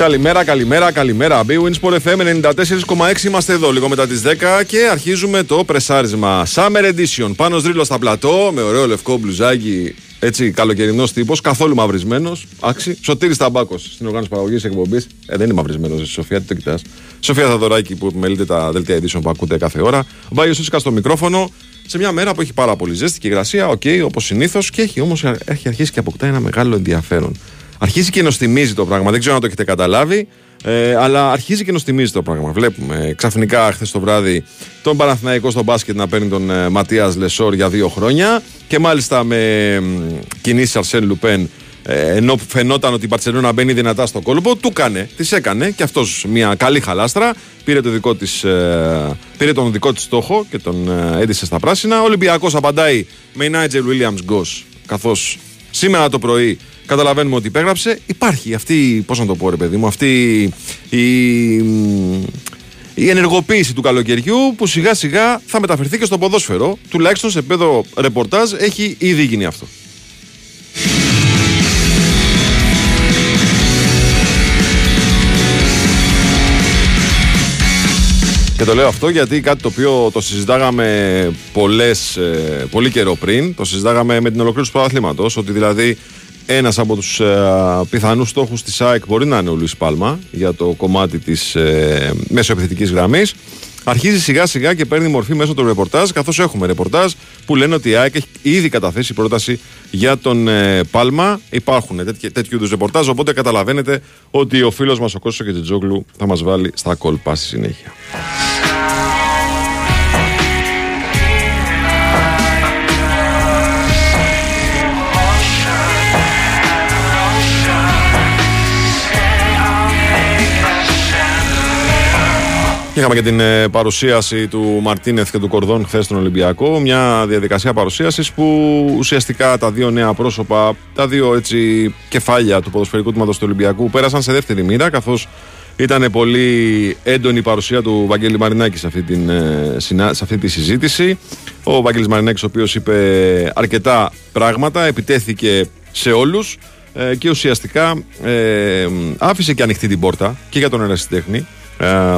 Καλημέρα, καλημέρα, καλημέρα. Wins FM 94,6 είμαστε εδώ λίγο μετά τις 10 και αρχίζουμε το πρεσάρισμα. Summer Edition. Πάνος Δρίλος στα πλατό με ωραίο λευκό μπλουζάκι. Έτσι, καλοκαιρινός τύπος, καθόλου μαυρισμένος. Άξιος. Σωτήρης Ταμπάκος στην οργάνωση παραγωγής εκπομπής. Ε, δεν είναι μαυρισμένος, Σοφία, τι το κοιτάς. Σοφία Θοδωράκη που επιμελείται τα δελτία ειδήσεων που ακούτε κάθε ώρα. Ο Μπάγιο Σούσικα στο μικρόφωνο. Σε μια μέρα που έχει πάρα πολύ ζέστη και υγρασία, οκ, οκ, όπως συνήθως, και έχει όμως έχει αρχίσει και αποκτά ένα μεγάλο ενδιαφέρον. Αρχίζει και νοστιμίζει το πράγμα. Δεν ξέρω αν το έχετε καταλάβει. Ε, αλλά αρχίζει και νοστιμίζει το πράγμα. Βλέπουμε ξαφνικά χθες το βράδυ τον Παναθηναϊκό στο μπάσκετ να παίρνει τον ε, Ματίας Λεσόρ για δύο χρόνια και μάλιστα με κινήσει Αρσέν Λουπέν ε, ενώ φαινόταν ότι η Παρσελόνα μπαίνει δυνατά στο κόλπο, του έκανε, της έκανε και αυτός μια καλή χαλάστρα. Πήρε, το δικό της, ε, πήρε τον δικό της στόχο και τον ε, έντυσε στα πράσινα. Ο Ολυμπιακός απαντάει με η Νάιτζελ Williams Γκος, καθώς σήμερα το πρωί καταλαβαίνουμε ότι υπέγραψε. Υπάρχει αυτή, πώς να το πω, ρε παιδί μου, αυτή η, η ενεργοποίηση του καλοκαιριού που σιγά σιγά θα μεταφερθεί και στο ποδόσφαιρο. Τουλάχιστον σε επίπεδο ρεπορτάζ έχει ήδη γίνει αυτό. Και το λέω αυτό γιατί κάτι το οποίο το συζητάγαμε πολλές, ε, πολύ καιρό πριν, το συζητάγαμε με την ολοκλήρωση του πρωταθλήματος, ότι δηλαδή ένας από τους ε, πιθανούς στόχους της ΑΕΚ μπορεί να είναι ο Λουίς Πάλμα για το κομμάτι της ε, μέσω επιθετικής γραμμής. Αρχίζει σιγά σιγά και παίρνει μορφή μέσω του ρεπορτάζ, καθώς έχουμε ρεπορτάζ που λένε ότι η ΑΕΚ έχει ήδη καταθέσει πρόταση για τον ε, Πάλμα. Υπάρχουν τέτοιου, τέτοιου είδους ρεπορτάζ, οπότε καταλαβαίνετε ότι ο φίλος μας ο Κώστος Κετζόγλου θα μας βάλει στα κόλπα στη συνέχεια. Είχαμε και την ε, παρουσίαση του Μαρτίνεθ και του Κορδόν χθες στον Ολυμπιακό. Μια διαδικασία παρουσίασης που ουσιαστικά τα δύο νέα πρόσωπα, τα δύο έτσι κεφάλια του ποδοσφαιρικού τμήματος του Ολυμπιακού πέρασαν σε δεύτερη μοίρα καθώς ήταν πολύ έντονη η παρουσία του Βαγγέλη Μαρινάκης σε αυτή, την, ε, σε αυτή τη συζήτηση. Ο Βαγγέλης Μαρινάκης ο οποίος είπε αρκετά πράγματα, επιτέθηκε σε όλους ε, και ουσιαστικά άφησε και ανοιχτή την πόρτα και για τον ερασιτέχνη ε,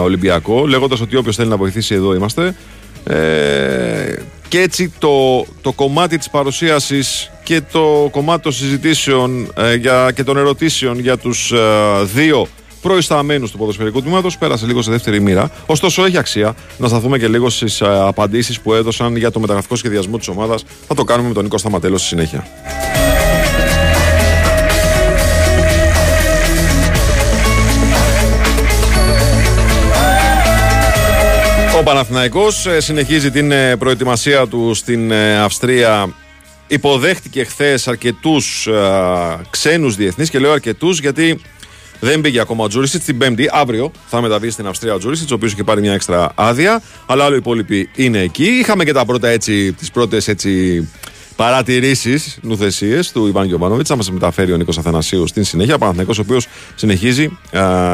Ολυμπιακό, λέγοντας ότι όποιος θέλει να βοηθήσει, εδώ είμαστε. Ε, και έτσι το, το κομμάτι της παρουσίασης και το κομμάτι των συζητήσεων ε, για, και των ερωτήσεων για τους ε, δύο προϊσταμένους του ποδοσφαιρικού τμήματος πέρασε λίγο σε δεύτερη μοίρα. Ωστόσο, έχει αξία να σταθούμε και λίγο στις ε, απαντήσεις που έδωσαν για το μεταγραφικό σχεδιασμό της ομάδας. Θα το κάνουμε με τον Νίκο Σταματέλο στη συνέχεια. Ο Παναθηναϊκός ε, συνεχίζει την ε, προετοιμασία του στην ε, Αυστρία. Υποδέχτηκε χθες αρκετούς ξένους διεθνείς και λέω αρκετούς γιατί δεν πήγε ακόμα ο Τζούρισιτς την Πέμπτη. Αύριο θα μεταβεί στην Αυστρία ο Τζούρισιτς, ο οποίος είχε πάρει μια έξτρα άδεια. Αλλά όλοι οι υπόλοιποι είναι εκεί. Είχαμε και τα πρώτα έτσι, τις πρώτες έτσι παρατηρήσεις, νουθεσίες του Ιβάν Γιωβάνοβιτς. Θα μας μεταφέρει ο Νίκος Αθανασίου στην συνέχεια. Ο Παναθηναϊκός ο οποίος συνεχίζει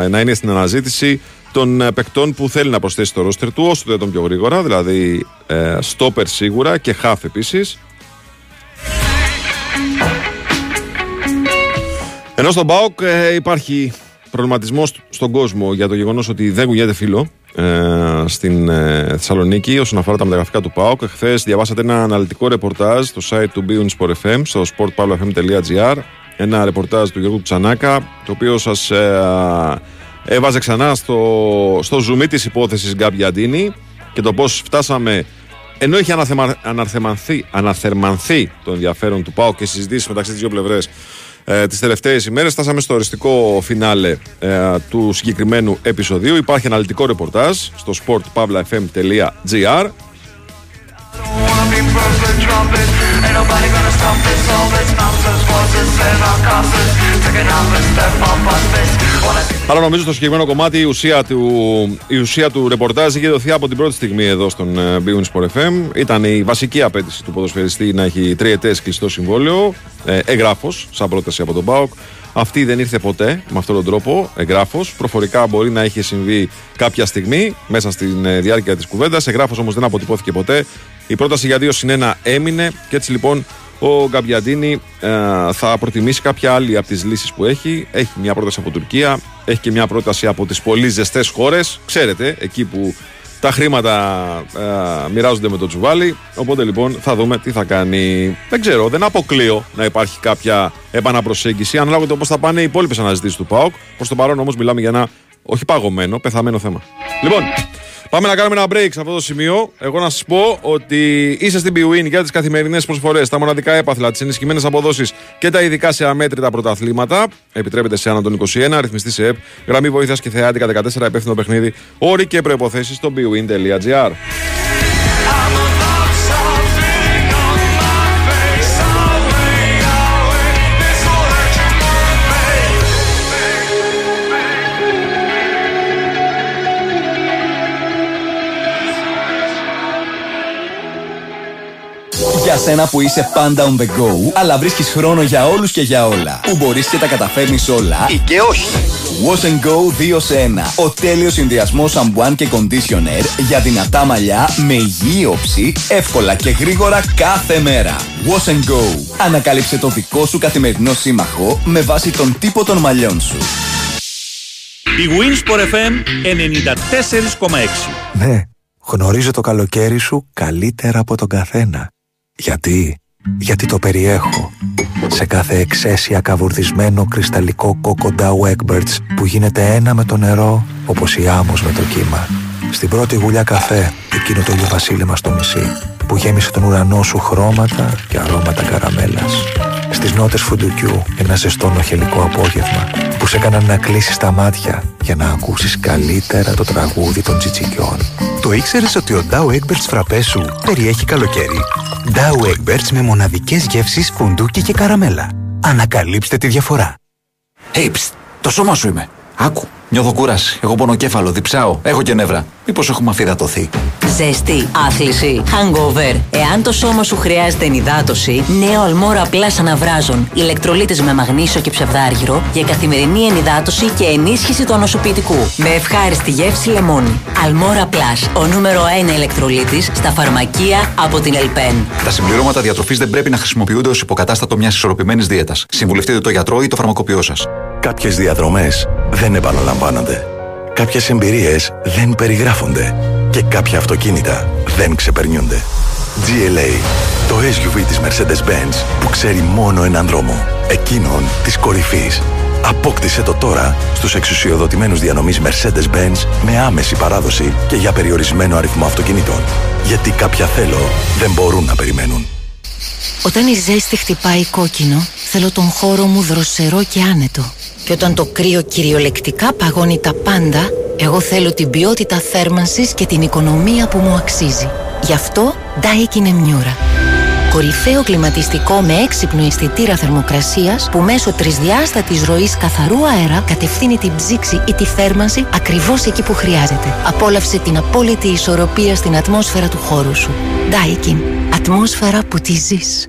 να είναι στην αναζήτηση των ε, παικτών που θέλει να προσθέσει στο ρόστερ του, όσο το τον πιο γρήγορα, δηλαδή ε, στόπερ σίγουρα και χαφ επίσης. Ενώ στον ΠΑΟΚ ε, υπάρχει προβληματισμός στον κόσμο για το γεγονός ότι δεν κουνιέται φίλο ε, στην ε, Θεσσαλονίκη όσον αφορά τα μεταγραφικά του ΠΑΟΚ. Χθε διαβάσατε ένα αναλυτικό ρεπορτάζ στο site του Beyond Sport FM, στο sportpavlafm.gr. Ένα ρεπορτάζ του Γιώργου Τσανάκα, το οποίο σας ε, έβαζε ξανά στο, στο ζουμί της υπόθεσης Γκάμπι και το πώς φτάσαμε ενώ είχε αναθεμα, αναρθεμανθεί, αναθερμανθεί το ενδιαφέρον του ΠΑΟ και συζητήσεις μεταξύ τις δύο πλευρές ε, τις τελευταίες ημέρες φτάσαμε στο οριστικό φινάλε ε, του συγκεκριμένου επεισοδίου. Υπάρχει αναλυτικό ρεπορτάζ στο sportpavlafm.gr αλλά νομίζω στο συγκεκριμένο κομμάτι η ουσία του, η ουσία του ρεπορτάζ είχε δοθεί από την πρώτη στιγμή εδώ στον Big Sport FM. Ήταν η βασική απέτηση του ποδοσφαιριστή να έχει τριετέ κλειστό συμβόλαιο. Ε, Εγγράφος, σαν πρόταση από τον Μπάουκ. Αυτή δεν ήρθε ποτέ με αυτόν τον τρόπο, εγγράφος. Προφορικά μπορεί να είχε συμβεί κάποια στιγμή μέσα στη ε, διάρκεια της κουβέντας. Εγγράφος όμως δεν αποτυπώθηκε ποτέ. Η πρόταση για 2 συν 1 έμεινε και έτσι λοιπόν ο Γκαμπιαντίνη ε, θα προτιμήσει κάποια άλλη από τις λύσεις που έχει. Έχει μια πρόταση από Τουρκία, έχει και μια πρόταση από τις πολύ ζεστές χώρες. Ξέρετε, εκεί που τα χρήματα ε, μοιράζονται με το τσουβάλι. Οπότε λοιπόν θα δούμε τι θα κάνει. Δεν ξέρω, δεν αποκλείω να υπάρχει κάποια επαναπροσέγγιση ανάλογα το πώ θα πάνε οι υπόλοιπες αναζητήσεις του ΠΑΟΚ. Προς το παρόν όμως μιλάμε για ένα όχι παγωμένο, πεθαμένο θέμα. Λοιπόν, Πάμε να κάνουμε ένα break σε αυτό το σημείο. Εγώ να σας πω ότι είσαι στην BWIN για τις καθημερινές προσφορές, τα μοναδικά έπαθλα, τις ενισχυμένες αποδόσεις και τα ειδικά σε αμέτρητα πρωταθλήματα. Επιτρέπεται σε έναν των 21, αριθμιστή σε ΕΠ, γραμμή βοήθειας και θεάτικα 14, υπεύθυνο παιχνίδι, όροι και προποθέσει στο bwin.gr. Για σένα που είσαι πάντα on the go, αλλά βρίσκεις χρόνο για όλους και για όλα. Που μπορείς και τα καταφέρνεις όλα ή και όχι. Wash and Go 2 σε 1. Ο τέλειος συνδυασμός σαμπουάν και conditioner για δυνατά μαλλιά με υγιή όψη, εύκολα και γρήγορα κάθε μέρα. Wash and Go. Ανακάλυψε το δικό σου καθημερινό σύμμαχο με βάση τον τύπο των μαλλιών σου. Η Winsport FM 94,6 Ναι, γνωρίζω το καλοκαίρι σου καλύτερα από τον καθένα. Γιατί, γιατί το περιέχω. Σε κάθε εξαίσια καβουρδισμένο κρυσταλλικό κόκο Dow Egberts που γίνεται ένα με το νερό όπως η άμμος με το κύμα. Στην πρώτη γουλιά καφέ, εκείνο το βασίλεμα στο μισή που γέμισε τον ουρανό σου χρώματα και αρώματα καραμέλας. Στις νότες φουντουκιού ένα ζεστό νοχελικό απόγευμα που σε έκαναν να κλείσεις τα μάτια για να ακούσεις καλύτερα το τραγούδι των τσιτσικιών. Το ήξερες ότι ο Douwe Egberts φραπές σου περιέχει καλοκαίρι; Douwe Egberts με μοναδικές γεύσεις φουντούκι και καραμέλα. Ανακαλύψτε τη διαφορά. Hey, το σώμα σου είμαι. Άκου. Νιώθω κούραση. Εγώ πονοκέφαλο, διψάω. Έχω και νεύρα. Μήπως έχουμε αφυδατωθεί. Ζέστη, άθληση, hangover. Εάν το σώμα σου χρειάζεται ενυδάτωση, νέο Αλμόρα Plus αναβράζον. Ηλεκτρολύτες με μαγνήσιο και ψευδάργυρο για καθημερινή ενυδάτωση και ενίσχυση του ανοσοποιητικού. Με ευχάριστη γεύση λεμόνι. Αλμόρα Plus, ο νούμερο 1 ηλεκτρολίτης στα φαρμακεία από την Ελπέν. Τα συμπληρώματα διατροφής δεν πρέπει να χρησιμοποιούνται ως υποκατάστατο μιας ισορροπημένης δίαιτας. Συμβουλευτείτε το γιατρό ή το φαρμακοποιό σας. Κάποιες διαδρομές δεν επαναλαμβάνονται. Κάποιες εμπειρίες δεν περιγράφονται. Και κάποια αυτοκίνητα δεν ξεπερνιούνται. GLA, το SUV της Mercedes-Benz που ξέρει μόνο έναν δρόμο. Εκείνον της κορυφής. Απόκτησε το τώρα στους εξουσιοδοτημένους διανομής Mercedes-Benz με άμεση παράδοση και για περιορισμένο αριθμό αυτοκινήτων. Γιατί κάποια θέλω δεν μπορούν να περιμένουν. Όταν η ζέστη χτυπάει κόκκινο, θέλω τον χώρο μου δροσερό και άνετο. Και όταν το κρύο κυριολεκτικά παγώνει τα πάντα, εγώ θέλω την ποιότητα θέρμανσης και την οικονομία που μου αξίζει. Γι' αυτό Daikin Emnura. Κορυφαίο κλιματιστικό με έξυπνο αισθητήρα θερμοκρασίας που μέσω τρισδιάστατης ροής καθαρού αέρα κατευθύνει την ψήξη ή τη θέρμανση ακριβώς εκεί που χρειάζεται. Απόλαυσε την απόλυτη ισορροπία στην ατμόσφαιρα του χώρου σου. Daikin. Ατμόσφαιρα που τη ζεις.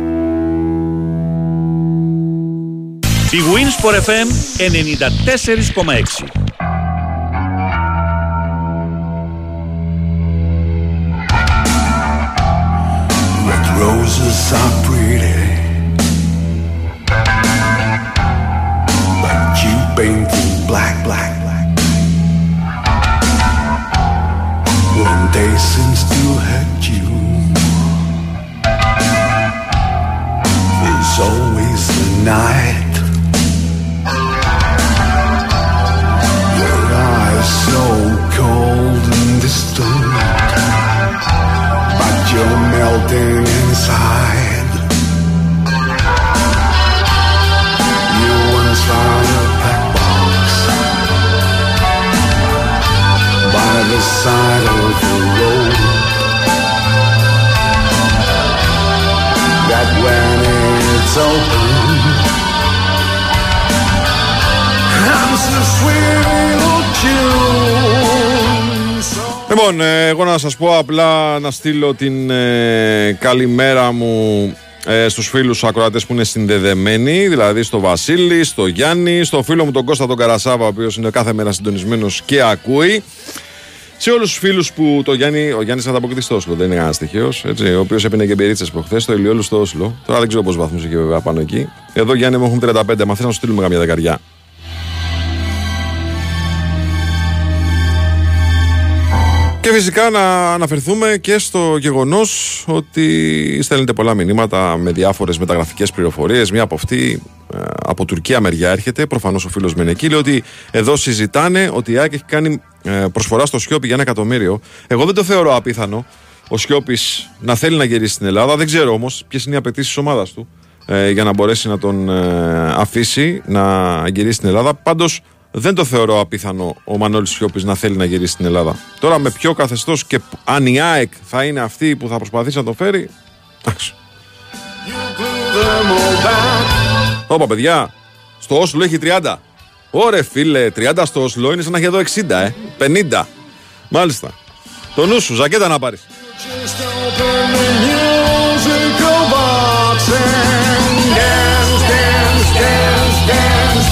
Η Winsport FM 94,6 Roses are side of the road. That when it's open, sweet little tune. So Λοιπόν, ε, εγώ να σας πω απλά να στείλω την ε, καλημέρα μου ε, στους φίλους ακροατές που είναι συνδεδεμένοι, δηλαδή στο Βασίλη, στο Γιάννη, στο φίλο μου τον Κώστα τον Καρασάβα, ο οποίος είναι κάθε μέρα συντονισμένος και ακούει. Σε όλους τους φίλους που το Γιάννη, ο Γιάννης ανταποκριθεί στο Όσλο, δεν είναι κανένας τυχαίο, ο οποίος έπαιρνε και μπερίτσε προχθές, το Ελιόλου στο Όσλο. Τώρα δεν ξέρω πόσους βαθμούς έχει βέβαια πάνω εκεί. Εδώ Γιάννη μου έχουν 35, μα θες να σου στείλουμε καμιά δεκαριά. Και φυσικά να αναφερθούμε και στο γεγονός ότι στέλνετε πολλά μηνύματα με διάφορες μεταγραφικές πληροφορίες. Μία από αυτή ε, από Τουρκία μεριά έρχεται. Προφανώς ο φίλος Μενεκή λέει ότι εδώ συζητάνε ότι η ΑΕΚ έχει κάνει ε, προσφορά στο Σιώπη για ένα εκατομμύριο. Εγώ δεν το θεωρώ απίθανο ο Σιώπης να θέλει να γυρίσει στην Ελλάδα. Δεν ξέρω όμως ποιες είναι οι απαιτήσεις της ομάδας του ε, για να μπορέσει να τον ε, αφήσει να γυρίσει στην Ελλάδα. Πάντως δεν το θεωρώ απίθανο ο Μανώλης Σιώπης να θέλει να γυρίσει στην Ελλάδα. Τώρα με ποιο καθεστώς και αν η ΑΕΚ θα είναι αυτή που θα προσπαθήσει να το φέρει. Εντάξει. them all back. Όπα παιδιά, στο Όσλο έχει 30. Ωρε φίλε, 30 στο Όσλο είναι σαν να έχει εδώ 60, ε. 50. Μάλιστα. Το νου σου, ζακέτα να πάρεις. Just open the musical box and dance, dance,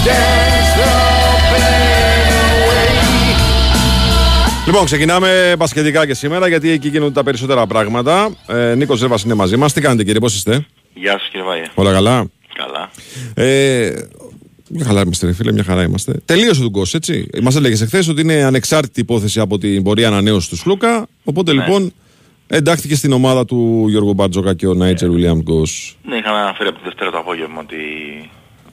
dance, Λοιπόν, ξεκινάμε μπασκετικά και σήμερα γιατί εκεί γίνονται τα περισσότερα πράγματα. Ε, Νίκος Ζέβας είναι μαζί μας. Τι κάνετε κύριε, πώς είστε, Γεια σας κύριε Βάιε. Όλα καλά; Καλά. Ε, μια καλά είμαστε, ρε φίλε, μια χαρά είμαστε. Τελείωσε τον Κος, έτσι. Μας έλεγες εχθές ότι είναι ανεξάρτητη υπόθεση από την πορεία ανανέωσης του Σλούκα. Οπότε Ναι. λοιπόν εντάχθηκε στην ομάδα του Γιώργου Μπαρτζόκα και ο Νάιτσερ Βιλιάμ Γκος. Ναι, είχαμε αναφέρει από τη Δευτέρα το απόγευμα ότι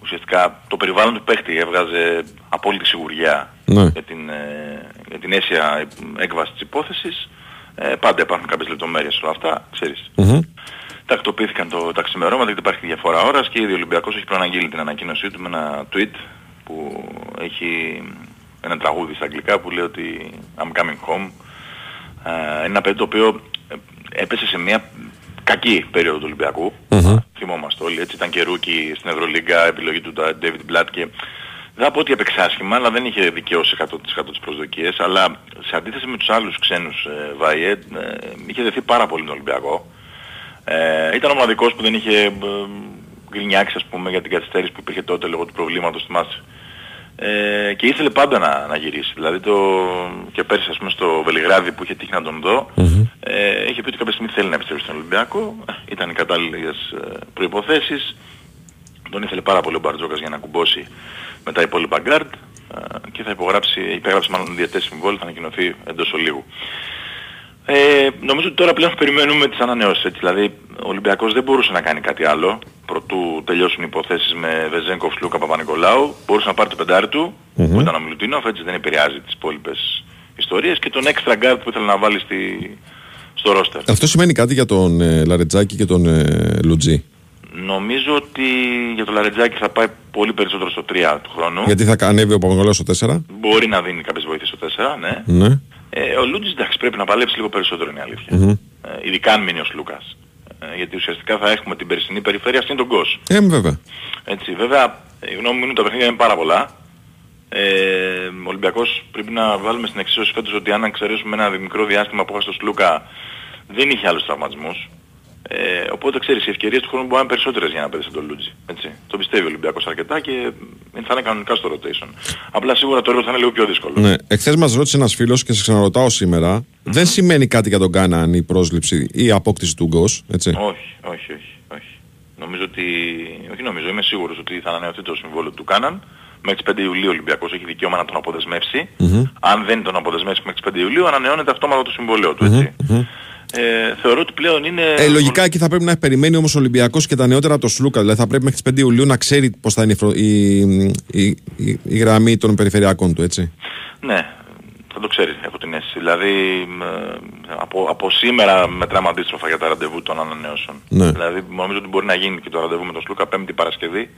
ουσιαστικά το περιβάλλον του παίχτη έβγαζε απόλυτη σιγουριά Ναι. για, την, ε, για την αίσια έκβαση της υπόθεσης. Ε, πάντα υπάρχουν κάποιες λεπτομέρειες όλα αυτά, ξέρεις. Μμμ. Τακτοποιήθηκαν το, τα ξημερώματα γιατί υπάρχει διαφορά ώρας και ήδη ο Ολυμπιακός έχει προαναγγείλει την ανακοίνωσή του με ένα tweet που έχει ένα τραγούδι στα αγγλικά που λέει ότι I'm coming home. Ε, είναι ένα παιδί το οποίο ε, έπεσε σε μια κακή περίοδο του Ολυμπιακού. Θυμόμαστε όλοι, έτσι ήταν και rookie στην Ευρωλίγκα, επιλογή του τα- David Blatt και δεν θα πω ότι έπαιξε άσχημα, αλλά δεν είχε δικαιώσει 100% τις προσδοκίες, αλλά σε αντίθεση με τους άλλους ξένους ε, Βάιε, ε, είχε δεθεί πάρα πολύ τον Ολυμπιακό. Ε, ήταν ο μοναδικός που δεν είχε ε, γκρινιάξει ας πούμε για την καθυστέρηση που υπήρχε τότε λόγω του προβλήματος θυμάσαι. Ε, και ήθελε πάντα να, να γυρίσει. Δηλαδή το, και πέρσι ας πούμε στο Βελιγράδι που είχε τύχει να τον δω, ε, είχε πει ότι κάποια στιγμή θέλει να επιστρέψει στον Ολυμπιακό. Ε, Ήταν οι κατάλληλες ε, προϋποθέσεις. Τον ήθελε πάρα πολύ ο Μπαρτζόκας για να κουμπώσει με τα υπόλοιπα γκάρντ ε, και θα υπογράψει, υπεγράψει μάλλον διετές συμβόλαιο, θα ανακοινωθεί εντός ολίγου. Ε, νομίζω ότι τώρα πλέον περιμένουμε τις ανανεώσεις. Έτσι. Δηλαδή ο Ολυμπιακός δεν μπορούσε να κάνει κάτι άλλο προτού τελειώσουν οι υποθέσεις με Βεζένκοφ, Σλούκα, Παπανικολάου. Μπορούσε να πάρει το πεντάρι του που ήταν ο Μιλουτίνοφ, έτσι δεν επηρεάζει τις υπόλοιπες ιστορίες και τον extra guard που ήθελε να βάλει στη, στο roster. Αυτό σημαίνει κάτι για τον ε, Λαρεντζάκη και τον ε, Λούντζη; Νομίζω ότι για το Λαρετζάκη θα πάει πολύ περισσότερο στο 3 του χρόνου. Γιατί θα ανέβει ο Παπαγγελός στο 4. Μπορεί να δίνει κάποιες βοήθειες στο 4, ναι. Ναι. Ε, ο Λούτζης εντάξει πρέπει να παλέψει λίγο περισσότερο είναι η αλήθεια. Μμμ. Ε, ειδικά αν μείνει ο Λούκας. Ε, γιατί ουσιαστικά θα έχουμε την περσινή περιφέρεια στην τον Κος. Ε, βέβαια. Έτσι, βέβαια, η γνώμη μου είναι ότι τα παιχνίδια είναι πάρα πολλά. Ε, ο Ολυμπιακός πρέπει να βάλουμε στην εξίσωση φέτος ότι αν εξαιρέσουμε ένα μικρό διάστημα που είχα στο Σλούκα δεν είχε άλλους τραυματισμούς. Ε, οπότε ξέρεις, οι ευκαιρίες του χρόνου μπορεί να είναι περισσότερες για να πέσει τον Λούτζι. Έτσι. Το πιστεύει ο Ολυμπιακός αρκετά και θα είναι κανονικά στο rotation. Απλά σίγουρα το έργο θα είναι λίγο πιο δύσκολο. Ναι. Εχθές μας ρώτησε ένας φίλος και σε ξαναρωτάω σήμερα. Δεν σημαίνει κάτι για τον Κάναν η πρόσληψη ή η απόκτηση του Γκος. Έτσι; Όχι, όχι, όχι, όχι. Νομίζω ότι, όχι νομίζω, είμαι σίγουρος ότι θα ανανεωθεί το συμβόλαιο του Κάναν. Μέχρι τις 5 Ιουλίου ο Ολυμπιακός έχει δικαίωμα να τον αποδεσμευσει Αν δεν τον αποδεσμεύσει μέχρι τις 5 Ιουλίου ανανεώνεται αυτόματα το συμβόλαιο του, έτσι. Ε, θεωρώ ότι πλέον είναι... Ε, λογικά εκεί θα πρέπει να έχει περιμένει όμως ο Ολυμπιακός και τα νεότερα από το Σλούκα. Δηλαδή θα πρέπει μέχρι τις 5 Ιουλίου να ξέρει πώς θα είναι η, φρο- η, η, η- η γραμμή των περιφερειακών του, έτσι. Ναι, θα το ξέρει, έχω την αίσθηση. Δηλαδή ε, από, από σήμερα μετράμε αντίστροφα για τα ραντεβού των ανανεώσεων. Ναι. Δηλαδή νομίζω ότι μπορεί να γίνει και το ραντεβού με τον Σλούκα πέμπτη Παρασκευή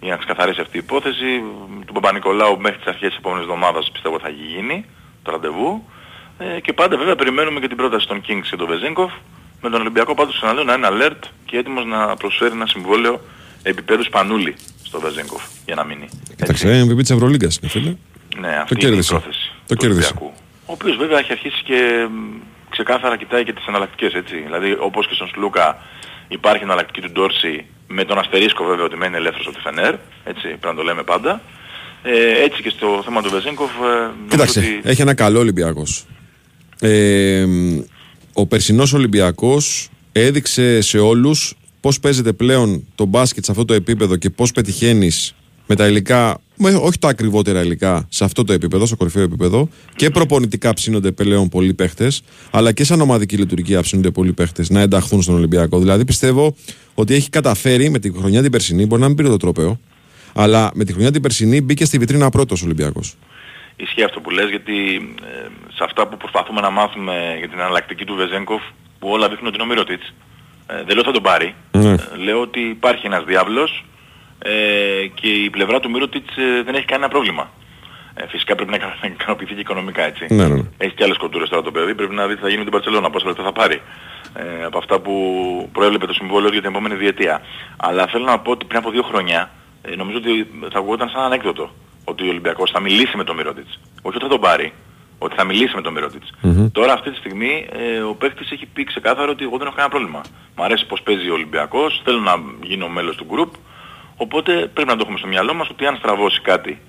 για να ξεκαθαρίσει αυτή η υπόθεση. Του Παπα-Νικολάου μέχρι τις αρχές της επόμενης εβδομάδας πιστεύω θα γίνει το ραντεβού. Ε, και πάντα βέβαια περιμένουμε και την πρόταση των Kings και τον Βεζίνκοφ με τον Ολυμπιακό πάντως ξαναλέω να είναι alert και έτοιμος να προσφέρει ένα συμβόλαιο επίπεδου σπανούλη στο Βεζέγκοφ για να μείνει. Κοίταξε, MVP της Ευρωλίγκας είναι φίλε. Ναι, αυτή Το είναι η κέρδισε. πρόθεση. Το του κέρδισε. Ολυμπιακού. Ο οποίος βέβαια έχει αρχίσει και μ, ξεκάθαρα κοιτάει και τις εναλλακτικές έτσι. Δηλαδή όπως και στον Σλούκα υπάρχει εναλλακτική του Ντόρση με τον αστερίσκο βέβαια ότι μένει ελεύθερος από τη Φενέρ. Έτσι πρέπει να το λέμε πάντα. Ε, έτσι και στο θέμα του Βεζέγκοφ ε, νομίζω Κοίταξε, ότι έχει ένα καλό Ολυμπιακός. Ε, ο περσινός Ολυμπιακός έδειξε σε όλους πώς παίζεται πλέον το μπάσκετ σε αυτό το επίπεδο και πώς πετυχαίνεις με τα υλικά, με, όχι τα ακριβότερα υλικά, σε αυτό το επίπεδο, στο κορυφαίο επίπεδο. Και προπονητικά ψήνονται πλέον πολλοί παίχτες, αλλά και σαν ομαδική λειτουργία ψήνονται πολλοί παίχτες να ενταχθούν στον Ολυμπιακό. Δηλαδή πιστεύω ότι έχει καταφέρει με τη χρονιά την περσινή, μπορεί να μην πήρε το τρόπαιο, αλλά με τη χρονιά την περσινή μπήκε στη βιτρίνα πρώτος Ολυμπιακός. Ισχύει αυτό που λες γιατί ε, σε αυτά που προσπαθούμε να μάθουμε για την εναλλακτική του Βεζέγκοφ που όλα δείχνουν ότι είναι ο Μύρωτιτς. Ε, δεν λέω ότι θα τον πάρει. Ναι. Ε, λέω ότι υπάρχει ένας διάβλος ε, και η πλευρά του Μύρωτιτς ε, δεν έχει κανένα πρόβλημα. Ε, φυσικά πρέπει να ικανα- να ικανοποιηθεί και οικονομικά έτσι. Ναι, ναι, ναι. Έχει και άλλες κοντούρες τώρα το παιδί, πρέπει να δει τι θα γίνει με την Παρσελόνα, πόσα λεπτά θα πάρει. Ε, από αυτά που προέβλεπε το συμβόλαιο για την επόμενη διετία. Αλλά θέλω να πω ότι πριν από δύο χρόνια ε, νομίζω ότι θα ακουγόταν σαν ανέκδοτο ότι ο Ολυμπιακός θα μιλήσει με τον Μυρότιτς. Όχι ότι θα τον πάρει, ότι θα μιλήσει με τον Μυρότιτς. Τώρα αυτή τη στιγμή ε, ο παίκτης έχει πει ξεκάθαρα ότι εγώ δεν έχω κανένα πρόβλημα. Μ' αρέσει πως παίζει ο Ολυμπιακός, θέλω να γίνω μέλος του γκρουπ, οπότε πρέπει να το έχουμε στο μυαλό μας ότι αν στραβώσει κάτι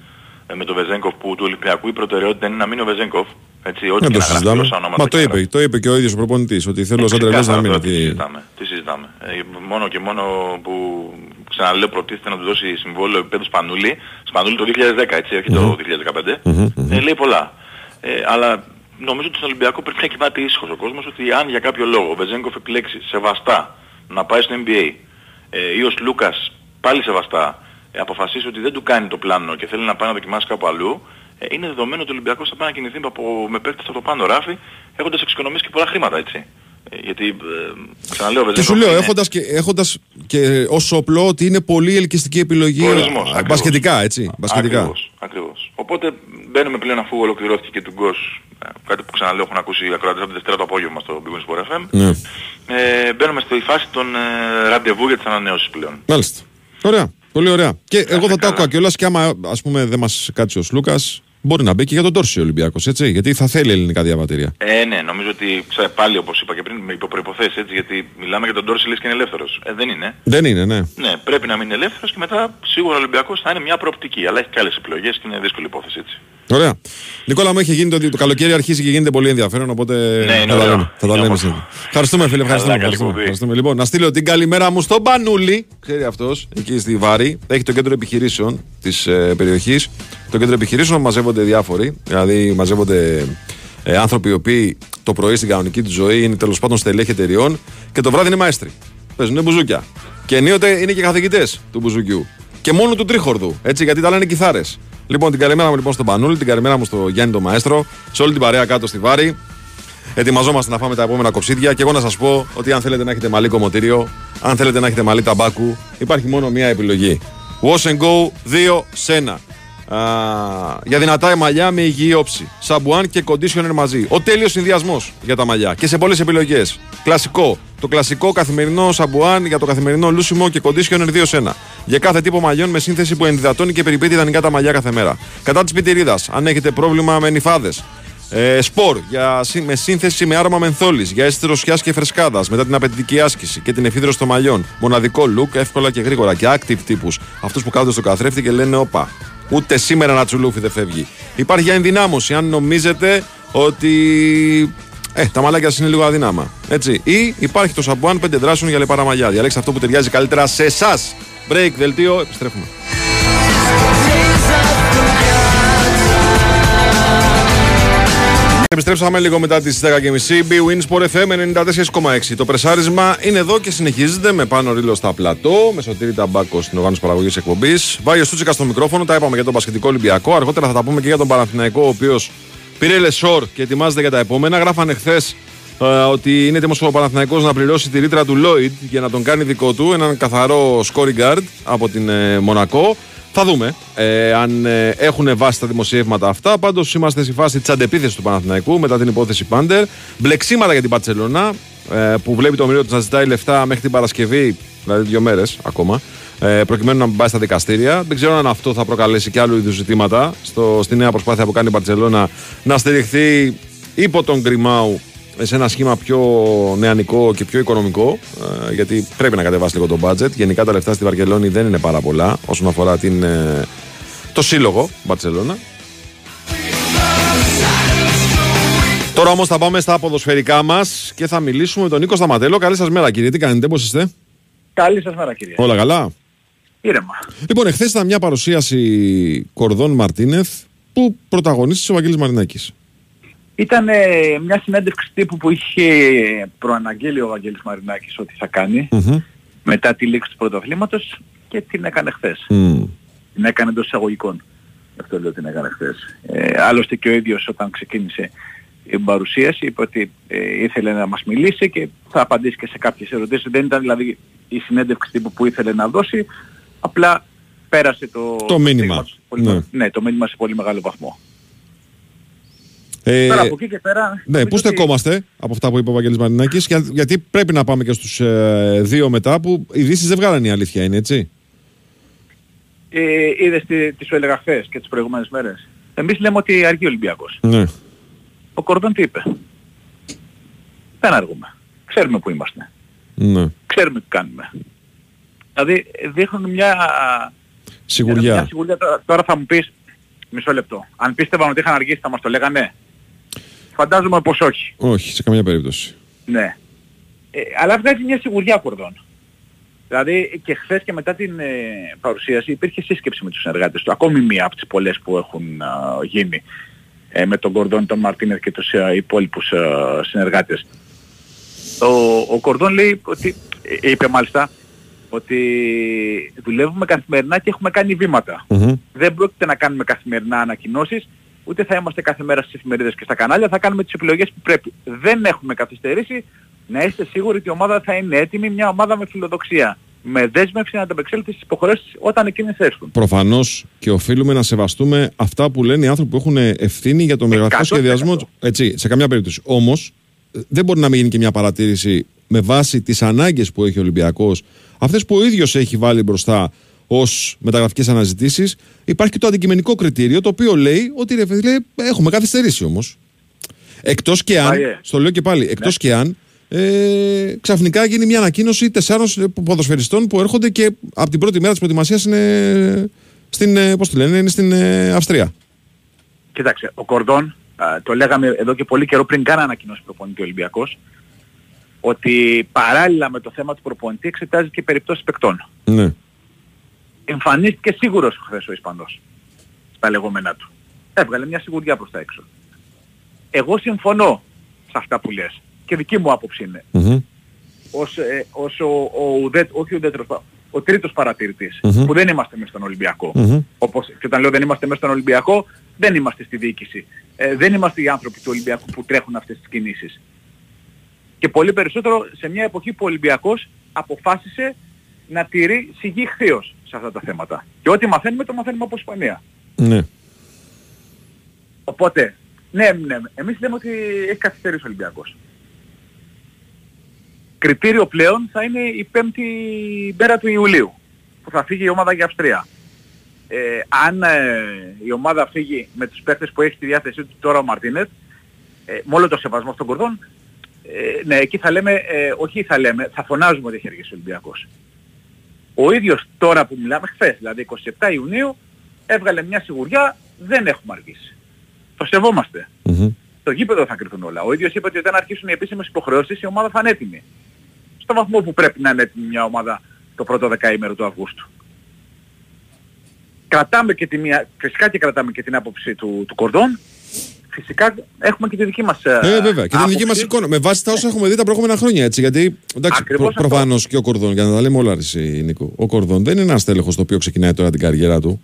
ε, με τον Βεζέγκοφ που του Ολυμπιακού η προτεραιότητα είναι να μείνει ο Βεζέγκοφ, έτσι, ό,τι Δεν και το να γράφει συζητάμε. όσα ονόματα Μα το και είπε, το είπε και ο ίδιος ο προπονητής, ότι θέλω σαν τρελό να Ξεκάθαρα μείνει. τώρα, Τι Τι- συζητάμε. Τι συζητάμε. Ε, μόνο και μόνο που ξαναλέω προτίθεται να του δώσει συμβόλαιο επίπεδου Σπανούλη. Σπανούλη το 2010 έτσι, όχι το 2015. Ε, λέει πολλά. Ε, αλλά νομίζω ότι στον Ολυμπιακό πρέπει να κοιμάται ήσυχος ο κόσμος ότι αν για κάποιο λόγο ο Βεζέγκοφ επιλέξει σεβαστά να πάει στο NBA ε, ή ο Λούκας πάλι σεβαστά ε, αποφασίσει ότι δεν του κάνει το πλάνο και θέλει να πάει να δοκιμάσει κάπου αλλού, ε, είναι δεδομένο ότι ο Ολυμπιακός θα πάει να κινηθεί από, με παίκτες από το πάνω ράφι έχοντας εξοικονομήσει και πολλά χρήματα έτσι. Ε, γιατί, ε, ξαναλέω, ο Και σου Βεζέγκοφ λέω, είναι έχοντας και, έχοντας και ως όπλο ότι είναι πολύ ελκυστική επιλογή. προορισμός, α, ακριβώς. Μπασκετικά, έτσι. Μπασκετικά. Ακριβώς, ακριβώς. Οπότε μπαίνουμε πλέον αφού ολοκληρώθηκε και του Γκος, ε, κάτι που ξαναλέω έχουν ακούσει οι ακροατές από τη Δευτέρα το απόγευμα στο Big Win Sport FM. Ναι. Ε, μπαίνουμε στη φάση των ε, ραντεβού για τις ανανεώσεις πλέον. Μάλιστα. Ωραία. Πολύ ωραία. Και εγώ θα το καλά. άκουγα κιόλας και άμα ας πούμε δεν μας κάτσει ο Λούκα, μπορεί να μπει και για τον Τόρση ο Ολυμπιακός, έτσι. Γιατί θα θέλει ελληνικά διαβατήρια. Ε, ναι, νομίζω ότι ξέ, πάλι όπως είπα και πριν με υποπροϋποθέσεις έτσι, γιατί μιλάμε για τον Ντόρση λες και είναι ελεύθερος. Ε, δεν είναι. Δεν είναι, ναι. Ναι, πρέπει να μείνει ελεύθερος και μετά σίγουρα ο Ολυμπιακός θα είναι μια προοπτική. Αλλά έχει και άλλες επιλογές και είναι δύσκολη υπόθεση έτσι. Ωραία. Νικόλα μου, είχε γίνει το, το καλοκαίρι αρχίζει και γίνεται πολύ ενδιαφέρον, οπότε Ναι, είναι θα τα ωραίο. λέμε. Θα τα Είναι λέμε όμορφο. σήμερα. Ευχαριστούμε, φίλε. Ευχαριστούμε. καλή ευχαριστούμε, εκπομπή. ευχαριστούμε. Λοιπόν, να στείλω την καλημέρα μου στον Πανούλη. Ξέρει αυτός, εκεί στη Βάρη. Έχει το κέντρο επιχειρήσεων της ε, περιοχής. Το κέντρο επιχειρήσεων μαζεύονται διάφοροι. Δηλαδή, μαζεύονται ε, άνθρωποι οι οποίοι το πρωί στην κανονική του ζωή είναι τέλος πάντων στελέχη εταιριών και το βράδυ είναι μαέστροι. Παίζουν μπουζούκια. Και ενίοτε είναι και καθηγητές του μπουζουκιού. Και μόνο του τρίχορδου. Έτσι, γιατί τα λένε κιθάρες. Λοιπόν, την καλημέρα μου λοιπόν στον Πανούλη, την καλημέρα μου στο Γιάννη το Μαέστρο, σε όλη την παρέα κάτω στη Βάρη. Ετοιμαζόμαστε να φάμε τα επόμενα κοψίδια και εγώ να σας πω ότι αν θέλετε να έχετε μαλλί κομμωτήριο, αν θέλετε να έχετε μαλλί ταμπάκου, υπάρχει μόνο μία επιλογή. Wash and Go 2 σε 1. Α, για δυνατά μαλλιά με υγιή όψη. Σαμπουάν και conditioner μαζί. Ο τέλειος συνδυασμός για τα μαλλιά και σε πολλές επιλογές. Κλασικό. Το κλασικό καθημερινό σαμπουάν για το καθημερινό λούσιμο και conditioner 2 σε 1. Για κάθε τύπο μαλλιών με σύνθεση που ενδυδατώνει και περιπέτει ιδανικά τα μαλλιά κάθε μέρα. Κατά της πιτηρίδας, αν έχετε πρόβλημα με νυφάδες, ε, σπορ για, συ- με σύνθεση με άρωμα μενθόλης για αίσθηση δροσιά και φρεσκάδας μετά την απαιτητική άσκηση και την εφίδρωση των μαλλιών. Μοναδικό look, εύκολα και γρήγορα. Και active τύπους. Αυτούς που κάθονται στο καθρέφτη και λένε Όπα, ούτε σήμερα να τσουλούφι δεν φεύγει. Υπάρχει για ενδυνάμωση αν νομίζετε ότι. Ε, τα μαλάκια σας είναι λίγο αδύναμα. Έτσι. Ή υπάρχει το σαμπουάν 5 δράσεων για λεπάρα μαλλιά. Διαλέξτε αυτό που ταιριάζει καλύτερα σε εσάς. Break, δελτίο, επιστρέφουμε. Επιστρέψαμε λίγο μετά τις 10.30. Big Win Sport FM 94,6. Το πρεσάρισμα είναι εδώ και συνεχίζεται με πάνω ρίλο στα πλατό, με σωτήρι ταμπάκο στην οργάνωση παραγωγής εκπομπής. Βάγιο Στούτσικα στο μικρόφωνο, τα είπαμε για τον Πασχετικό Ολυμπιακό. Αργότερα θα τα πούμε και για τον Παναθηναϊκό, ο οποίος πήρε λεσόρ και ετοιμάζεται για τα επόμενα. Γράφανε χθες ότι είναι έτοιμος ο Παναθηναϊκός να πληρώσει τη ρήτρα του Lloyd για να τον κάνει δικό του, έναν καθαρό scoring guard από την ε, Μονακό. Θα δούμε ε, αν ε, έχουν βάσει τα δημοσιεύματα αυτά. Πάντως είμαστε στη φάση της αντεπίθεσης του Παναθηναϊκού μετά την υπόθεση Πάντερ. Μπλεξίματα για την Παρσελόνα ε, που βλέπει το μοιραίο του να ζητάει λεφτά μέχρι την Παρασκευή, δηλαδή δύο μέρες ακόμα, ε, προκειμένου να μην πάει στα δικαστήρια. Δεν ξέρω αν αυτό θα προκαλέσει και άλλου είδους ζητήματα στο, στη νέα προσπάθεια που κάνει η Μπαρσελόνα να στηριχθεί υπό τον Γκριμάου σε ένα σχήμα πιο νεανικό και πιο οικονομικό, ε, γιατί πρέπει να κατεβάσει λίγο το budget. Γενικά τα λεφτά στη Βαρκελόνη δεν είναι πάρα πολλά όσον αφορά την, ε, το σύλλογο Μπαρσελόνα. Τώρα όμως θα πάμε στα ποδοσφαιρικά μας και θα μιλήσουμε με τον Νίκο Σταματέλο. Καλή σας μέρα, κύριε. Τι κάνετε, πώς είστε; Καλή σας μέρα κύριε. Όλα καλά; Ήρεμα. Λοιπόν, εχθές ήταν μια παρουσίαση Κορδόν Μαρτίνεθ που πρωταγωνίστησε ο Βαγγέλης Μαρινάκης. Ήταν ε, μια συνέντευξη τύπου που είχε προαναγγείλει ο Βαγγέλης Μαρινάκης ότι θα κάνει μετά τη λήξη του πρωταθλήματος και την έκανε χθες. Μμμ. Την έκανε εντός εισαγωγικών. Γι' αυτό λέω την έκανε χθες. Ε, άλλωστε και ο ίδιος όταν ξεκίνησε την παρουσίαση είπε ότι ε, ήθελε να μας μιλήσει και θα απαντήσει και σε κάποιες ερωτήσεις. Δεν ήταν δηλαδή η συνέντευξη τύπου που ήθελε να δώσει, απλά πέρασε το, Το μήνυμα. στίγμα του σε πολύ Ναι. με- ναι, το μήνυμα σε πολύ μεγάλο βαθμό. Ε, Τώρα από εκεί και πέρα... ναι, νομίζω πού ότι- στεκόμαστε από αυτά που είπε ο Βαγγέλης Μαρινάκης, για, γιατί πρέπει να πάμε και στους ε, δύο μετά που οι ειδήσεις δεν βγάλανε η αλήθεια, είναι έτσι. Ε, είδες τι, τι σου έλεγα χθες και τις προηγούμενες μέρες. Εμείς λέμε ότι αργεί ο Ολυμπιακός. Ναι. Ο Κορδόν τι είπε; Δεν αργούμε. Ξέρουμε που είμαστε. ναι. Ξέρουμε τι κάνουμε. Δηλαδή δείχνουν μια... Σιγουριά. Μια σιγουριά. Τώρα, τώρα θα μου πεις, μισό λεπτό. Αν πίστευαν ότι είχαν αργήσει θα μας το λέγανε; Φαντάζομαι πως όχι. Όχι, σε καμία περίπτωση. Ναι. Ε, αλλά βγάζει μια σιγουριά ο Κορδόν. Δηλαδή και χθες και μετά την ε, παρουσίαση υπήρχε σύσκεψη με τους συνεργάτες του. Ακόμη μία από τις πολλές που έχουν α, γίνει ε, με τον Κορδόν, τον Μαρτίνεθ και τους ε, υπόλοιπους ε, συνεργάτες. Ο, ο Κορδόν λέει ότι, ε, είπε μάλιστα, ότι δουλεύουμε καθημερινά και έχουμε κάνει βήματα. Μμμ. Δεν πρόκειται να κάνουμε καθημερινά ανακοινώσεις, ούτε θα είμαστε κάθε μέρα στις εφημερίδες και στα κανάλια, θα κάνουμε τις επιλογές που πρέπει. Δεν έχουμε καθυστερήσει, να είστε σίγουροι ότι η ομάδα θα είναι έτοιμη, μια ομάδα με φιλοδοξία. Με δέσμευση να ανταπεξέλθει στις υποχρεώσεις όταν εκείνες έρθουν. Προφανώς και οφείλουμε να σεβαστούμε αυτά που λένε οι άνθρωποι που έχουν ευθύνη για τον μεγαλύτερο 100%. σχεδιασμό. Έτσι, σε καμιά περίπτωση. Όμως, δεν μπορεί να μην γίνει και μια παρατήρηση με βάση τις ανάγκες που έχει ο Ολυμπιακός, αυτές που ο ίδιος έχει βάλει μπροστά ως μεταγραφικές αναζητήσεις. Υπάρχει και το αντικειμενικό κριτήριο το οποίο λέει ότι ρε φίλε, έχουμε καθυστερήσει όμως. Εκτός και αν, Πάει, ε. στο λέω και πάλι, εκτός και αν ε, ξαφνικά γίνει μια ανακοίνωση τεσσάρων ποδοσφαιριστών που έρχονται και από την πρώτη μέρα της προετοιμασίας είναι στην, ε, πώς τη λένε, είναι στην ε, Αυστρία. Κοίταξε, ο Κορδόν, α, το λέγαμε εδώ και πολύ καιρό πριν καν ανακοινώσει προπονητή ο Ολυμπιακός, ότι παράλληλα με το θέμα του προπονητή εξετάζει και περιπτώσεις παικτών. Ναι. Εμφανίστηκε σίγουρος χθες ο Ισπανός στα λεγόμενά του. Έβγαλε μια σιγουριά προς τα έξω. Εγώ συμφωνώ σε αυτά που λες. Και δική μου άποψη είναι. Μμμ. Ως, ε, ως ο, ο, ουδέ, όχι ο, ουδέτερος, πα- ο τρίτος παρατηρητής, Μμμ. που δεν είμαστε μέσα στον Ολυμπιακό. Μμμ. Όπως, και όταν λέω δεν είμαστε μέσα στον Ολυμπιακό, δεν είμαστε στη διοίκηση. Ε, δεν είμαστε οι άνθρωποι του Ολυμπιακού που τρέχουν αυτές τις κινήσεις. Και πολύ περισσότερο σε μια εποχή που ο Ολυμπιακός αποφάσισε να τηρεί σιγή χθείως σε αυτά τα θέματα. Και ό,τι μαθαίνουμε το μαθαίνουμε από Ισπανία. Ναι. Οπότε, ναι, ναι, εμείς λέμε ότι έχει καθυστερήσει ο Ολυμπιακός. Κριτήριο πλέον θα είναι η πέμπτη μέρα του Ιουλίου που θα φύγει η ομάδα για Αυστρία. Ε, αν ε, η ομάδα φύγει με τους παίχτες που έχει στη διάθεσή του τώρα ο Μαρτίνετ, ε, με όλο το σεβασμό στον Κορδόν, ε, ναι, εκεί θα λέμε, ε, όχι θα λέμε, θα φωνάζουμε ότι έχει αργήσει ο Ολυμπιακός. Ο ίδιος τώρα που μιλάμε, χθες, δηλαδή 27 Ιουνίου, έβγαλε μια σιγουριά, δεν έχουμε αργήσει. Το σεβόμαστε. Μμμ. Στο γήπεδο θα κρυθούν όλα. Ο ίδιος είπε ότι όταν αρχίσουν οι επίσημες υποχρεώσεις η ομάδα θα είναι έτοιμη. Στο βαθμό που πρέπει να είναι έτοιμη μια ομάδα το πρώτο δεκαήμερο του Αυγούστου. Κρατάμε και τη μία, φυσικά και κρατάμε και την άποψη του, του Κορδόν. Φυσικά έχουμε και τη δική μας Ε, βέβαια. Και την δική μας άποψη. εικόνα. Με βάση τα όσα έχουμε δει τα προηγούμενα χρόνια. Έτσι, γιατί εντάξει, Ακριβώς προ, αυτό. προφανώς και ο Κορδόν, για να τα λέμε όλα, εσύ, Νίκο. Ο Κορδόν δεν είναι ένας τέλεχος το οποίο ξεκινάει τώρα την καριέρα του.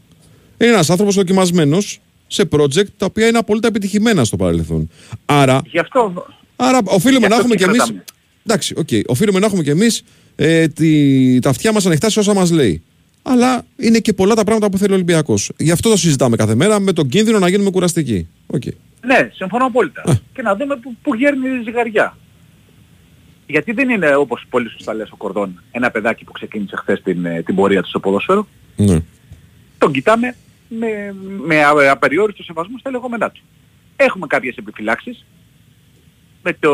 Είναι ένας άνθρωπος δοκιμασμένος σε project τα οποία είναι απόλυτα επιτυχημένα στο παρελθόν. Άρα, Γι' αυτό άρα οφείλουμε Γι' να αυτό έχουμε και κι εμεί. κρατάμε. Εντάξει, οκ. Οφείλουμε να έχουμε κι εμείς ε, τη, τα αυτιά μας ανοιχτά σε όσα μας λέει. Αλλά είναι και πολλά τα πράγματα που θέλει ο Ολυμπιακός. Γι' αυτό το συζητάμε κάθε μέρα με τον κίνδυνο να γίνουμε κουραστικοί. Οκ. Ναι, συμφωνώ απόλυτα. Και να δούμε που, που γέρνει η ζυγαριά. Γιατί δεν είναι όπως πολύ σωστά λες ο Κορδόν ένα παιδάκι που ξεκίνησε χθες την, ε, την πορεία του στο ποδόσφαιρο. Ναι. Τον κοιτάμε με, με α- απεριόριστο σεβασμό στα λεγόμενά του. Έχουμε κάποιες επιφυλάξεις. Με, το,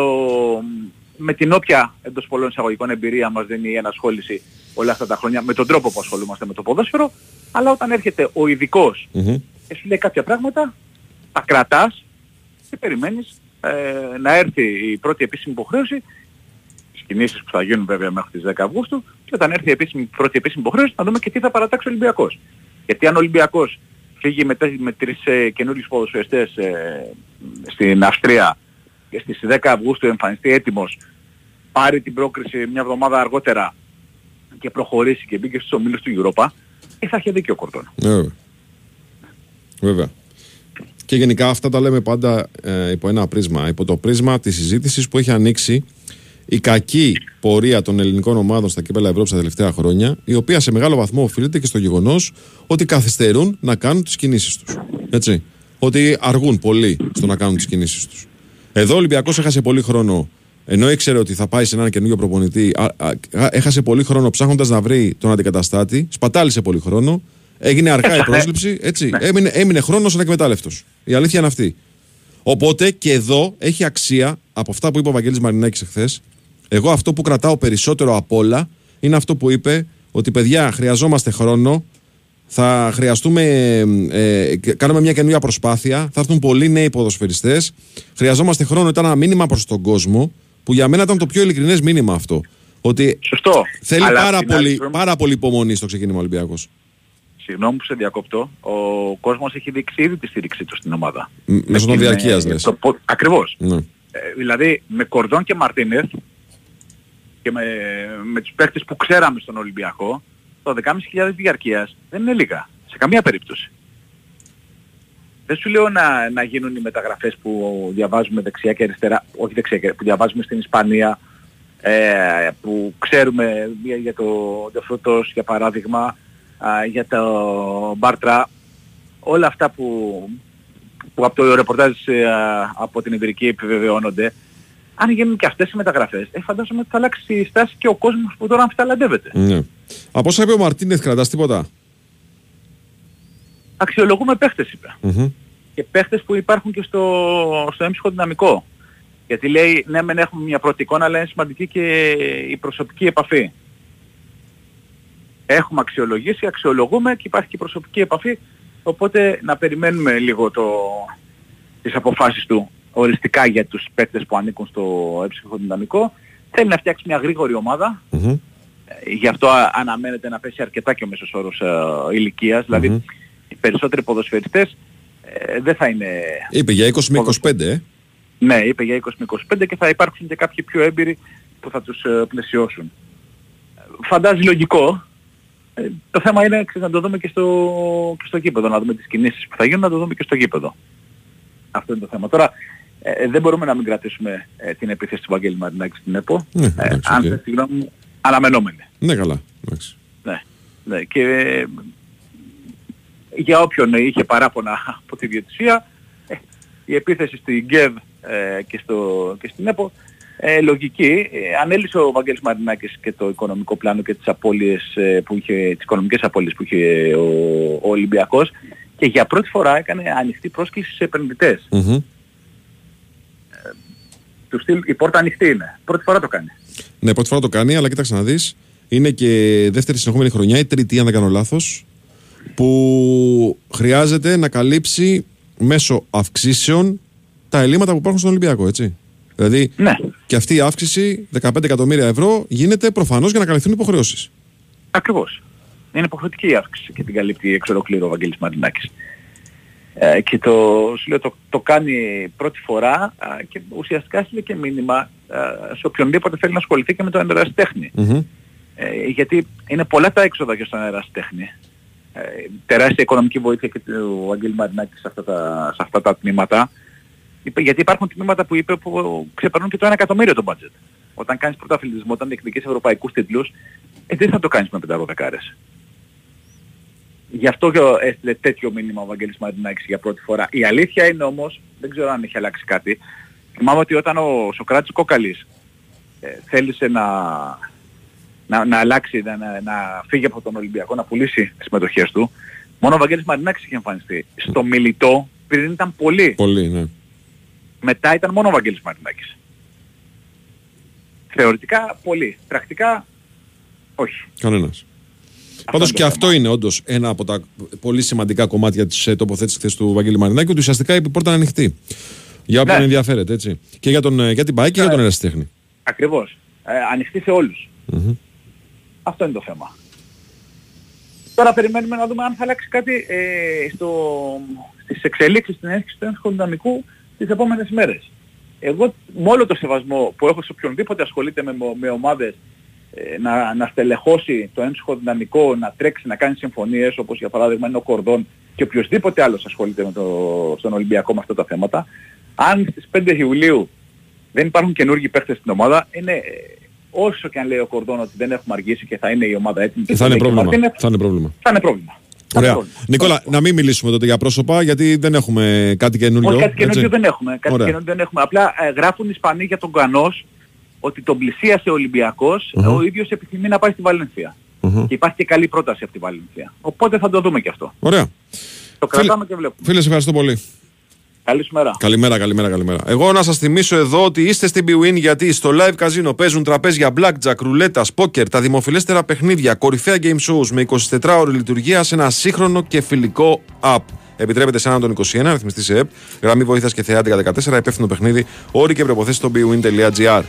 με την όποια εντός πολλών εισαγωγικών εμπειρία μας δίνει η ενασχόληση όλα αυτά τα χρόνια με τον τρόπο που ασχολούμαστε με το ποδόσφαιρο, αλλά όταν έρχεται ο ειδικός Μμμ. και σου λέει κάποια πράγματα, τα κρατάς και περιμένεις ε, να έρθει η πρώτη επίσημη υποχρέωση, τις κινήσεις που θα γίνουν βέβαια μέχρι τις 10 Αυγούστου, και όταν έρθει η επίσημη, πρώτη επίσημη υποχρέωση να δούμε και τι θα παρατάξει ο Ολυμπιακός. Γιατί αν ο Ολυμπιακός φύγει με, τε- με τρεις ε, καινούριους ποδοσφαιριστές ε, στην Αυστρία και στις 10 Αυγούστου εμφανιστεί έτοιμος, πάρει την πρόκριση μια εβδομάδα αργότερα και προχωρήσει και μπήκε στους ομίλους του Europa, ε, θα είχε δίκιο ο Κορδόν. Ναι, βέβαια. Βέβαια. Και γενικά αυτά τα λέμε πάντα ε, υπό ένα πρίσμα. Υπό το πρίσμα της συζήτησης που έχει ανοίξει η κακή πορεία των ελληνικών ομάδων στα κύπελα Ευρώπης τα τελευταία χρόνια, η οποία σε μεγάλο βαθμό οφείλεται και στο γεγονός ότι καθυστερούν να κάνουν τις κινήσεις τους. Έτσι. Ότι αργούν πολύ στο να κάνουν τις κινήσεις τους. Εδώ ο Ολυμπιακός έχασε πολύ χρόνο, ενώ ήξερε ότι θα πάει σε έναν καινούργιο προπονητή, α, α, α, έχασε πολύ χρόνο ψάχνοντας να βρει τον αντικαταστάτη, σπατάλησε πολύ χρόνο, έγινε αργά η Έχασε. πρόσληψη, έτσι. Έμεινε, έμεινε χρόνος ανεκμετάλλευτος. Η αλήθεια είναι αυτή. Οπότε και εδώ έχει αξία από αυτά που είπε ο Βαγγέλης Μαρινάκης εχθές. Εγώ αυτό που κρατάω περισσότερο απ' όλα είναι αυτό που είπε ότι παιδιά χρειαζόμαστε χρόνο, θα χρειαστούμε, ε, και- κάνουμε μια καινούργια προσπάθεια, θα έρθουν πολλοί νέοι ποδοσφαιριστές, χρειαζόμαστε χρόνο, ήταν ένα μήνυμα προς τον κόσμο που για μένα ήταν το πιο ειλικρινές μήνυμα αυτό. Ότι Σωστό. θέλει Αλλά πάρα απ' την άλλη, πολύ, συγγνώμη- πάρα πολύ υπομονή στο ξεκίνημα Ολυμπιακός. Συγγνώμη που σε διακόπτω. Ο κόσμος έχει δείξει ήδη τη στήριξή του στην ομάδα. Μ- Μέσω των την, διαρκείας ε, λες. το πο- Ακριβώς. Ναι. Ε, δηλαδή με Κορδόν και Μαρτίνεθ και με, με τους παίχτες που ξέραμε στον Ολυμπιακό, το 10.500 διαρκείας δεν είναι λίγα. Σε καμία περίπτωση. Δεν σου λέω να, να γίνουν οι μεταγραφές που διαβάζουμε δεξιά και αριστερά, όχι δεξιά και που διαβάζουμε στην Ισπανία, ε, που ξέρουμε για, για το Ντεφρωτός για παράδειγμα, α, για το Μπάρτρα, όλα αυτά που, που από το ρεπορτάζ ε, από την Ιβηρική επιβεβαιώνονται, αν γίνουν και αυτές οι μεταγραφές, ε, φαντάζομαι ότι θα αλλάξει η στάση και ο κόσμος που τώρα αμφιταλαντεύεται. Ναι. Από όσα είπε ο Μαρτίνεθ, κρατάς τίποτα; Αξιολογούμε παίχτες είπε. Μμμ. και παίχτες που υπάρχουν και στο, στο έμψυχο δυναμικό. Γιατί λέει, ναι μεν έχουμε μια πρώτη εικόνα, αλλά είναι σημαντική και η προσωπική επαφή. Έχουμε αξιολογήσει, αξιολογούμε και υπάρχει και η προσωπική επαφή, οπότε να περιμένουμε λίγο το, τις αποφάσεις του οριστικά για τους παίκτες που ανήκουν στο έμψυχο δυναμικό. Θέλει να φτιάξει μια γρήγορη ομάδα, Μμμ. ε, γι' αυτό α- αναμένεται να πέσει αρκετά και ο μέσος όρος ε, ηλικίας, δηλαδή Μμμ. οι περισσότεροι ποδοσφαιριστές ε, δεν θα είναι Είπε για 20 με 25, ε. ναι, είπε για 20 με 25 και θα υπάρξουν και κάποιοι πιο έμπειροι που θα τους ε, πλαισιώσουν. Φαντάζει λογικό. Ε, το θέμα είναι ξέρεις, να το δούμε και στο, και στο γήπεδο, να δούμε τις κινήσεις που θα γίνουν, να το δούμε και στο γήπεδο. Αυτό είναι το θέμα. Τώρα, ε, δεν μπορούμε να μην κρατήσουμε ε, την επίθεση του Βαγγέλη Μαρινάκη στην ΕΠΟ. Ναι, ε, εντάξει, αν οκ. θες τη γνώμη μου, αναμενόμενη. Ναι, καλά. Εντάξει. Ναι, ναι. Και ε, για όποιον είχε παράπονα από τη διαιτησία, ε, η επίθεση στην ΓΚΕΒ ε, και, στο, και στην ΕΠΟ, ε, λογική, ε, ανέλησε ο Βαγγέλης Μαρινάκης και το οικονομικό πλάνο και τις απώλειες ε, που είχε, τις οικονομικές απώλειες που είχε ο, ο Ολυμπιακός και για πρώτη φορά έκανε ανοιχτή πρόσκληση σε επενδυτές. Μμμ. Του στυλ, η πόρτα ανοιχτή είναι. Πρώτη φορά το κάνει. Ναι, πρώτη φορά το κάνει, αλλά κοίταξε να δεις. Είναι και δεύτερη συνεχόμενη χρονιά, η τρίτη, αν δεν κάνω λάθος, που χρειάζεται να καλύψει μέσω αυξήσεων τα ελλείμματα που υπάρχουν στον Ολυμπιακό, έτσι. Δηλαδή, Ναι. και αυτή η αύξηση 15 εκατομμύρια ευρώ γίνεται προφανώς για να καλυφθούν υποχρεώσεις. Ακριβώς. Είναι υποχρεωτική η αύξηση και την καλύπτει εξ ολοκλήρου ο Βαγγέλης Μαρινάκης. Ε, και το, σου λέω, το, το κάνει πρώτη φορά α, και ουσιαστικά στείλει και μήνυμα α, σε οποιονδήποτε θέλει να ασχοληθεί και με το ενερασιτέχνη. Ε, γιατί είναι πολλά τα έξοδα και στον αεραστέχνη. Ε, τεράστια οικονομική βοήθεια και του Αγγέλη Μαρινάκη σε αυτά τα, σε αυτά τα τμήματα. Είπε- Γιατί υπάρχουν τμήματα που είπε που ξεπερνούν και το 1 εκατομμύριο το budget. Όταν κάνεις πρωταθλητισμό, όταν διεκδικείς ευρωπαϊκούς τίτλους, ε, δεν θα το κάνεις με 5 δεκάρες. Γι' αυτό και ο- έστειλε τέτοιο μήνυμα ο Βαγγέλης Μαρινάκης για πρώτη φορά. Η αλήθεια είναι όμως, δεν ξέρω αν έχει αλλάξει κάτι, θυμάμαι ότι όταν ο Σοκράτης Κόκαλης ε, θέλησε να, να, να αλλάξει, να, να, να φύγει από τον Ολυμπιακό, να πουλήσει τις συμμετοχές του. Μόνο ο Βαγγέλης Μαρινάκης είχε εμφανιστεί. Στο μιλητό πριν ήταν πολύ. Πολύ, ναι. Μετά ήταν μόνο ο Βαγγέλης Μαρινάκης. Θεωρητικά πολύ. Πρακτικά όχι. Κανένας. Πάντως και αυτό είναι όντως ένα από τα πολύ σημαντικά κομμάτια της ε, τοποθέτησης χθες του Βαγγέλη Μαρινάκη, ότι ουσιαστικά η πόρτα είναι ανοιχτή. Για όποιον Ναι. ενδιαφέρεται, έτσι. Και για, τον, ε, για την ΠΑΕ και για τον ερασιτέχνη. Ακριβώς. Ε, ανοιχτή σε όλους. Αυτό είναι το θέμα. Τώρα περιμένουμε να δούμε αν θα αλλάξει κάτι ε, στο, στις εξελίξεις στην έναρξη του ένσυχου δυναμικού τις επόμενες μέρες. Εγώ με όλο το σεβασμό που έχω σε οποιονδήποτε ασχολείται με, με ομάδες ε, να, να στελεχώσει το ένσυχο δυναμικό, να τρέξει, να κάνει συμφωνίες όπως για παράδειγμα είναι ο Κορδόν και οποιοδήποτε άλλος ασχολείται με το, στον Ολυμπιακό με αυτά τα θέματα. Αν στις 5 Ιουλίου δεν υπάρχουν καινούργιοι παίχτες στην ομάδα, είναι ε, όσο και αν λέει ο Κορδόν ότι δεν έχουμε αργήσει και θα είναι η ομάδα έτοιμη. και Θα είναι λέει και ο πρόβλημα. Μαρτίνεθ, Θα είναι πρόβλημα. θα είναι πρόβλημα. Ωραία. Νικόλα, να μην μιλήσουμε τότε για πρόσωπα, γιατί δεν έχουμε κάτι καινούριο. Όχι, κάτι καινούργιο έτσι. δεν έχουμε. Κάτι Ωραία. καινούργιο δεν έχουμε. Απλά ε, γράφουν οι Ισπανοί για τον Κανός ότι τον πλησίασε ο ολυμπιακος Μμμ. ο ίδιος επιθυμεί να πάει στη βαλενθια Μμμ. Και υπάρχει και καλή πρόταση από τη Βαλενθία. Οπότε θα το δούμε και αυτό. Ωραία. Το κρατάμε και βλέπουμε. Φίλες, σε ευχαριστώ πολύ. Καλή σου μέρα. Καλημέρα, καλημέρα, καλημέρα. Εγώ να σας θυμίσω εδώ ότι είστε στην BWIN γιατί στο live casino παίζουν τραπέζια blackjack, ρουλέτας, poker, τα δημοφιλέστερα παιχνίδια, κορυφαία game shows με 24 ώρε λειτουργία σε ένα σύγχρονο και φιλικό app. Επιτρέπεται σε έναν των 21, αριθμιστή σε ΕΠ, γραμμή βοήθειας και θεάτικα 14, υπεύθυνο παιχνίδι, όροι και προποθέσει στο bwin.gr.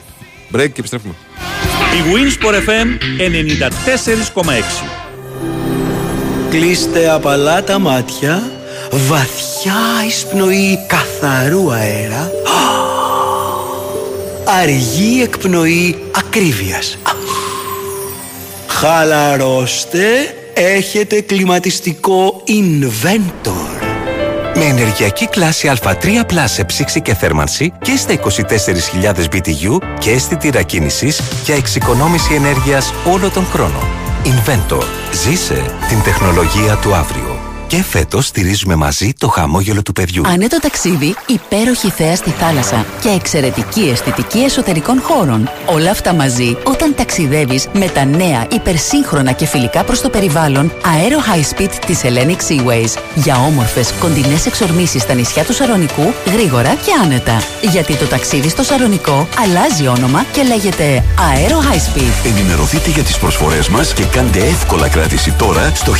Break και επιστρέφουμε. Η Winsport FM 94,6. Κλείστε απαλά τα μάτια, βαθιά εισπνοή καθαρού αέρα, αργή εκπνοή ακρίβειας. Χαλαρώστε, έχετε κλιματιστικό Inventor. Με ενεργειακή κλάση Α3 Plus σε ψήξη και θέρμανση και στα 24.000 BTU και αισθητήρα κίνησης για εξοικονόμηση ενέργειας όλο τον χρόνο. Inventor. Ζήσε την τεχνολογία του αύριο. Και φέτος στηρίζουμε μαζί το χαμόγελο του παιδιού. Ανέτο ταξίδι, υπέροχη θέα στη θάλασσα και εξαιρετική αισθητική εσωτερικών χώρων. Όλα αυτά μαζί όταν ταξιδεύεις με τα νέα υπερσύγχρονα και φιλικά προς το περιβάλλον Aero High Speed της Hellenic Seaways. Για όμορφες κοντινές εξορμήσεις στα νησιά του Σαρονικού, γρήγορα και άνετα. Γιατί το ταξίδι στο Σαρονικό αλλάζει όνομα και λέγεται Aero High Speed. Ενημερωθείτε για τις προσφορές μας και κάντε εύκολα κράτηση τώρα στο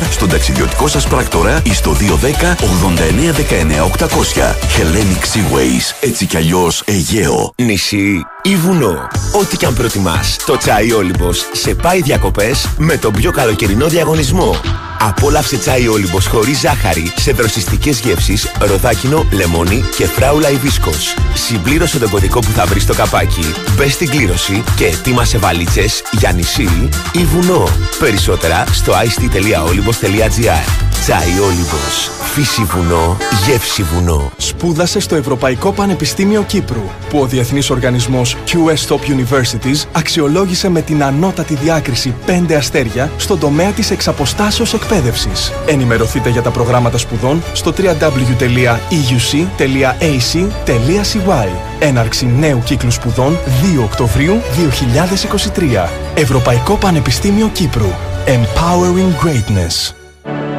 hellenicsseaways.gr, στον ταξιδιωτικό σας πράκτορα ή στο 210 89 19 800. Hellenic Seaways, έτσι κι αλλιώς Αιγαίο. Νησί ή βουνό. Ό,τι και αν προτιμάς, το τσάι Όλυμπος σε πάει διακοπές με τον πιο καλοκαιρινό διαγωνισμό. Απόλαυσε τσάι Όλυμπος χωρίς ζάχαρη σε δροσιστικές γεύσεις, ροδάκινο, λεμόνι και φράουλα υβίσκος. Συμπλήρωσε τον κωδικό που θα βρεις στο καπάκι, μπες στην κλήρωση και ετοίμασε βαλίτσες για νησί ή βουνό. Περισσότερα στο ict.olybos.gr Τσάι Όλυμπος. Φύση βουνό, γεύση βουνό. Σπούδασε στο Ευρωπαϊκό Πανεπιστήμιο Κύπρου, που ο διεθνής οργανισμός QS Top Universities αξιολόγησε με την ανώτατη διάκριση 5 αστέρια στον τομέα της εξαποστάσεως εκπαίδευσης. Ενημερωθείτε για τα προγράμματα σπουδών στο www.euc.ac.cy. Έναρξη νέου κύκλου σπουδών 2 Οκτωβρίου 2023. Ευρωπαϊκό Πανεπιστήμιο Κύπρου. Empowering Greatness.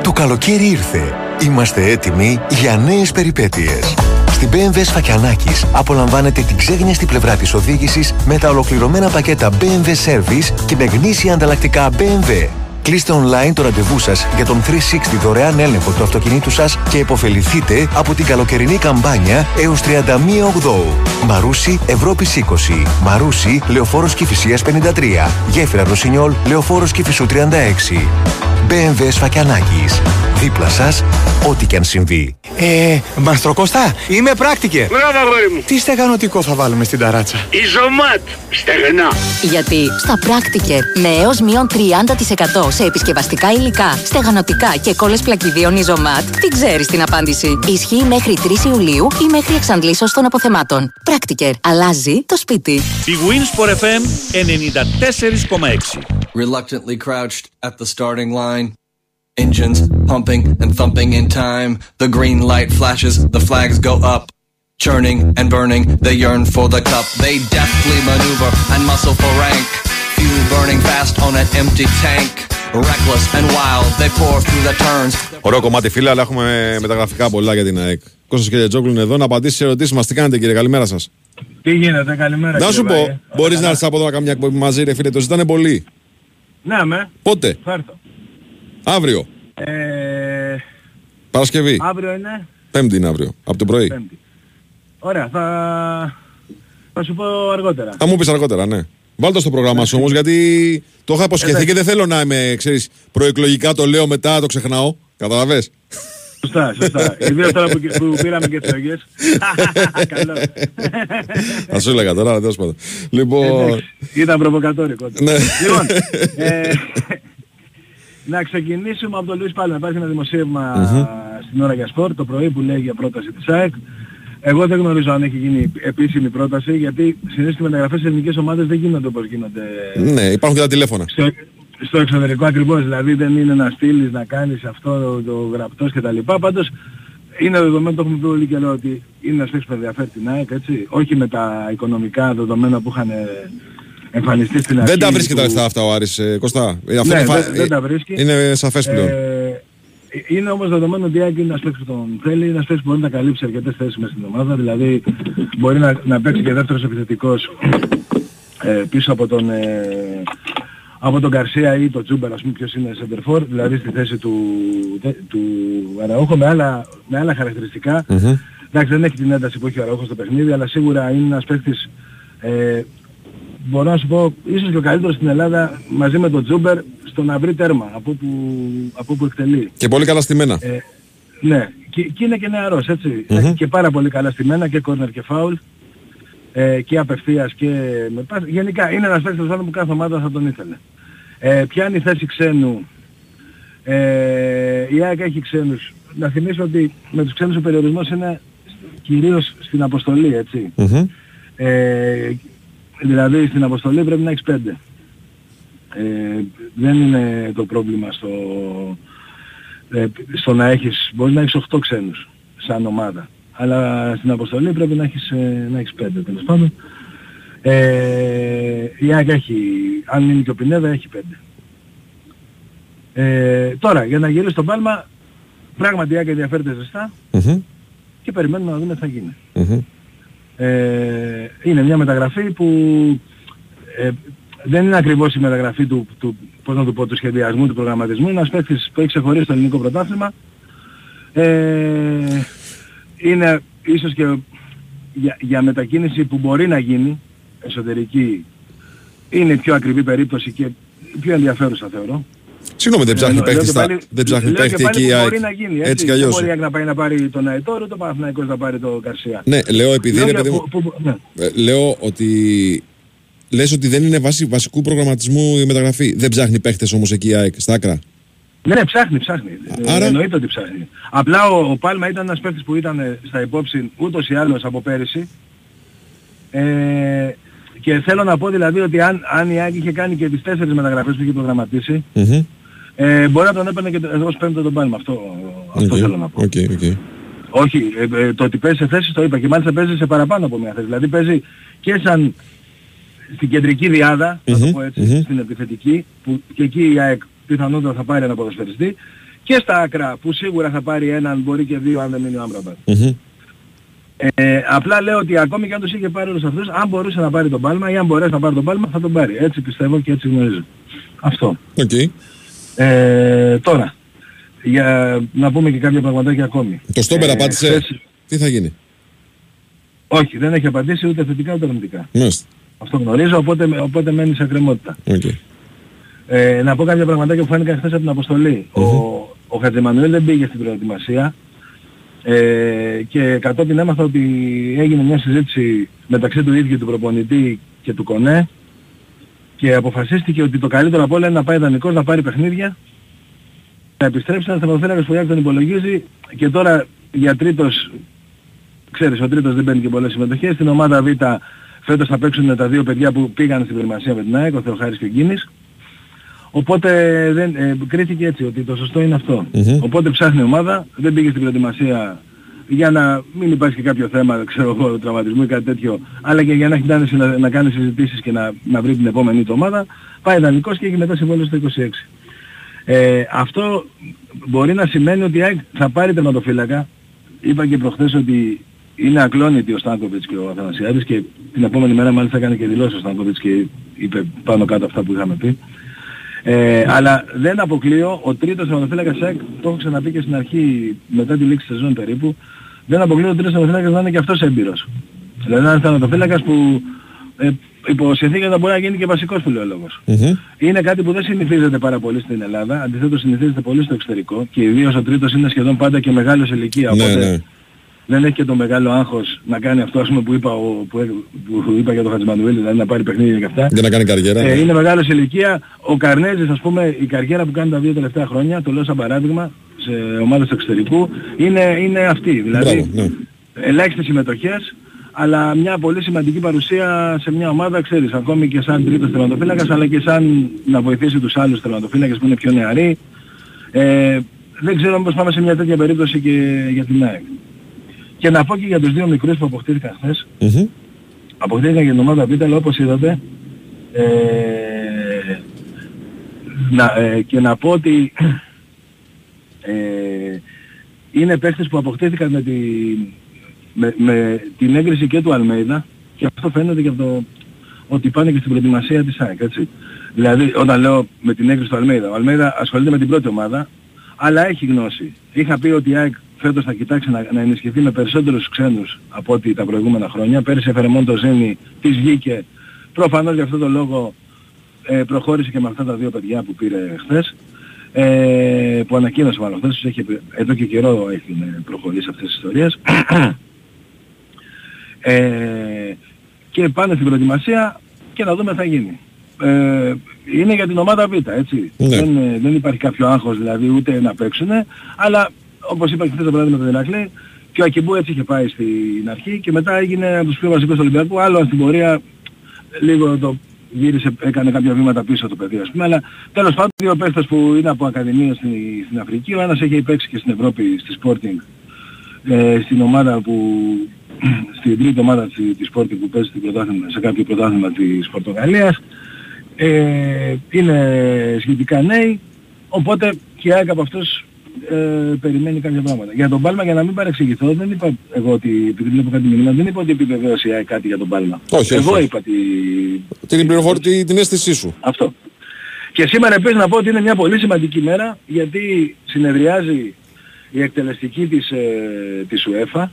Το καλοκαίρι ήρθε. Είμαστε έτοιμοι για νέες περιπέτειες. Στην BMW Σφακιανάκης απολαμβάνετε την ξέγνιαστη πλευρά της οδήγησης με τα ολοκληρωμένα πακέτα BMW Service και με γνήσια ανταλλακτικά BMW. Κλείστε online το ραντεβού σας για τον 360 δωρεάν έλεγχο του αυτοκινήτου σας και υποφεληθείτε από την καλοκαιρινή καμπάνια έως 31 Οκτώου. Μαρούσι Ευρώπης 20. Μαρούσι Λεωφόρος Κηφισίας 53. Γέφυρα Ρωσινιόλ Λεωφόρος Κηφισού 36. BMW Σφακιανάκης. Δίπλα σας, ό,τι και αν συμβεί. Ε, Μαστροκώστα, είμαι πράκτικε. Μπράβο, αγόρι μου. Τι στεγανοτικό θα βάλουμε στην ταράτσα; Ιζωμάτ. Στεγνά. Γιατί στα Practiker με έως μείον 30% σε επισκευαστικά υλικά, στεγανοτικά και κόλλες πλακιδίων Ιζωμάτ, τι ξέρεις την απάντηση. Ισχύει μέχρι 3 Ιουλίου ή μέχρι εξαντλήσεως των αποθεμάτων. Practiker. Αλλάζει το σπίτι. Η Winsport FM 94,6. Reluctantly crouched at the starting line. Engines pumping and thumping in time. The green light flashes, the flags go up. Churning and burning, they yearn for the cup. They deftly maneuver and muscle for rank. Fuel burning fast on an empty tank. Reckless and wild, they pour through the turns. Ωραίο κομμάτι, φίλε, αλλά έχουμε μεταγραφικά πολλά για την ΑΕΚ. Κώστας και Τζόγλου είναι εδώ να απαντήσεις σε ερωτήσεις μας. Τι κάνετε, κύριε, καλημέρα σας. Τι γίνεται, καλημέρα. Να κύριε σου πω, Βάγε. μπορείς να έρθεις από εδώ να κάνουμε μια εκπομπή μαζί, ρε φίλε, το ζητάνε πολύ. Ναι, με. Πότε, Θα έρθω. αύριο, Ε, Παρασκευή, αύριο είναι; Πέμπτη είναι αύριο, από το πρωί. Πέμπτη. Ωραία, θα, θα σου πω αργότερα. Θα μου πεις αργότερα, ναι. Βάλτε το στο πρόγραμμά σου όμως, γιατί το είχα υποσχεθεί και δεν θέλω να είμαι, ξέρεις, προεκλογικά το λέω μετά, το ξεχνάω. Καταλαβες; Σωστά, σωστά. Ιδίως τώρα που, που πήραμε και εκλογές. Καλό. Θα σου έλεγα τώρα, αλλά τέλος πάντων. Λοιπόν, Εντάξει, Ήταν προβοκατόρικο. Ναι. Λοιπόν, ε, να ξεκινήσουμε από τον Λουίς Πάλμα. Υπάρχει ένα δημοσίευμα Μμμ. στην ώρα για σπορ το πρωί που λέει για πρόταση της ΑΕΚ. Εγώ δεν γνωρίζω αν έχει γίνει επίσημη πρόταση γιατί συνήθως οι μεταγραφές σε ελληνικές ομάδες δεν γίνονται όπως γίνονται ναι, υπάρχουν και τα τηλέφωνα. στο, στο εξωτερικό ακριβώς. Δηλαδή δεν είναι να στείλεις, να κάνεις αυτό το, το γραπτός κτλ. Πάντως είναι δεδομένο, το έχουμε πει όλοι καιρό, ότι είναι ένας παίκτης που ενδιαφέρει την ΑΕΚ, έτσι. Όχι με τα οικονομικά δεδομένα που είχαν ε, εμφανιστεί στην αρχή. Δεν τα βρίσκει τα του- λεφτά αυτά ο Άρης, ε, Κωστά. Ε, Αυτό Ναι, είναι, φα- δεν- δεν τα βρίσκει. είναι σαφές πλέον. Ε, είναι όμως δεδομένο ότι η ΑΕΚ είναι ένας παίκτης που τον θέλει, είναι ένας παίκτης που μπορεί να καλύψει αρκετές θέσεις μέσα στην ομάδα, δηλαδή μπορεί να, να παίξει και δεύτερος επιθετικός ε, πίσω από τον, ε, από τον Γκαρσία ή τον Τσούμπερ, ας πούμε ποιος είναι center for, δηλαδή στη θέση του, του Αραούχο με άλλα, με άλλα χαρακτηριστικά. Μμμ. Εντάξει δεν έχει την ένταση που έχει ο Αραούχος στο παιχνίδι, αλλά σίγουρα είναι ένας παίκτης ε, μπορώ να σου πω, ίσως και ο καλύτερος στην Ελλάδα μαζί με τον Τσούμπερ στο να βρει τέρμα από που, από που εκτελεί. Και πολύ καλά στημένα. Ε, ναι, και, και είναι και νεαρός, έτσι. Μμμ. Και πάρα πολύ καλά στημένα και κόρνερ και φάουλ. Ε, και απευθείας και με πας. Γενικά είναι ένας παίκτης που κάθε ομάδα θα τον ήθελε. Ε, πιάνει θέση ξένου. Ε, η ΑΕΚ έχει ξένους. Να θυμίσω ότι με τους ξένους ο περιορισμός είναι κυρίως στην αποστολή, έτσι. Μμμ. Ε, δηλαδή στην αποστολή πρέπει να έχεις πέντε. Ε, δεν είναι το πρόβλημα στο, ε, στο να έχεις, μπορείς να έχεις 8 ξένους σαν ομάδα. Αλλά στην αποστολή πρέπει να έχεις, ε, να έχεις πέντε τέλος πάντων. Ε, η ΑΕΚ έχει, αν είναι και ο Πινέδα έχει πέντε. Ε, τώρα, για να γυρίσει τον Πάλμα, πράγματι η ΑΕΚ ενδιαφέρεται ζεστά Μμμ. και περιμένουμε να δούμε τι θα γίνει. Μμμ. Ε, είναι μια μεταγραφή που ε, δεν είναι ακριβώς η μεταγραφή του, του, πώς να το πω, του σχεδιασμού, του προγραμματισμού. Είναι ένας παίκτης που έχει ξεχωρίσει το ελληνικό πρωτάθλημα. Ε, είναι ίσως και για, για μετακίνηση που μπορεί να γίνει εσωτερική είναι η πιο ακριβή περίπτωση και η πιο ενδιαφέρουσα θεωρώ. Συγγνώμη, δεν ψάχνει Ε, λέω παίχτη και στα- πάλι- δεν ψάχνει λέω και παίχτη πάλι εκεί η που ΑΕΚ. Μπορεί να γίνει, έτσι, Έτσι κι Δεν αλλιώς. μπορεί η ΑΕΚ να πάει να πάρει τον Αετόρο, το Παναθηναϊκός να πάρει τον Καρσία. Ναι, λέω επειδή Λέω ρε για παιδί μου. που- που- ναι. ε, Λέω ότι. Λες ότι δεν είναι βάση βασικού προγραμματισμού η μεταγραφή. Δεν ψάχνει παίχτες όμως εκεί η ΑΕΚ στα άκρα. Ναι, ναι, ψάχνει, ψάχνει. Ε, Άρα- Εννοείται ότι ψάχνει. Απλά ο, ο Πάλμα ήταν ένας παίκτης που ήταν ε, στα υπόψη ούτως ή άλλως από πέρυσι. Ε, και θέλω να πω δηλαδή ότι αν, αν η ΑΕΚ είχε κάνει και τις τέσσερις μεταγραφές που είχε προγραμματίσει, Μμμ. ε, μπορεί να τον έπαιρνε και το- ως πέμπτο τον Πάλμα. Αυτό, αυτό Οκ, θέλω να πω. οκ, οκ. Όχι, ε, ε, το ότι παίζει σε θέση το είπα και μάλιστα παίζει σε παραπάνω από μια θέση. Δηλαδή παίζει και σαν στην κεντρική τριάδα, να το Μμμ, πω έτσι, μμμ. στην επιθετική, που και εκεί η ΑΕΚ πιθανότατα θα πάρει ένα ποδοσφαιριστή, και στα άκρα που σίγουρα θα πάρει έναν, μπορεί και δύο αν δεν μείνει ο Άμραμπατ. Μμμ. Ε, απλά λέω ότι ακόμη και αν τους είχε πάρει όλους αυτούς, αν μπορούσε να πάρει τον Πάλμα ή αν μπορέσει να πάρει τον Πάλμα θα τον πάρει. Έτσι πιστεύω και έτσι γνωρίζω. Αυτό. Οκ. Ε, τώρα, για να πούμε και κάποια πραγματάκια ακόμη. Το στόπερ Ε, απάντησε. χθες- Τι θα γίνει; Όχι, δεν έχει απαντήσει ούτε θετικά ούτε αρνητικά. Μάλιστα. Αυτό γνωρίζω, οπότε, οπότε μένει σε εκκρεμότητα. Οκ. Ε, να πω κάποια πραγματάκια που φάνηκαν χθες από την αποστολή. Ο, ο Χατζημανουέλ δεν πήγε στην προετοιμασία ε, και κατόπιν έμαθα ότι έγινε μια συζήτηση μεταξύ του ίδιου του προπονητή και του Κονέ και αποφασίστηκε ότι το καλύτερο από όλα είναι να πάει δανεικός, να πάρει παιχνίδια να επιστρέψει ένας θεματοφύλακας που η ΑΕΚ τον υπολογίζει και τώρα για τρίτος, ξέρεις ο τρίτος δεν παίρνει και πολλές συμμετοχές, στην ομάδα Β φέτος θα παίξουν τα δύο παιδιά που πήγαν στην προετοιμασία με την ΑΕΚ, ο Θεοχάρης και ο Γκίνης. Οπότε δεν, ε, κρίθηκε έτσι ότι το σωστό είναι αυτό. Μμμ. Οπότε ψάχνει η ομάδα, δεν πήγε στην προετοιμασία για να μην υπάρχει και κάποιο θέμα, ξέρω εγώ, τραυματισμού ή κάτι τέτοιο, αλλά και για να έχει τάση να, να κάνει συζητήσεις και να, να βρει την επόμενη του ομάδα, πάει δανεικός και έχει μετά συμβόλαιο στο 26. Ε, αυτό μπορεί να σημαίνει ότι η ΑΕΚ θα πάρει τερματοφύλακα. Είπα και προχθές ότι είναι ακλόνητοι ο Στάνκοβιτς και ο Αθανασιάδης και την επόμενη μέρα μάλιστα έκανε και δηλώσεις ο Στάνκοβιτς και είπε πάνω κάτω αυτά που είχαμε πει. Ε, αλλά δεν αποκλείω, ο τρίτος τερματοφύλακας ΑΕΚ, το έχω ξαναπεί και στην αρχή μετά τη λήξη της σεζόν περίπου, δεν αποκλείω ο τρίτος τερματοφύλακας να είναι και αυτός έμπειρος. Δηλαδή να είναι τερματοφύλακας που ε, υπό συνθήκες θα μπορεί να γίνει και βασικός φιλόλογος. Είναι κάτι που δεν συνηθίζεται πάρα πολύ στην Ελλάδα, αντιθέτως συνηθίζεται πολύ στο εξωτερικό και ιδίως ο τρίτος είναι σχεδόν πάντα και μεγάλος σε ηλικία, Ναι, οπότε ναι. Δεν έχει και το μεγάλο άγχος να κάνει αυτό ας πούμε, που, είπα, ο, που, που είπα για τον Χατζημανουήλ, δηλαδή να πάρει παιχνίδια και αυτά. Για να κάνει καριέρα. Ε, ναι. είναι μεγάλος σε ηλικία. Ο Καρνέζης, ας πούμε, η καριέρα που κάνει τα δύο τελευταία χρόνια, το λέω σαν παράδειγμα, σε ομάδες του εξωτερικού, είναι, είναι αυτή. Δηλαδή, Μπράβο, ναι. ελάχιστες συμμετοχές, αλλά μια πολύ σημαντική παρουσία σε μια ομάδα, ξέρεις, ακόμη και σαν τρίτος τερματοφύλακας, αλλά και σαν να βοηθήσει τους άλλους τερματοφύλακες που είναι πιο νεαροί. Ε, δεν ξέρω μήπως πάμε σε μια τέτοια περίπτωση και για την ΑΕΚ. Και να πω και για τους δύο μικρούς που αποκτήθηκαν χθες, Μμμ. αποκτήθηκαν για την ομάδα Β, αλλά όπως είδατε, ε, να, ε, και να πω ότι ε, είναι παίχτες που αποκτήθηκαν με, τη, με, με την έγκριση και του Αλμέιδα και αυτό φαίνεται και από το ότι πάνε και στην προετοιμασία της ΑΕΚ, έτσι. Δηλαδή, όταν λέω με την έγκριση του Αλμέιδα, ο Αλμέιδα ασχολείται με την πρώτη ομάδα, αλλά έχει γνώση. Είχα πει ότι η ΑΕΚ φέτος θα κοιτάξει να, να ενισχυθεί με περισσότερους ξένους από ό,τι τα προηγούμενα χρόνια. Πέρυσι έφερε μόνο το Ζένι, της βγήκε. Προφανώς για αυτό το λόγο ε, προχώρησε και με αυτά τα δύο παιδιά που πήρε χθες. Ε, που ανακοίνωσε μάλλον χθες, τους έχει, εδώ και καιρό έχει ε, προχωρήσει αυτές τις ιστορίες. ε, και πάνε στην προετοιμασία και να δούμε τι θα γίνει. Ε, είναι για την ομάδα Β, έτσι. Ναι. Δεν, ε, δεν υπάρχει κάποιο άγχος δηλαδή ούτε να παίξουνε, αλλά όπως είπα και χθες το βράδυ με τον Ηρακλή, και ο Ακιμπού έτσι είχε πάει στην αρχή και μετά έγινε από τους πιο βασικούς του Ολυμπιακού, άλλο στην πορεία λίγο το γύρισε, έκανε κάποια βήματα πίσω το παιδί ας πούμε, αλλά τέλος πάντων δύο παίχτες που είναι από ακαδημία στην, στην Αφρική, ο ένας έχει παίξει και στην Ευρώπη, στη Sporting, ε, στην ομάδα που, στην τρίτη ομάδα της, της Sporting που παίζει στην πρωτάθλημα, σε κάποιο πρωτάθλημα της Πορτογαλίας, ε, είναι σχετικά νέοι, οπότε και η ΑΕΚ από αυτούς ε, περιμένει κάποια πράγματα. Για τον Πάλμα, για να μην παρεξηγηθώ, δεν είπα εγώ ότι, επειδή βλέπω κάτι μηνύμα, δεν είπα ότι επιβεβαίωσε η ΑΕΚ κάτι για τον Πάλμα. Όχι, εγώ όχι. είπα ότι Την πληροφορία, την αίσθησή σου. αυτό. Και σήμερα επίσης να πω ότι είναι μια πολύ σημαντική μέρα γιατί συνεδριάζει η εκτελεστική της, ε, της UEFA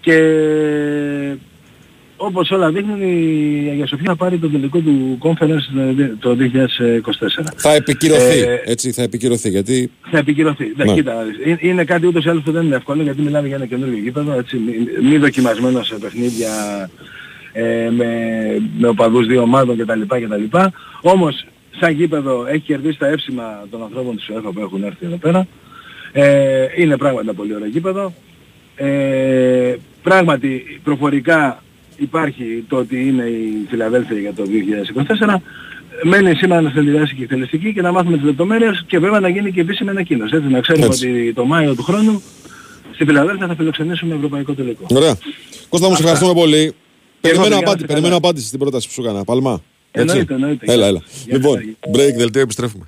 και όπως όλα δείχνουν η Αγία Σοφία θα πάρει το τελικό του conference ε, το 2024. Θα επικυρωθεί. Ε, έτσι, θα επικυρωθεί. Γιατί. θα επικυρωθεί. Ναι. Ναι. Κοίτα, ε- είναι κάτι ούτως ή άλλως που δεν είναι εύκολο γιατί μιλάμε για ένα καινούργιο γήπεδο, έτσι, μη, μη δοκιμασμένο σε παιχνίδια ε, με, με οπαδούς δύο ομάδων κτλ. κτλ. Όμως, σαν γήπεδο έχει κερδίσει τα εύσημα των ανθρώπων της UEFA που έχουν έρθει εδώ πέρα. Ε, είναι πράγματι ένα πολύ ωραίο γήπεδο. Ε, πράγματι, προφορικά υπάρχει το ότι είναι η Φιλαδέλφια για το 2024. Μένει σήμερα να συνδυάσει και η εκτελεστική και να μάθουμε τις λεπτομέρειες και βέβαια να γίνει και επίσημη ανακοίνωση. Έτσι, να ξέρουμε Έτσι. ότι το Μάιο του χρόνου στη Φιλαδέλφια θα φιλοξενήσουμε ευρωπαϊκό τελικό. Ωραία. Κώστα μου, σε ευχαριστούμε πολύ. Περιμένω, να απάντη, είστε περιμένω καλά. απάντηση στην πρόταση που σου έκανα. Παλμά. Έτσι. Εννοείται, εννοείται. Έλα, έλα. Γεια Λοιπόν, σας. break, δελτίο, επιστρέφουμε.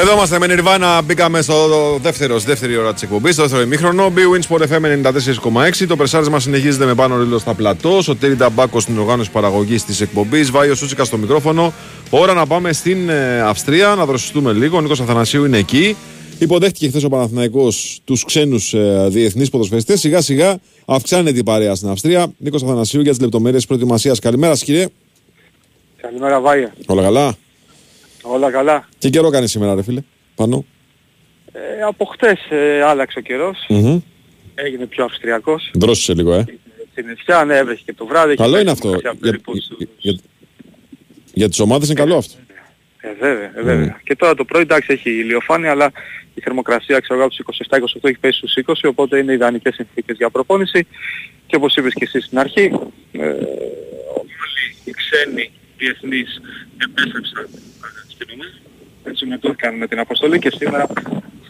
Εδώ είμαστε με Nirvana. Μπήκαμε στο δεύτερος, στη δεύτερη ώρα της εκπομπής, στο δεύτερο ημίχρονο. B-Wins Sport FM 94,6. Το πρεσάρισμα συνεχίζεται με πάνω ρίλο στα πλατό. Ο Τέρι Ταμπάκο στην οργάνωση παραγωγής της εκπομπής. Βάιο Σούτσικα στο μικρόφωνο. Ώρα να πάμε στην ε, Αυστρία, να δροσιστούμε λίγο. Ο Νίκος Αθανασίου είναι εκεί. Υποδέχτηκε χθες ο Παναθηναϊκός τους ξένους ε, διεθνείς ποδοσφαιριστές. Σιγά σιγά αυξάνεται η παρέα στην Αυστρία. Νίκος Αθανασίου για τις λεπτομέρειες προετοιμασίας. Καλημέρα, σας, κύριε. Καλημέρα Βάγια. Όλα καλά; Όλα καλά. Τι καιρό κάνει σήμερα, ρε φίλε. Πάνω; Ε, από χτες ε, άλλαξε ο καιρός. Μμμ. Έγινε πιο αυστριακός. Δρόσησε λίγο, ε. Στην νησιά, ναι, έβρεχε και το βράδυ. Καλό Είχε είναι πέσει αυτό. κάποια Για, περίπου για- Για τις ομάδες είναι καλό αυτό. Ε, βέβαια, ε, βέβαια. Και τώρα το πρωί εντάξει έχει ηλιοφάνεια, αλλά η θερμοκρασία ξέρω εγώ από τους 27-28 έχει πέσει στους 20, οπότε είναι ιδανικές συνθήκες για προπόνηση. Και όπως είπες και εσύ στην αρχή, ε, όλοι οι ξένοι διεθνείς επέστρεψαν ε, στην ομάδα. Έτσι μετώθηκαν με την αποστολή και σήμερα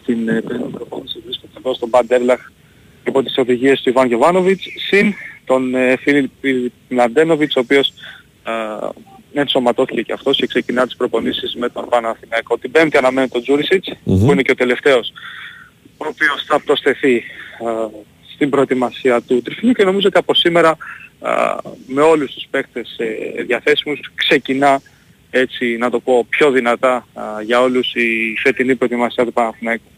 στην ε, περίπτωση προπόνηση βρίσκονται εδώ στον Μπαντέρλαχ υπό τις οδηγίες του Ιβάν Γιωβάνοβιτς, συν τον ε, Φίλιπ Μλαντένοβιτς, ο οποίος ε, ενσωματώθηκε και αυτός και ξεκινά τις προπονήσεις με τον Παναθηναϊκό. Την πέμπτη αναμένει τον τζουρισιτς που είναι και ο τελευταίος, ο οποίος θα προσθεθεί ε, στην προετοιμασία του τριφυλίου και νομίζω ότι από σήμερα ε, με όλους τους παίκτες ε, διαθέσιμους ξεκινά έτσι να το πω πιο δυνατά ε, για όλους η φετινή προετοιμασία του Παναθηναϊκού.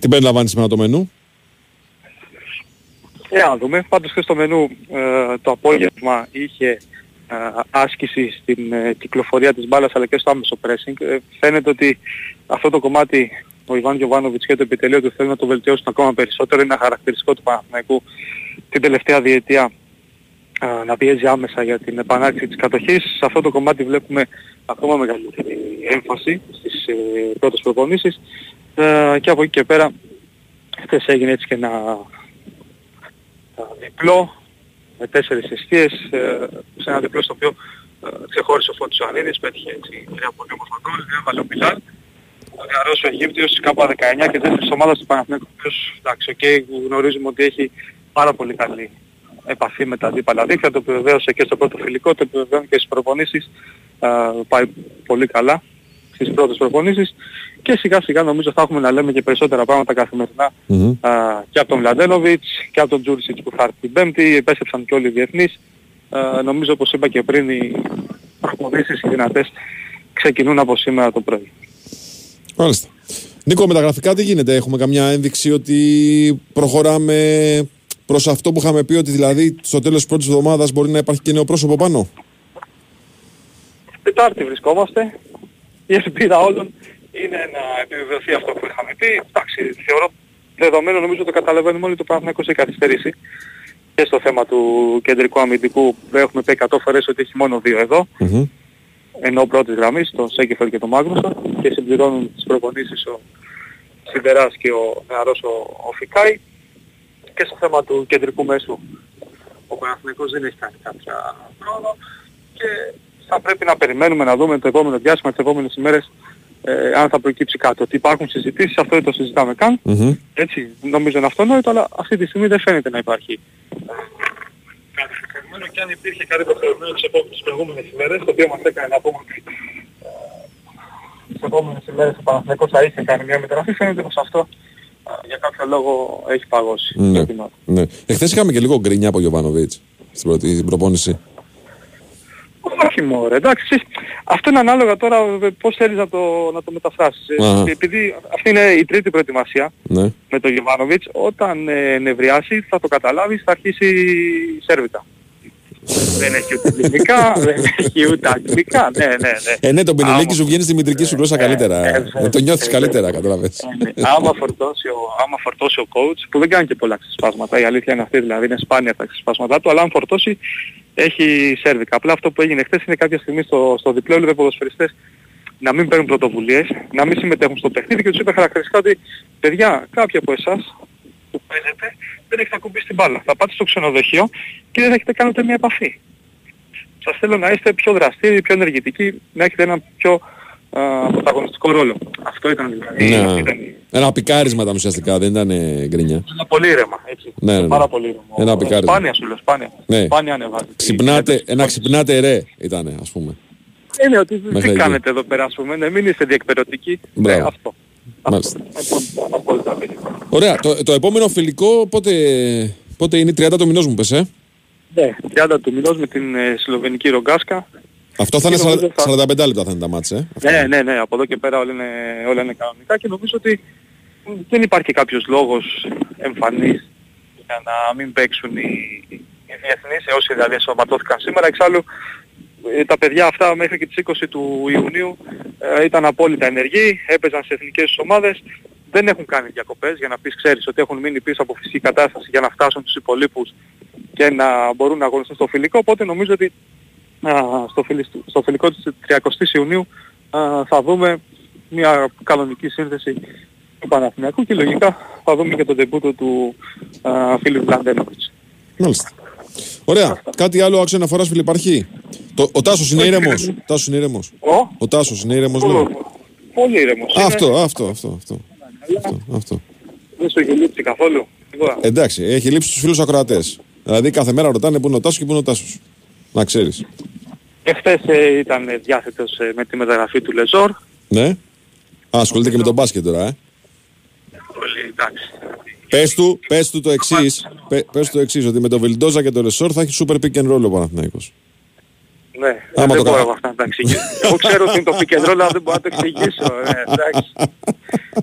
Τι περιλαμβάνεις σήμερα το μενού; Για να δούμε. Πάντως και στο μενού ε, το απόγευμα είχε ε, άσκηση στην ε, κυκλοφορία της μπάλας αλλά και στο άμεσο pressing. Ε, φαίνεται ότι αυτό το κομμάτι ο Ιβάν Γιωβάνοβιτς και το επιτελείο του θέλουν να το βελτιώσουν ακόμα περισσότερο. Είναι ένα χαρακτηριστικό του Παναθηναϊκού την τελευταία διετία ε, να πιέζει άμεσα για την επανάληψη της κατοχής. Σε αυτό το κομμάτι βλέπουμε ακόμα μεγαλύτερη έμφαση στις ε, πρώτες προπονήσεις. Ε, και από εκεί και πέρα χθες έγινε έτσι και ένα ε, διπλό με τέσσερις αιστείες ε, σε ένα διπλό στο οποίο ε, ξεχώρισε ο Φώτης Ιωαννίδης, πέτυχε έτσι τρία πολύ όμορφα γκολ, έβαλε ο Πιλάρ. Ο νεαρός ο Αιγύπτιος κάπου 19 και δεύτερης ομάδας του Παναθηναϊκού, ο οποίος εντάξει, okay, γνωρίζουμε ότι έχει πάρα πολύ καλή επαφή με τα αντίπαλα δίκτυα, το επιβεβαίωσε και στο πρώτο φιλικό, το επιβεβαίωσε και στις προπονήσεις, ε, πάει πολύ καλά στις πρώτες προπονήσεις και σιγά σιγά νομίζω θα έχουμε να λέμε και περισσότερα πράγματα καθημερινά α, και από τον Βλαντένοβιτς και από τον Τζούρισιτς που θα έρθει την Πέμπτη, επέστρεψαν και όλοι οι διεθνείς. Α, νομίζω όπως είπα και πριν οι προπονήσεις οι δυνατές ξεκινούν από σήμερα το πρωί. Μάλιστα. Νίκο, με τα γραφικά τι γίνεται, έχουμε καμιά ένδειξη ότι προχωράμε προς αυτό που είχαμε πει ότι δηλαδή στο τέλος της πρώτης εβδομάδας μπορεί να υπάρχει και νέο πρόσωπο πάνω. Τετάρτη βρισκόμαστε. Η ελπίδα όλων είναι να επιβεβαιωθεί αυτό που είχαμε πει. Εντάξει, θεωρώ δεδομένο νομίζω το καταλαβαίνουμε όλοι το Παναθηναϊκός έχει καθυστερήσει και στο θέμα του κεντρικού αμυντικού έχουμε πει 100 φορές ότι έχει μόνο δύο εδώ Mm-hmm. ενώ πρώτης γραμμής, τον Σέκεφελ και τον Μάγνουσον και συμπληρώνουν τις προπονήσεις ο Σιδεράς και ο νεαρός ο, ο Φικάη και στο θέμα του κεντρικού μέσου ο Παναθηναϊκός δεν έχει κάνει κάποια πρόοδο και θα πρέπει να περιμένουμε να δούμε το επόμενο διάστημα, τις επόμενες ημέρες ε, αν θα προκύψει κάτι. Ότι υπάρχουν συζητήσεις, αυτό δεν το συζητάμε καν. Mm-hmm. Έτσι, νομίζω είναι αυτονόητο, αλλά αυτή τη στιγμή δεν φαίνεται να υπάρχει ε, κάτι συγκεκριμένο και αν υπήρχε κάτι προχωρημένο τις, επόμενες, τις προηγούμενες ημέρες, το οποίο μας έκανε να πούμε ότι ε, τις επόμενες ημέρες ο Παναθηναϊκός θα είχε κάνει μια μεταγραφή, φαίνεται πως αυτό ε, για κάποιο λόγο έχει παγώσει. Ναι. για την ώρα. ναι. Εχθές είχαμε και λίγο γκρινιά από Γιωβάνοβιτς στην, πρώτη, στην προπόνηση. Όχι μωρέ, εντάξει, εσείς- αυτό είναι ανάλογα τώρα ε, πώς θέλεις να το, να το μεταφράσεις. Ε, Αχα. Επειδή αυτή είναι η τρίτη προετοιμασία Ναι. με τον Γεβάνοβιτς, όταν ε, νευριάσει θα το καταλάβεις, θα αρχίσει σέρβιτα. Δεν έχει ούτε ελληνικά, δεν έχει ούτε αγγλικά, ναι, ναι, ναι. Ε, ναι, το πινελίκι Άμα- σου βγαίνει στη μητρική σου γλώσσα καλύτερα. ε, Ε, το νιώθεις καλύτερα, κατάλαβες. άμα, φορτώσει ο, άμα φορτώσει ο coach, που δεν κάνει και πολλά ξεσπάσματα, η αλήθεια είναι αυτή, δηλαδή είναι σπάνια τα ξεσπάσματά του, αλλά αν φορτώσει έχει σέρβικα. Απλά αυτό που έγινε χθες είναι κάποια στιγμή στο, στο διπλό έλεγε ποδοσφαιριστές να μην παίρνουν πρωτοβουλίες, να μην συμμετέχουν στο παιχνίδι και τους είπε χαρακτηριστικά ότι παιδιά, κάποιοι από εσάς που παίζετε δεν έχετε ακουμπήσει την μπάλα. Θα πάτε στο ξενοδοχείο και δεν έχετε κάνει ούτε μια επαφή. Σας θέλω να είστε πιο δραστήριοι, πιο ενεργητικοί, να έχετε ένα πιο α, πρωταγωνιστικό ρόλο. Αυτό ήταν δηλαδή. Ναι. αυτή ήταν η- Ένα πικάρισμα ήταν ουσιαστικά, δεν ήταν ε, γκρινιά; Ένα πολύ ήρεμα, έτσι. Ναι, ναι, ναι. Πάρα πολύ ήρεμο. Ένα πικάρισμα. Σπάνια σου λέω, σπάνια. Ναι. Σπάνια ανεβάζει. Ξυπνάτε, ένα ξυπνάτε ρε ήταν, ας πούμε. Είναι ότι Μέχρι τι εκεί. κάνετε εδώ πέρα, ας πούμε, ναι, μην είστε διεκπαιρεωτικοί. Μπράβο. Ναι, αυτό. Μάλιστα. Αυτό, απόλυτα δίκιο. Ωραία, το, το επόμενο φιλικό πότε, πότε είναι, 30 το μηνός μου πες, ε; Ναι, 30 του μηνός με την ε, Σλοβενική Ρογκάσκα. Αυτό θα είναι Και νομίζω 40 θα- 45 λεπτά θα είναι τα μάτς, ε; Ναι, ναι, ναι, από εδώ και πέρα όλα είναι, όλα είναι κανονικά και νομίζω ότι δεν υπάρχει κάποιος λόγος εμφανής για να μην παίξουν οι, οι διεθνείς, ε, όσοι δηλαδή ενσωματώθηκαν σήμερα. Εξάλλου ε, τα παιδιά αυτά μέχρι και τις 20 του Ιουνίου ε, ήταν απόλυτα ενεργοί, έπαιζαν σε εθνικές τους ομάδες, δεν έχουν κάνει διακοπές για να πεις ξέρεις ότι έχουν μείνει πίσω από φυσική κατάσταση για να φτάσουν τους υπολείπους και να μπορούν να αγωνιστούν στο φιλικό, οπότε νομίζω ότι α, στο, φιλι- στο φιλικό της 30 Ιουνίου α, θα δούμε μια κανονική σύνθεση του Παναθηναϊκού και λογικά θα δούμε και το τεμπούτο του α, Φίλιπ Βλαντένοβιτς. Μάλιστα. Ωραία. Κάτι άλλο άξιο αναφοράς υπάρχει; Το, ο Τάσος είναι ήρεμος. Τάσος είναι ήρεμος. Ο; Ο Τάσος είναι ήρεμος, λέω. Πολύ ήρεμος; είναι. Αυτό, αυτό, αυτό. αυτό. αυτό, αυτό. Δεν σου έχει λείψει καθόλου; Τίποτα. Εντάξει, έχει λείψει τους φίλους ακροατές. Δηλαδή κάθε μέρα ρωτάνε πού είναι ο Τάσος και πού είναι ο Τάσος. Να ξέρεις. Και χθες ε, ήταν διάθετος ε, με τη μεταγραφή του Λεζόρ. Ναι. Α, ασχολείται και με τον μπάσκετ τώρα, ε. Πολύ εντάξει. Πες του, πες του το εξής, πε, πες του το εξής, ότι με τον Βιλντόζα και τον Ρεσόρ θα έχει super pick and roll ο Παναθηναϊκός. Ναι, Άμα δεν το μπορώ κάνω. εγώ αυτά να τα εξηγήσω. Εγώ ξέρω ότι είναι το pick and roll, αλλά δεν μπορώ να το εξηγήσω. Ναι, εντάξει.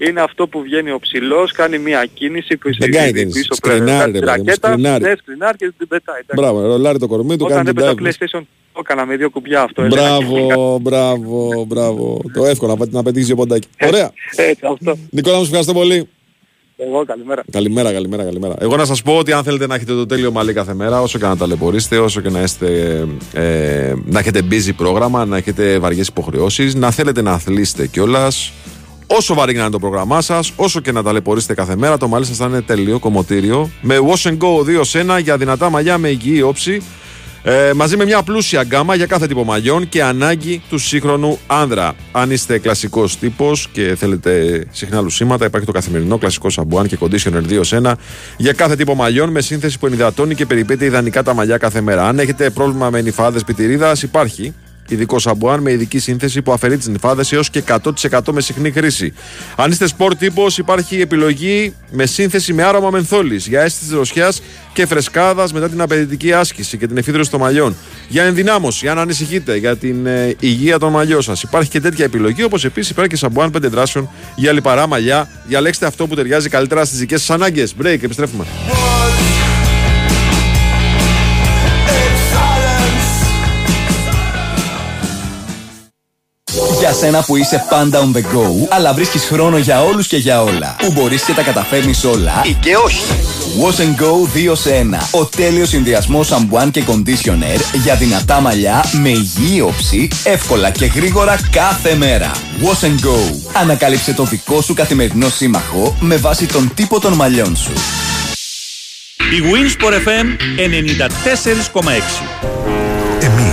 Είναι αυτό που βγαίνει ο ψηλός, κάνει μια κίνηση που Δεν κάνει κίνηση. πίσω Σκρινάρει, ρε τη παιδί μου, ρακέτα, σκρινάρει. ναι, σκρινάρει και την πετάει. εντάξει. Μπράβο, ρολάρει το κορμί του, Όταν κάνει την έπαιζα dive. PlayStation το έκανα με δύο κουμπιά αυτό. έλεγα και Μπράβο, μπράβο, μπράβο. Το εύκολο να, πε- να πετύχεις δύο ποντάκι. Ωραία. Έτσι, αυτό. Νικόλα μου, σε ευχαριστώ πολύ. Εγώ καλημέρα. Καλημέρα, καλημέρα, καλημέρα. Εγώ να σας πω ότι αν θέλετε να έχετε το τέλειο μαλλί κάθε μέρα, όσο και να ταλαιπωρήσετε, όσο και να, είστε, ε, να έχετε busy πρόγραμμα, να έχετε βαριές υποχρεώσεις, να θέλετε να αθλήσετε κιόλας. Όσο βαρύ και να είναι το πρόγραμμά σας, όσο και να ταλαιπωρήσετε κάθε μέρα, το μαλλί σας θα είναι τέλειο, κομμωτήριο. Με Wash and Go 2 σε 1 για δυνατά μαλλιά με υγιή όψη. Ε, μαζί με μια πλούσια γκάμα για κάθε τύπο μαλλιών και ανάγκη του σύγχρονου άνδρα. Αν είστε κλασικός τύπος και θέλετε συχνά λουσίματα, υπάρχει το καθημερινό κλασικό σαμπουάν και conditioner 2 σε 1 για κάθε τύπο μαλλιών με σύνθεση που ενυδατώνει και περιπέτει ιδανικά τα μαλλιά κάθε μέρα. Αν έχετε πρόβλημα με νυφάδες πιτηρίδα, υπάρχει ειδικό σαμπουάν με ειδική σύνθεση που αφαιρεί τις νυφάδες έως και 100% με συχνή χρήση. Αν είστε σπορ τύπος, υπάρχει επιλογή με σύνθεση με άρωμα μενθόλης για αίσθηση δροσιά και φρεσκάδας μετά την απαιτητική άσκηση και την εφίδρωση των μαλλιών. Για ενδυνάμωση, αν ανησυχείτε για την ε, υγεία των μαλλιών σας, υπάρχει και τέτοια επιλογή, όπως επίσης υπάρχει και σαμπουάν 5 δράσεων για λιπαρά μαλλιά. Διαλέξτε αυτό που ταιριάζει καλύτερα στις δικές σας ανάγκες. Break, επιστρέφουμε. Για σένα που είσαι πάντα on the go, αλλά βρίσκεις χρόνο για όλους και για όλα. Που μπορείς και τα καταφέρνεις όλα ή και όχι. Wash and Go 2 σε 1. Ο τέλειος συνδυασμός σαμπουάν και conditioner για δυνατά μαλλιά με υγιή όψη, εύκολα και γρήγορα κάθε μέρα. Wash and Go. Ανακάλυψε το δικό σου καθημερινό σύμμαχο με βάση τον τύπο των μαλλιών σου. Η Winsport FM 94,6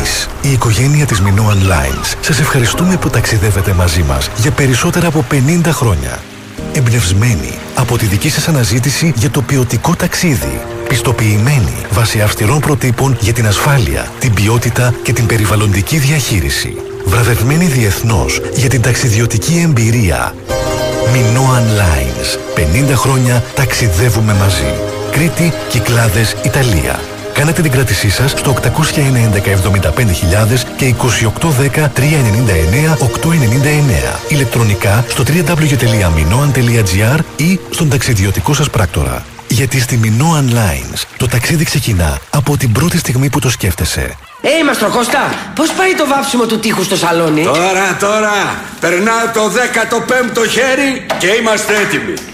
Εμείς, η οικογένεια της Minoan Lines, σας ευχαριστούμε που ταξιδεύετε μαζί μας για περισσότερα από 50 χρόνια. Εμπνευσμένοι από τη δική σας αναζήτηση για το ποιοτικό ταξίδι. Πιστοποιημένοι βάσει αυστηρών προτύπων για την ασφάλεια, την ποιότητα και την περιβαλλοντική διαχείριση. Βραβευμένοι διεθνώς για την ταξιδιωτική εμπειρία. Minoan Lines. 50 χρόνια ταξιδεύουμε μαζί. Κρήτη, Κυκλάδες, Ιταλία. Κάνετε την κράτησή σας στο 890 75000 και 2810 399 899. Ηλεκτρονικά στο www.minoan.gr ή στον ταξιδιωτικό σας πράκτορα. Γιατί στη Minoan Lines το ταξίδι ξεκινά από την πρώτη στιγμή που το σκέφτεσαι. Ε, Μαστροκώστα, πώς πάει το βάψιμο του τείχους στο σαλόνι; Τώρα, τώρα, περνάω το 15ο χέρι και είμαστε έτοιμοι.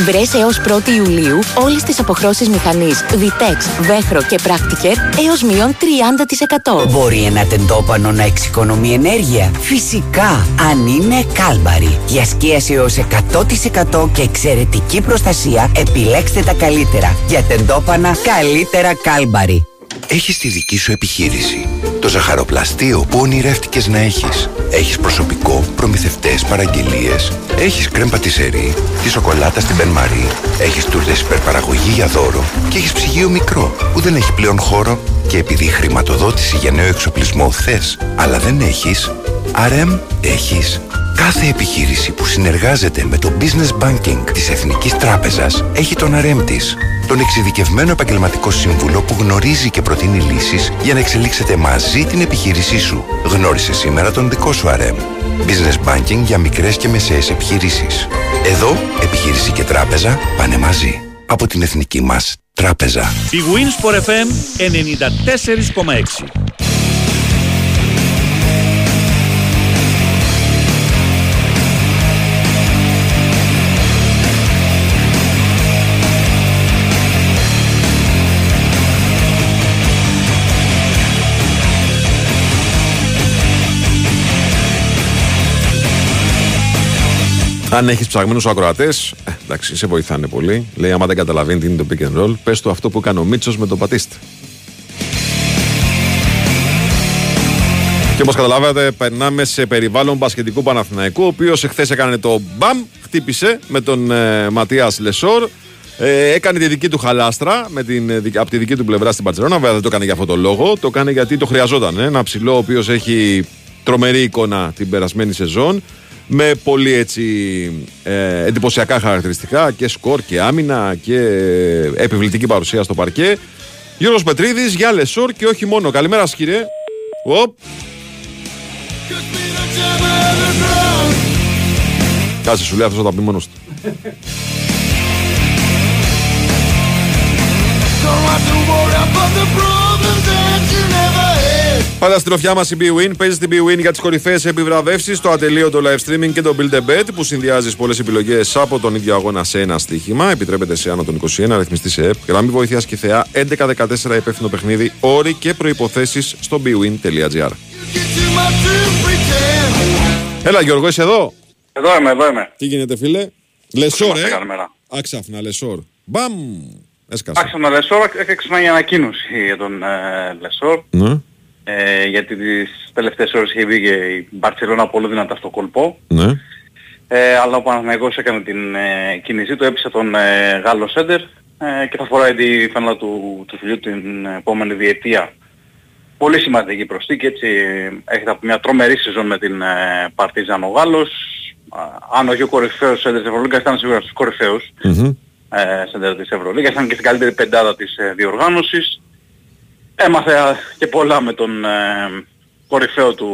Βρες έως 1η Ιουλίου όλες τις αποχρώσεις μηχανής Vitex, Vechro και Practiker έως μείον 30%. Μπορεί ένα τεντόπανο να εξοικονομεί ενέργεια; Φυσικά, αν είναι κάλμπαρη. Για σκίαση έως 100% και εξαιρετική προστασία, επιλέξτε τα καλύτερα. Για τεντόπανα, καλύτερα κάλμπαρη. Έχεις τη δική σου επιχείρηση. Το ζαχαροπλαστείο που ονειρεύτηκες να έχεις. Έχεις προσωπικό, προμηθευτές, παραγγελίες. Έχεις κρέμ πατησερί, τη σοκολάτα στην Μπεν Μαρί. Έχεις τούρτες υπερπαραγωγή για δώρο. Και έχεις ψυγείο μικρό που δεν έχει πλέον χώρο. Και επειδή χρηματοδότηση για νέο εξοπλισμό θες, αλλά δεν έχεις, RM έχεις. Κάθε επιχείρηση που συνεργάζεται με το Business Banking της Εθνικής Τράπεζας έχει τον RM της. Τον εξειδικευμένο επαγγελματικό σύμβουλο που γνωρίζει και προτείνει λύσεις για να εξελίξετε μαζί την επιχείρησή σου. Γνώρισε σήμερα τον δικό σου RM. Business Banking για μικρές και μεσαίες επιχειρήσεις. Εδώ, επιχείρηση και τράπεζα πάνε μαζί. Από την εθνική μας τράπεζα. Η Winsport FM 94,6 Αν έχεις ψαγμένους ακροατές, ε, εντάξει, σε βοηθάνε πολύ. Λέει: Άμα δεν καταλαβαίνει τι είναι το pick and roll, πες του αυτό που έκανε ο Μίτσος με τον Πατίστη. Και όπως καταλάβατε, περνάμε σε περιβάλλον μπασκετικού Παναθηναϊκού, ο οποίος εχθές έκανε το μπαμ, χτύπησε με τον ε, Ματίας Λεσόρ. Ε, έκανε τη δική του χαλάστρα με την, ε, από τη δική του πλευρά στην Πατσερόνα. Βέβαια δεν το έκανε για αυτό το λόγο. Το έκανε γιατί το χρειαζόταν. Ε. Ένα ψηλό ο οποίος έχει τρομερή εικόνα την περασμένη σεζόν με πολύ έτσι ε, εντυπωσιακά χαρακτηριστικά και σκορ και άμυνα και επιβλητική παρουσία στο παρκέ. Γιώργος Πετρίδης για Λεσόρ και όχι μόνο. Καλημέρα σας κύριε. Οπ. Κάτσε σου λέει αυτός θα τα πει μόνος του. Πάντα στην οφιά μας η BWIN παίζεις στην BWIN για τις κορυφαίες επιβραβεύσεις, το ατελείωτο live streaming και το build a bet που συνδυάζεις πολλές επιλογές από τον ίδιο αγώνα σε ένα στοίχημα. Επιτρέπεται σε άνω των 21, ρυθμιστής ΕΕΕΠ, γραμμή βοήθειας ΚΕΘΕΑ 1114 υπεύθυνο παιχνίδι, όροι και προϋποθέσεις στο bwin.gr. Έλα Γιώργο, είσαι εδώ; Εδώ είμαι, εδώ είμαι. Τι γίνεται φίλε; Λεσόρ, ε; Καλημέρα. Άξαφνα, Λεσόρ. Μπαμ. Έσκασε. Άξαφνα Λεσόρ, έκανα μια ανακοίνωση για τον ε, Λεσόρ. Ναι. Ε, γιατί τις τελευταίες ώρες είχε βγει και η Μπαρτσελώνα πολύ δυνατά στο κόλπο. Ναι. Ε, αλλά ο Παναθηναϊκός έκανε την ε, κίνησή του, έπεισε τον ε, Γάλλο Σέντερ ε, και θα φοράει τη φανέλα του, του τριφυλλιού την επόμενη διετία. Πολύ σημαντική προσθήκη, έτσι έρχεται από μια τρομερή σεζόν με την ε, Παρτίζαν ο Γάλλος. Αν όχι ο κορυφαίος Σέντερ της Ευρωλίγκας ήταν σίγουρα στους κορυφαίους mm-hmm. ε, Σέντερ της Ευρωλίγκας, ήταν και στην καλύτερη πεντάδα της ε, διοργάνωσης. Έμαθε και πολλά με τον ε, κορυφαίο του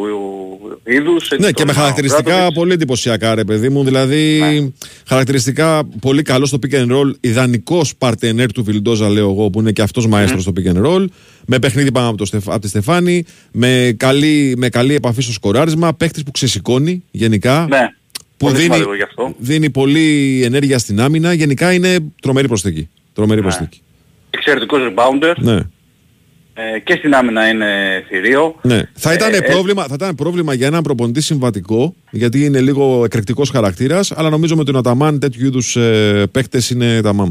είδους. Ναι, και με χαρακτηριστικά πολύ εντυπωσιακά ρε παιδί μου. Δηλαδή, ναι. χαρακτηριστικά πολύ καλός στο pick and roll. Ιδανικός παρτενέρ του Βιλντόζα, λέω εγώ, που είναι και αυτός μαέστρος στο pick and roll. Με παιχνίδι πάνω από, το Στεφ, από τη Στεφάνη. Με καλή, με καλή επαφή στο σκοράρισμα. Παίχτης που ξεσηκώνει γενικά. Ναι. Που δίνει, δίνει πολύ ενέργεια στην άμυνα. Γενικά είναι τρομερή προσθήκη. Τρομερή ναι. προσθήκη. Εξαιρετικός rebounder. Ναι. Ε, και στην άμυνα είναι θηρίο. Ναι. Θα, ήταν Ε, πρόβλημα, θα ήταν πρόβλημα για έναν προπονητή συμβατικό, γιατί είναι λίγο εκρηκτικός χαρακτήρας, αλλά νομίζω με τον Αταμάν τέτοιου είδους ε, παίκτες είναι τα μάμ.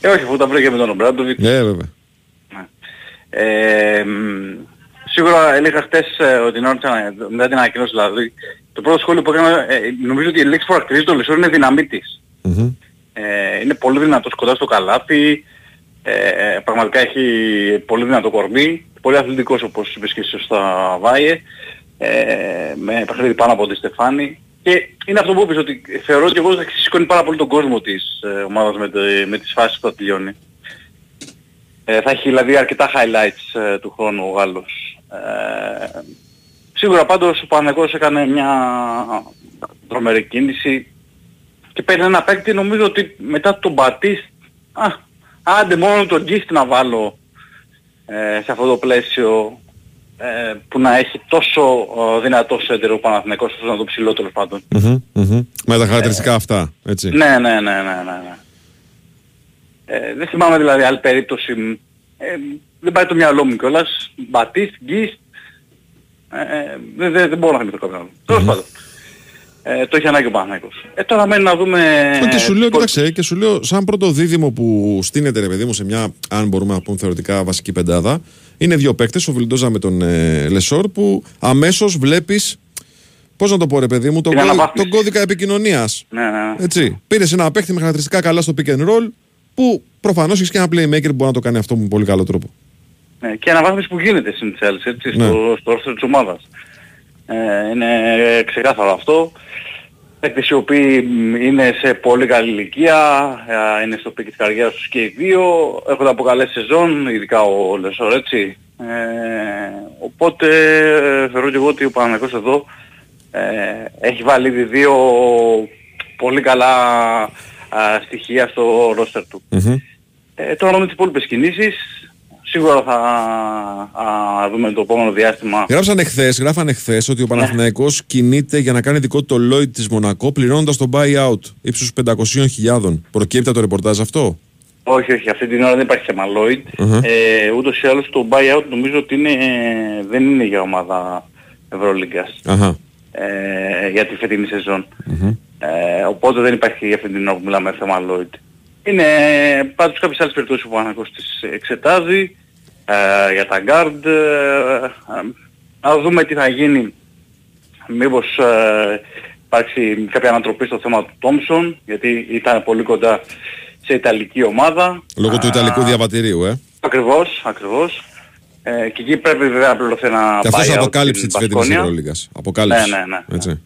Ε, όχι, αφού τα βρήκε με τον Ομπράντοβιτς. Ναι, βέβαια. Ε, μ, σίγουρα έλεγα χτες ε, ότι την ώρα της ανα- μετά την ανακοίνωση δηλαδή, το πρώτο σχόλιο που έκανα, ε, νομίζω ότι η λέξη που χαρακτηρίζει τον Λεσόρ είναι δυναμίτης. Μμμ. Ε, είναι πολύ δυνατός κοντά στο καλάθι, ε, πραγματικά έχει πολύ δυνατό κορμί, πολύ αθλητικός όπως είπες και σωστά Βάιε, ε, με παιχνίδι πάνω από τη Στεφάνη. Και είναι αυτό που είπες ότι θεωρώ και εγώ ότι σηκώνει πάρα πολύ τον κόσμο της ε, ομάδας με, τε- με τις φάσεις που θα τελειώνει. Ε, θα έχει δηλαδή αρκετά highlights ε, του χρόνου ο Γάλλος. Ε, σίγουρα πάντως ο Παναγός έκανε μια τρομερή κίνηση και παίρνει ένα παίκτη νομίζω ότι μετά τον Μπατίστ, α, άντε μόνο τον Γκίστ να βάλω ε, σε αυτό το πλαίσιο ε, που να έχει τόσο ε, δυνατό σέντερ ο Παναθηναϊκός όσο να το ψηλό τέλος πάντων. Μμμ, μμμ. Με τα χαρακτηριστικά αυτά, έτσι. Ναι, ναι, ναι, ναι, ναι. ναι. Ε, δεν θυμάμαι δηλαδή άλλη περίπτωση. Ε, δεν πάει το μυαλό μου κιόλας. Μπατίστ, Γκίστ. Ε, δεν, δεν, δεν μπορώ να θυμηθώ κάποιον άλλο. Τέλος πάντων. Ε, το έχει ανάγκη ο Παναθηναϊκός. Ε, τώρα μένει να δούμε... Ε, Και σου λέω, κοίταξε, και σου λέω, σαν πρώτο δίδυμο που στείνεται ρε παιδί μου σε μια, αν μπορούμε να πούμε θεωρητικά, βασική πεντάδα, είναι δύο παίκτες, ο Βιλντόζα με τον ε, Λεσόρ, που αμέσως βλέπεις, πώς να το πω ρε παιδί μου, τον, Την κώδι- αναβάθμιση. τον κώδικα επικοινωνίας. Ναι, ναι, ναι. Έτσι. Πήρες ένα παίχτη με χαρακτηριστικά καλά στο pick and roll, που προφανώς έχεις και ένα playmaker που μπορεί να το κάνει αυτό με πολύ καλό τρόπο. Ναι, και αναβάθμιση που γίνεται στην Chelsea, έτσι, Ναι. στο, στο όρθιο της ομάδας. Ε, είναι ξεκάθαρο αυτό. Παίκτες οι οποίοι μ, είναι σε πολύ καλή ηλικία, ε, είναι στο peak της καριέρας τους και οι δύο, έρχονται από καλές σεζόν, ειδικά ο Λεσόρ, έτσι. Ε, οπότε ε, θεωρώ και εγώ ότι ο Παναθηναϊκός εδώ Ε, έχει βάλει ήδη δύο πολύ καλά α, στοιχεία στο ρόστερ του. Ε, τώρα με τις υπόλοιπες κινήσεις σίγουρα θα α, δούμε το επόμενο διάστημα. Γράψαν εχθέ, γράφανε χθες ότι ο Παναθηναϊκός κινείται για να κάνει δικό το Lloyd της Μονακό πληρώνοντας το buyout ύψους 500.000. Προκύπτει από το ρεπορτάζ αυτό; Όχι, όχι, αυτή την ώρα δεν υπάρχει θέμα Lloyd. Ε, ούτως ή άλλως το buyout νομίζω ότι είναι, δεν είναι για ομάδα Ευρωλίγκας. Αχα. Ε, για τη φετινή σεζόν. Ε, οπότε δεν υπάρχει για αυτή την ώρα που μιλάμε θέμα Lloyd. Είναι πάντως κάποιες άλλες περιπτώσεις που ο Παναγός τις εξετάζει ε, για τα guard. Ε, ε, να δούμε τι θα γίνει. Μήπως ε, υπάρξει κάποια ανατροπή στο θέμα του Τόμσον, γιατί ήταν πολύ κοντά σε Ιταλική ομάδα. Λόγω του Ιταλικού διαβατηρίου, ε. Ακριβώς, ακριβώς. Ε, και εκεί πρέπει βέβαια να πληρωθεί ένα Και αυτός buyout αποκάλυψε στην τη φετινή Βασκόνια. Ευρωλίγκας. Αποκάλυψε. Ναι, ναι, ναι. Έτσι.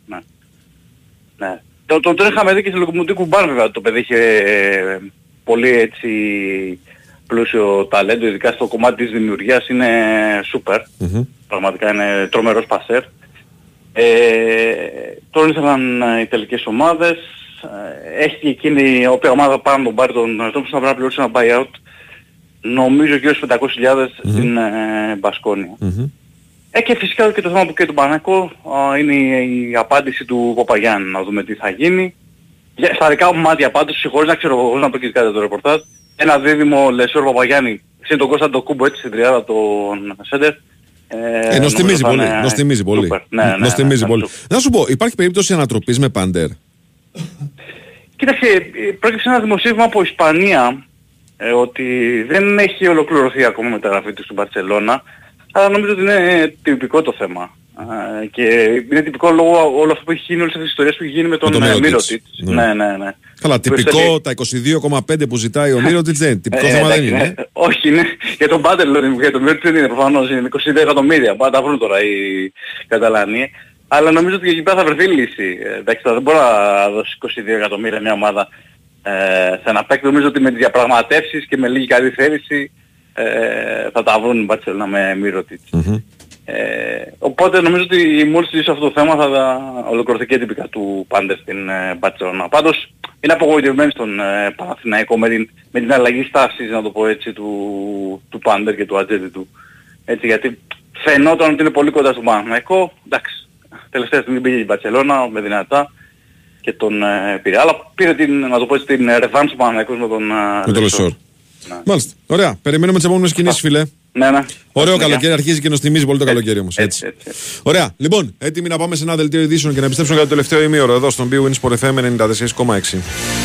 Ναι. Το, το, το είχαμε δει και στη Λοκομωτή Κουμπάν βέβαια. Το παιδί είχε ε, πολύ έτσι πλούσιο ταλέντο, ειδικά στο κομμάτι της δημιουργίας είναι σούπερ. Πραγματικά είναι τρομερός πασέρ. Ε, τον ήθελαν ε, οι τελικές ομάδες. Ε, Έχει και εκείνη η οποία ομάδα πάνω να τον πάρει τον Τόμψον θα πρέπει να πληρώσει ένα buyout. Νομίζω γύρω στους 500.000 στην ε, Μπασκόνια. Ε, και φυσικά και το θέμα που και τον Πανακό είναι η, η απάντηση του Παπαγιάννη, να δούμε τι θα γίνει. Για, στα δικά μου μάτια πάντως, συγχωρείς να ξέρω εγώ να πω και κάτι το ρεπορτάζ, ένα δίδυμο Λεσόρ Παπαγιάννη, συν τον Κώστα το Κούμπο έτσι στην τριάδα των Σέντερ. Ε, νοστιμίζει πολύ. Νοστιμίζει πολύ. Ναι, ναι, ναι, Νοστιμίζει ναι, πολύ. Να σου πω, υπάρχει περίπτωση ανατροπής με Πάντερ. Κοίταξε, ε, πρόκειψε ένα δημοσίευμα από Ισπανία ε, ότι δεν έχει ολοκληρωθεί ακόμα η μεταγραφή του στην Μπαρτσελώνα, αλλά νομίζω ότι είναι τυπικό το θέμα. Ε, και είναι τυπικό λόγω όλο αυτό που έχει γίνει, όλες αυτές τις ιστορίες που έχει γίνει με τον τον ε, Mirotic. Μύρωτιτς. Ναι. Ναι, ναι, ναι. Καλά, Που τυπικό έστελνε- τα 22,5 που ζητάει ο Μύρωτιτς δεν είναι. Τυπικό Ε, θέμα δεν εντάξει, είναι. ναι. Όχι, είναι για τον Πάντελ, για τον Μύρωτιτς δεν είναι προφανώς, είναι 22 εκατομμύρια, πάντα βρουν τώρα οι Καταλανοί. Αλλά νομίζω ότι εκεί πέρα θα βρεθεί λύση. Ε, εντάξει, τώρα δεν μπορεί να δώσει 22 εκατομμύρια μια ομάδα ε, σε ένα παίκτη. Νομίζω ότι με τις διαπραγματεύσεις και με λίγη καλή θέληση ε, θα τα βρουν οι Μπαρτσελώνα με Μύρωτιτς. Ε, οπότε νομίζω ότι μόλις λύσει αυτό το θέμα θα τα ολοκληρωθεί και τυπικά του Πάντερ στην ε, Μπαρτσελώνα. Πάντως είναι απογοητευμένοι στον ε, Παναθηναϊκό με την, με την αλλαγή στάσης να το πω έτσι του, του Πάντερ και του ατζέντη του. Έτσι γιατί φαινόταν ότι είναι πολύ κοντά στον Παναθηναϊκό. Εντάξει, τελευταία στιγμή πήγε η Μπαρτσελώνα με δυνατά και τον ε, πήρε. Αλλά πήρε την, να το πω έτσι, την ρεβάνς του Παναθηναϊκού με τον, ε, Με το Λεσόρ. Λεσόρ. Μάλιστα. Ωραία. Περιμένουμε τις επόμενες κινήσεις, φίλε. Ναι, ναι. Ωραίο Συνέχεια. καλοκαίρι, αρχίζει και νοστιμίζει πολύ το καλοκαίρι όμως. Έτσι. Ωραία. Λοιπόν, έτοιμοι να πάμε σε ένα δελτίο ειδήσεων και να επιστρέψουμε για το τελευταίο ημίωρο εδώ στον BWIN Sport FM 94,6.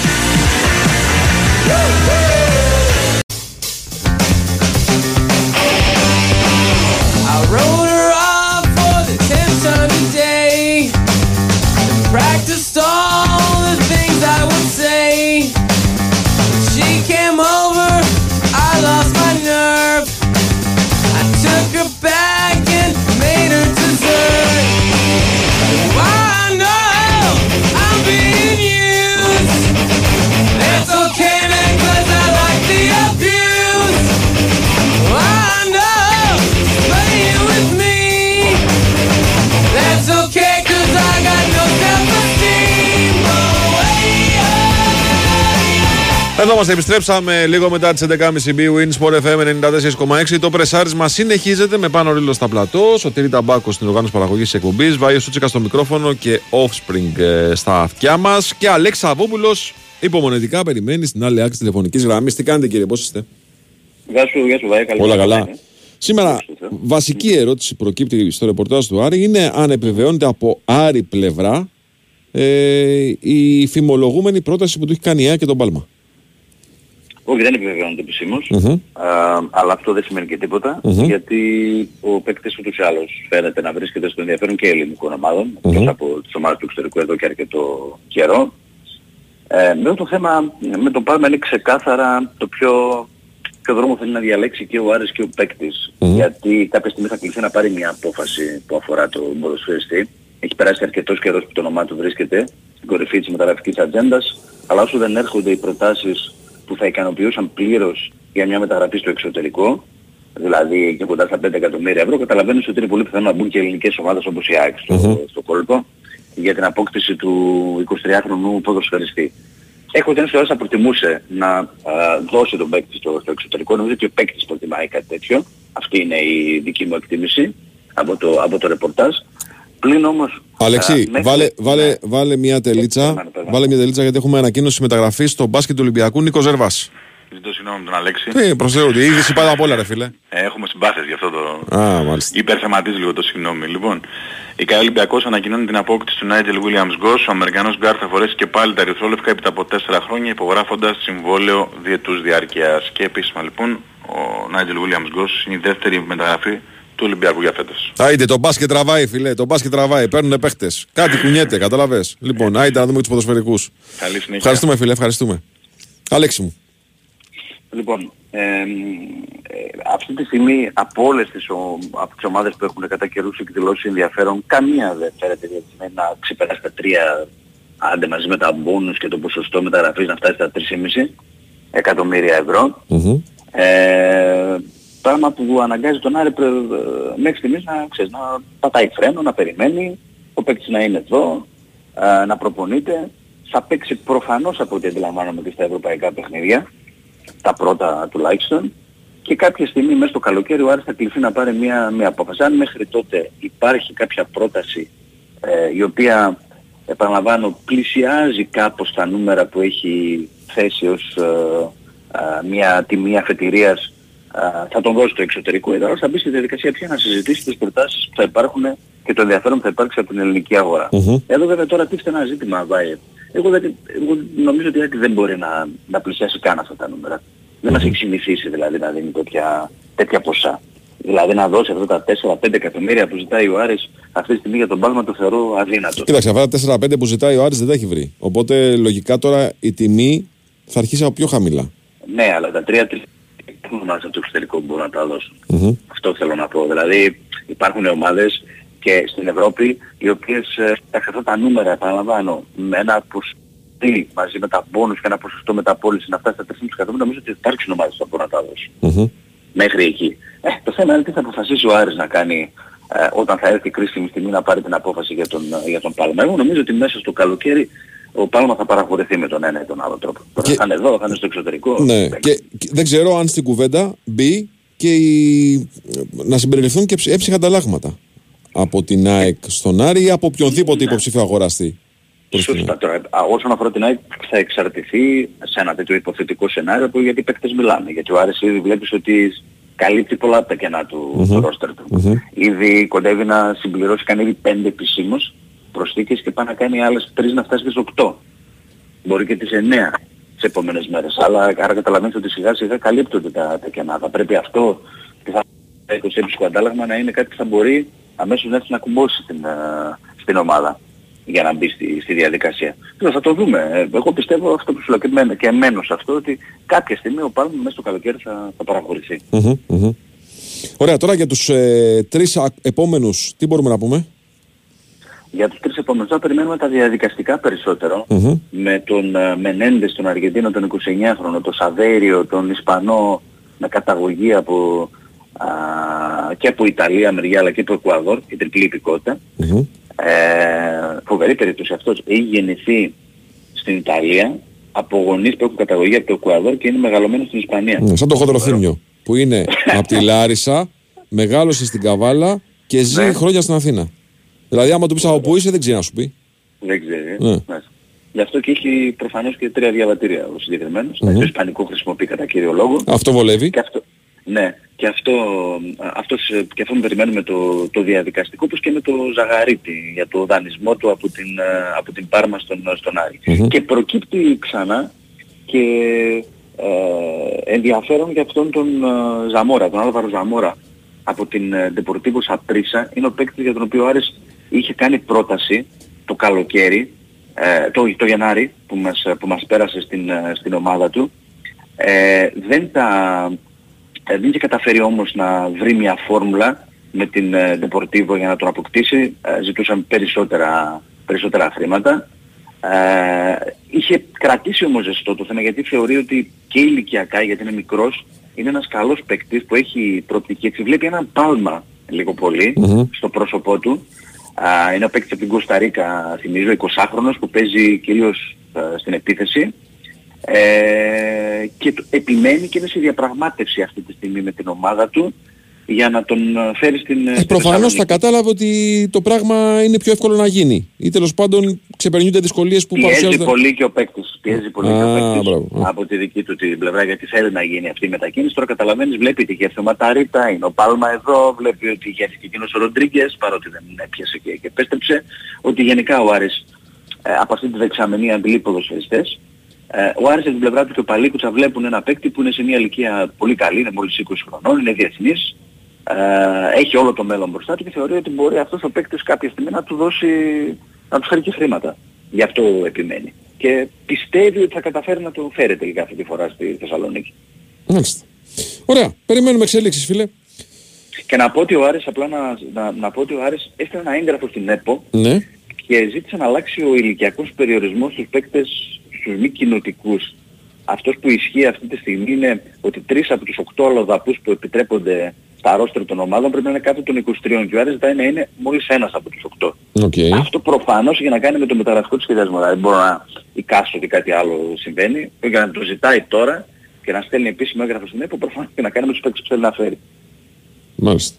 Είμαστε, επιστρέψαμε λίγο μετά τις 11.30 BWIN Sport FM 94,6. Το πρεσάρισμα συνεχίζεται με πάνω ρίλο στα πλατό. Σωτήρη Ταμπάκο στην οργάνωση παραγωγής τη εκπομπής. Βάιο Σούτσικα στο μικρόφωνο και offspring ε, στα αυτιά μας. Και Αλέξα Αβόπουλο υπομονετικά περιμένει στην άλλη άκρη τηλεφωνικής γραμμής. Τι κάνετε κύριε, πώς είστε; Γεια σου, γεια σου, Βάη, καλή Όλα μέρα. καλά. Σήμερα, βασική ερώτηση προκύπτει στο ρεπορτάζ του Άρη είναι αν επιβεβαιώνεται από Άρη πλευρά ε, η φημολογούμενη πρόταση που του έχει κάνει η ΑΕ και τον Πάλμα. Όχι, δεν επιβεβαιώνεται επισήμως. Μμμ. Α, αλλά αυτό δεν σημαίνει και τίποτα, Μμμ. γιατί ο παίκτης ούτως ή άλλως φαίνεται να βρίσκεται στο ενδιαφέρον και ελληνικών ομάδων, εκτός από τις ομάδες του εξωτερικού εδώ και αρκετό καιρό. Ε, με το θέμα με τον Πάρμα είναι ξεκάθαρα το πιο, ποιο δρόμο θέλει να διαλέξει και ο Άρης και ο παίκτης. Γιατί κάποια στιγμή θα κληθεί να πάρει μια απόφαση που αφορά τον ποδοσφαιριστή. Έχει περάσει αρκετός καιρός που το όνομά του βρίσκεται στην κορυφή της μεταγραφικής ατζέντας, αλλά όσο δεν έρχονται οι προτάσεις που θα ικανοποιούσαν πλήρως για μια μεταγραφή στο εξωτερικό, δηλαδή και κοντά στα 5 εκατομμύρια ευρώ, καταλαβαίνεις ότι είναι πολύ πιθανό να μπουν και ελληνικές ομάδες όπως η ΑΕΚ στο, στο κόλπο. για την απόκτηση του 23χρονου ποδοσφαιριστή. Έχω την αίσθηση ότι θα προτιμούσε να α, δώσει τον παίκτη στο, στο εξωτερικό. Νομίζω ότι ο παίκτης προτιμάει κάτι τέτοιο. Αυτή είναι η δική μου εκτίμηση από το, από το ρεπορτάζ. Πλην όμως... Αλέξη, α, μέχρι- βάλε, βάλε, Ναι. βάλε μια τελίτσα. Βάλε μια τελίτσα γιατί έχουμε ανακοίνωση μεταγραφής στο μπάσκετ του Ολυμπιακού Νίκος Ζερβάς. Ζητώ συγγνώμη από τον Αλέξη. Τι, προσθέτω ότι η είδηση πάντα απ' όλα, ρε φίλε. Ε, έχουμε συμπάθειες γι' αυτό το... Α, μάλιστα. Υπερθεματίζει λίγο το συγγνώμη. Λοιπόν, η ΚΑΕ Ολυμπιακός ανακοινώνει την απόκτηση του Νάιτζελ Williams Goss. Ο Αμερικανός γκαρντ θα φορέσει και πάλι τα ερυθρόλευκα έπειτα από 4 χρόνια υπογράφοντας συμβόλαιο διετούς διάρκειας. Και επίσημα λοιπόν, ο Νάιτζελ Williams Goss είναι η δεύτερη μεταγραφή του Ολυμπιακού για φέτος. Άιντε, το μπάσκετ τραβάει, φίλε. Το μπάσκετ τραβάει. Παίρνουν παίχτες. Κάτι κουνιέται, κατάλαβε. Λοιπόν, άιντε να δούμε τους ποδοσφαιρικούς. Καλή συνέχεια. Ευχαριστούμε, φίλε, ευχαριστούμε. Αλέξη μου. Λοιπόν, ε, ε, αυτή τη στιγμή από όλες τις, ο, από τις ομάδες που έχουν κατά καιρούς εκδηλώσεις ενδιαφέρον, καμία δεν φέρεται διατηρημένη να ξεπεράσει τα τρία, άντε μαζί με τα μπόνους και το ποσοστό μεταγραφής να φτάσει στα 3,5 εκατομμύρια ευρώ. Ε, πράγμα που αναγκάζει τον Άρη πρε- μέχρι στιγμής να, ξέρεις, να πατάει φρένο, να περιμένει, ο παίκτης να είναι εδώ, ε, να προπονείται. Θα παίξει προφανώς από ό,τι αντιλαμβάνομαι και στα ευρωπαϊκά παιχνίδια, τα πρώτα τουλάχιστον, και κάποια στιγμή μέσα στο καλοκαίρι ο Άρης θα κληθεί να πάρει μια, μια απόφαση. Αν μέχρι τότε υπάρχει κάποια πρόταση ε, η οποία, επαναλαμβάνω, πλησιάζει κάπως τα νούμερα που έχει θέσει ως ε, ε, μια τιμή αφετηρίας ε, θα τον δώσει το εξωτερικό, εδώ θα μπει στη διαδικασία πια να συζητήσει τις προτάσεις που θα υπάρχουν και το ενδιαφέρον που θα υπάρξει από την ελληνική αγορά. Εδώ βέβαια τώρα τίθεται ένα ζήτημα, Βάιε. Εγώ, δεν, εγώ νομίζω ότι η Άκη δεν μπορεί να, να πλησιάσει καν αυτά τα νούμερα. Δεν μας έχει συνηθίσει δηλαδή να δίνει τέτοια, τέτοια ποσά. Δηλαδή να δώσει αυτά τα 4-5 εκατομμύρια που ζητάει ο Άρης αυτή τη στιγμή για τον πάλμα το θεωρώ αδύνατο. Κοίταξε, αυτά τα 4-5 που ζητάει ο Άρης δεν τα έχει βρει. Οπότε λογικά τώρα η τιμή θα αρχίσει από πιο χαμηλά. Ναι, αλλά τα 3 ομάδες από το εξωτερικό που μπορούν να τα δώσουν. Αυτό θέλω να πω. Δηλαδή υπάρχουν ομάδες και στην Ευρώπη οι οποίες ε, σε αυτά τα νούμερα επαναλαμβάνω με ένα ποσοστή μαζί με τα μπόνους και ένα ποσοστό μεταπόληση να φτάσει στα 3,5 εκατομμύρια νομίζω ότι υπάρχουν ομάδες που θα μπορούν να τα δώσουν. Μέχρι εκεί. Ε, το θέμα είναι τι θα αποφασίσει ο Άρης να κάνει ε, όταν θα έρθει η κρίσιμη στιγμή να πάρει την απόφαση για τον, ε, για τον Πάλμα. Εγώ νομίζω ότι μέσα στο καλοκαίρι ο Πάλμα θα παραχωρηθεί με τον ένα ή τον άλλο τρόπο. Τώρα θα είναι εδώ, θα είναι στο εξωτερικό. Ναι, και, και δεν ξέρω αν στην κουβέντα μπει και η... να συμπεριληφθούν και ψ- έψυχα ανταλλάγματα από την ΑΕΚ στον Άρη ή από οποιονδήποτε υποψήφιο αγοραστή. προς την Σωστά. Τώρα, α, όσον αφορά την ΑΕΚ θα εξαρτηθεί σε ένα τέτοιο υποθετικό σενάριο που γιατί οι παίκτες μιλάνε. Γιατί ο Άρης ήδη βλέπεις ότι καλύπτει πολλά από τα κενά του, Μμμ. του ρόστερ του. Μμμ. Ήδη κοντεύει να συμπληρώσει, κάνει ήδη πέντε επισήμως προσθήκες και πάει να κάνει άλλες τρεις να φτάσει στις οκτώ. Μπορεί και τις εννέα τις επόμενες μέρες. Αλλά άρα καταλαβαίνετε ότι σιγά σιγά καλύπτονται τα, τα κενά. Θα πρέπει αυτό και θα το έψυχο αντάλλαγμα να είναι κάτι που θα μπορεί αμέσως να έρθει να κουμπώσει στην, ε, στην ομάδα για να μπει στη, στη διαδικασία. Τώρα θα το δούμε. Ε, Εγώ πιστεύω αυτό που σου λέω και, εμένα- και εμένω σε αυτό ότι κάποια στιγμή ο Πάλμα μέσα στο καλοκαίρι θα, θα παραχωρηθεί. Μμμ, μμμ. Ωραία, τώρα για τους ε, τρεις α- επόμενους, τι μπορούμε να πούμε; Για τους τρεις επόμενους θα περιμένουμε τα διαδικαστικά περισσότερο. Μμμ. με τον ε, Μενέντες, τον Αργεντίνο, τον 29χρονο, τον Σαβέριο, τον Ισπανό με καταγωγή από, α, και από Ιταλία μεριά αλλά και από Εκουαδόρ, η τριπλή υπηκότητα. Ε, φοβερή περίπτωση αυτός. Έχει γεννηθεί στην Ιταλία από γονείς που έχουν καταγωγή από το Εκουαδόρ και είναι μεγαλωμένος στην Ισπανία. Ναι, σαν το χοντροθύμιο που είναι από τη Λάρισα, μεγάλωσε στην Καβάλα και ζει Ναι. χρόνια στην Αθήνα. Δηλαδή, άμα του πεις από πού είσαι, δεν ξέρει να σου πει. Δεν ξέρει. Ναι. Ναι. Γι' αυτό και έχει προφανώς και τρία διαβατήρια ο συγκεκριμένος. Μμμ. Το ισπανικό χρησιμοποιεί κατά κύριο λόγο. Αυτό βολεύει. Και αυτό, ναι, και αυτό, αυτός, ε, και αυτό με περιμένουμε το, το διαδικαστικό όπως και με το Ζαγαρίτη για το δανεισμό του από την, ε, από την Πάρμα στον, στον Άρη. Μμμ. Και προκύπτει ξανά και ε, ενδιαφέρον για αυτόν τον ε, Ζαμόρα, τον Άλβαρο Ζαμόρα από την ε, Deportivo Saprissa είναι ο παίκτης για τον οποίο ο Άρης είχε κάνει πρόταση το καλοκαίρι, ε, το, το Γενάρη που μας, που μας πέρασε στην, ε, στην ομάδα του ε, δεν, τα, ε, δεν είχε καταφέρει όμως να βρει μια φόρμουλα με την ε, Deportivo για να τον αποκτήσει. Ε, ζητούσαν περισσότερα, περισσότερα χρήματα. Ε, είχε κρατήσει όμως ζεστό το θέμα γιατί θεωρεί ότι και ηλικιακά γιατί είναι μικρός είναι ένας καλός παίκτης που έχει προοπτική. Έτσι βλέπει έναν πάλμα λίγο πολύ στο πρόσωπό του Α, είναι ο παίκτης από την Κωνσταντίνα, θυμίζω, 20χρονος που παίζει κυρίως ε, στην επίθεση. Ε, και το- επιμένει και είναι σε διαπραγμάτευση αυτή τη στιγμή με την ομάδα του για να τον ε, φέρεις στην, ε, στην Προφανώς θα Θεσσαλονίκη. κατάλαβε ότι το πράγμα είναι πιο εύκολο να γίνει. Ή τέλος πάντων ξεπερνιούνται δυσκολίες που Πιέζει παρουσιάζονται. πολύ και ο παίκτης. Πιέζει πολύ και ο Α, παίκτης μπράβο. από τη δική του την πλευρά γιατί θέλει να γίνει αυτή η μετακίνηση. Τώρα καταλαβαίνεις, βλέπει ότι είχε ο Ματαρίτα, είναι ο Πάλμα εδώ, βλέπει ότι είχε και εκείνος ο Ροντρίγκες, παρότι δεν έπιασε και, και επέστρεψε, ότι γενικά ο Άρης ε, από αυτή τη δεξαμενή αντιλεί ποδοσφαιριστές. Ε, ο Άρης από την πλευρά του και ο Παλίκουτσα βλέπουν ένα παίκτη που είναι σε μια ηλικία πολύ καλή, είναι μόλις 20 χρονών, είναι διεθνής, ε, έχει όλο το μέλλον μπροστά του και θεωρεί ότι μπορεί αυτός ο παίκτης κάποια στιγμή να του δώσει, να του φέρει και χρήματα. Γι' αυτό επιμένει. Και πιστεύει ότι θα καταφέρει να το φέρει τελικά αυτή τη φορά στη Θεσσαλονίκη. Μάλιστα. Ωραία. Περιμένουμε εξέλιξει, φίλε. Και να πω ότι ο Άρης, απλά να, να, να πω ότι ο Άρης έστειλε ένα έγγραφο στην ΕΠΟ Ναι. και ζήτησε να αλλάξει ο ηλικιακός περιορισμός στους παίκτες, στους μη κοινοτικούς. Αυτός που ισχύει αυτή τη στιγμή είναι ότι τρεις από τους οκτώ αλλοδαπούς που επιτρέπονται στα ρόστρια των ομάδων πρέπει να είναι κάτω των 23 και ο Άρης ζητάει να είναι μόλις ένας από τους οκτώ. Okay. Αυτό προφανώς για να κάνει με το μεταγραφικό του σχεδιασμός. Δηλαδή δεν μπορώ να εικάσω ότι κάτι άλλο συμβαίνει. Για να το ζητάει τώρα και να στέλνει επίσημο έγγραφο στην ΕΠΟ προφανώς και να κάνει με τους παίκτες που θέλει να φέρει. Μάλιστα.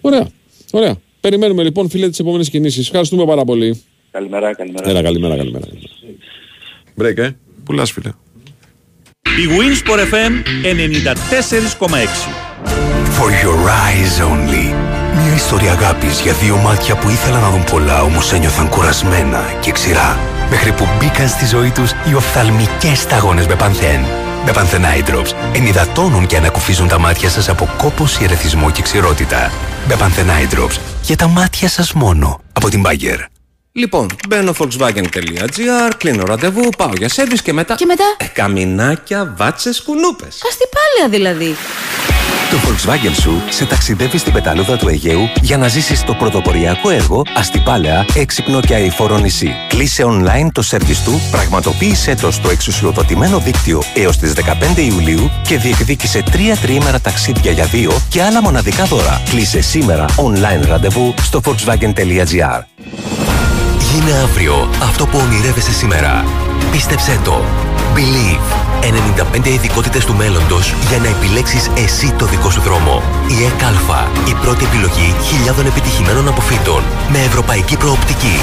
Ωραία. Ωραία. Περιμένουμε λοιπόν, φίλε, τις επόμενες κινήσεις. Ευχαριστούμε πάρα πολύ. Καλημέρα, καλημέρα. Έλα, καλημέρα, καλημέρα. Break, ε. Πουλάς, φίλε. Η Winsport FM 94,6. For your eyes only. Μια ιστορία αγάπης για δύο μάτια που ήθελαν να δουν πολλά όμως ένιωθαν κουρασμένα και ξηρά. Μέχρι που μπήκαν στη ζωή τους οι οφθαλμικές σταγόνες με πανθέν. Με πανθέν Eye Drops ενυδατώνουν και ανακουφίζουν τα μάτια σας από κόπωση, ερεθισμό και ξηρότητα. Με πανθέν Eye Drops για τα μάτια σας μόνο. Από την Bayer. Λοιπόν, μπαίνω volkswagen.gr, κλείνω ραντεβού, πάω για σέρβις και μετά... Και μετά; Ε, καμινάκια, βάτσες, κουνούπες. Αστιπάλαια δηλαδή. Το Volkswagen σου σε ταξιδεύει στην πεταλούδα του Αιγαίου για να ζήσεις το πρωτοποριακό έργο αστιπάλαια, έξυπνο και αηφόρο νησί. Κλείσε online το σερβις του, πραγματοποίησέ το στο εξουσιοδοτημένο δίκτυο έως τις 15 Ιουλίου και διεκδίκησε τρία τριήμερα ταξίδια για δύο και άλλα μοναδικά δώρα. Κλείσε σήμερα online ραντεβού στο volkswagen.gr. Γίνε αύριο αυτό που ονειρεύεσαι σήμερα. Πίστεψέ το. Believe. 95 ειδικότητες του μέλλοντος για να επιλέξεις εσύ το δικό σου δρόμο. Η ΕΚΑΛΦΑ. Η πρώτη επιλογή χιλιάδων επιτυχημένων αποφύτων. Με ευρωπαϊκή προοπτική.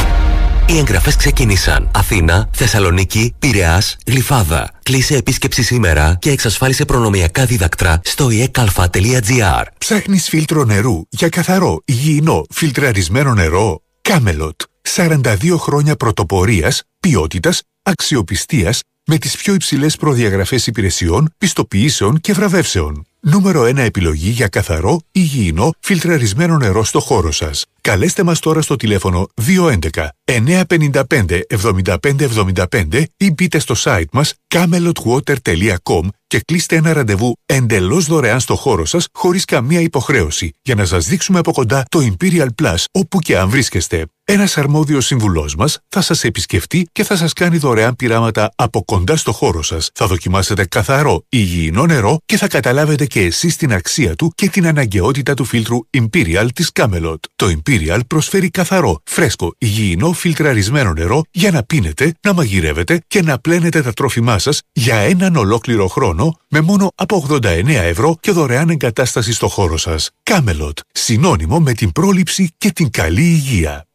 Οι εγγραφές ξεκίνησαν. Αθήνα, Θεσσαλονίκη, Πειραιάς, Γλυφάδα. Κλείσε επίσκεψη σήμερα και εξασφάλισε προνομιακά δίδακτρα στο ekalfa.gr. Ψάχνεις φίλτρο νερού για καθαρό, υγιεινό, φιλτραρισμένο νερό; Κάμελοτ. 42 χρόνια πρωτοπορίας, ποιότητας, αξιοπιστίας με τις πιο υψηλές προδιαγραφές υπηρεσιών, πιστοποιήσεων και βραβεύσεων. Νούμερο 1 επιλογή για καθαρό, υγιεινό, φιλτραρισμένο νερό στο χώρο σας. Καλέστε μας τώρα στο τηλέφωνο 211 955 7575 ή μπείτε στο site μας camelotwater.com και κλείστε ένα ραντεβού εντελώς δωρεάν στο χώρο σας χωρίς καμία υποχρέωση για να σας δείξουμε από κοντά το Imperial Plus όπου και αν βρίσκεστε. Ένας αρμόδιος συμβουλός μας θα σας επισκεφτεί και θα σας κάνει δωρεάν πειράματα από κοντά στο χώρο σας. Θα δοκιμάσετε καθαρό, υγιεινό νερό και θα καταλάβετε και εσείς την αξία του και την αναγκαιότητα του φίλτρου Imperial της Camelot. Το Imperial προσφέρει καθαρό, φρέσκο, υγιεινό, φιλτραρισμένο νερό για να πίνετε, να μαγειρεύετε και να πλένετε τα τρόφιμά σας για έναν ολόκληρο χρόνο με μόνο από 89 ευρώ και δωρεάν εγκατάσταση στο χώρο σας. Camelot, συνώνυμο με την πρόληψη και την καλή υγεία.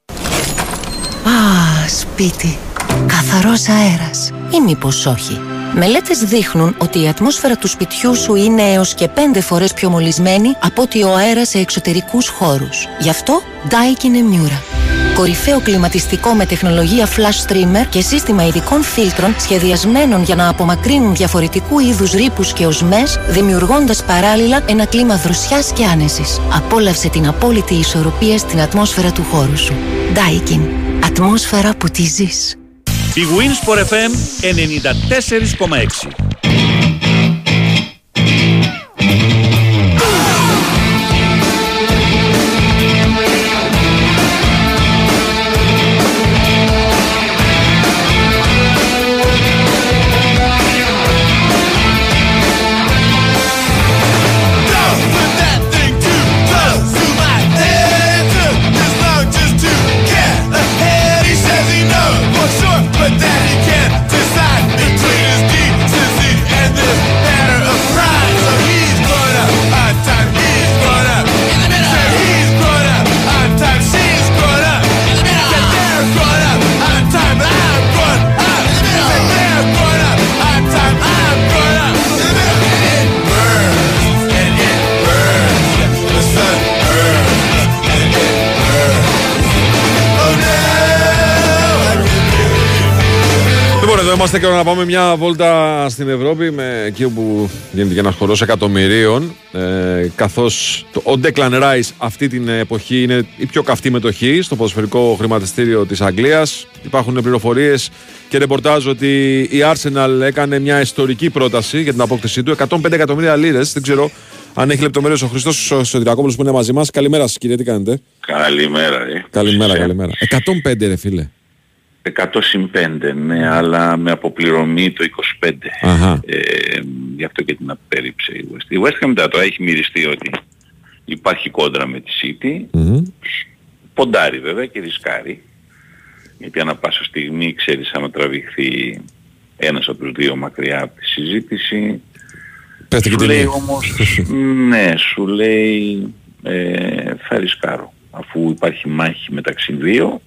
Α, σπίτι. Καθαρός αέρας. Ή μήπως όχι. Μελέτες δείχνουν ότι η ατμόσφαιρα του σπιτιού σου είναι έως και πέντε φορές πιο μολυσμένη από ότι ο αέρας σε εξωτερικούς χώρους. Γι' αυτό, Daikin Emura. Κορυφαίο κλιματιστικό με τεχνολογία flash streamer και σύστημα ειδικών φίλτρων σχεδιασμένων για να απομακρύνουν διαφορετικού είδους ρήπους και οσμές, δημιουργώντας παράλληλα ένα κλίμα δροσιάς και άνεσης. Απόλαυσε την απόλυτη ισορροπία στην ατμόσφαιρα του χώρου σου. Daikin. Ατμόσφαιρα που τη ζεις. Η Winsport FM 94,6. Ήρθε και να πάμε μια βόλτα στην Ευρώπη με εκεί όπου γίνεται και ένας χορός εκατομμυρίων. Ε, Καθώς ο Declan Rice αυτή την εποχή είναι η πιο καυτή μετοχή στο ποδοσφαιρικό χρηματιστήριο της Αγγλίας. Υπάρχουν πληροφορίες και ρεπορτάζ ότι η Arsenal έκανε μια ιστορική πρόταση για την απόκτησή του. 105 εκατομμύρια λίρες. Δεν ξέρω αν έχει λεπτομέρειες ο Χριστό ο Σωτηρακόπουλος που είναι μαζί μας. Καλημέρα σας, κύριε, τι κάνετε; Καλημέρα, ρε. Καλημέρα, καλημέρα. 105 ρε φίλε. 100 συν 5, ναι, αλλά με αποπληρωμή το 25. Αχα. Ε, γι' αυτό και την απέρριψε η West. Η West Ham μετά το έχει μυριστεί ότι υπάρχει κόντρα με τη City. Ποντάρει βέβαια και ρισκάρει. Γιατί ανά πάσα στιγμή ξέρεις άμα τραβηχθεί ένας από τους δύο μακριά από τη συζήτηση. Πέστε και σου την λέει μία. όμως, ναι, σου λέει ε, θα ρισκάρω. Αφού υπάρχει μάχη μεταξύ δύο,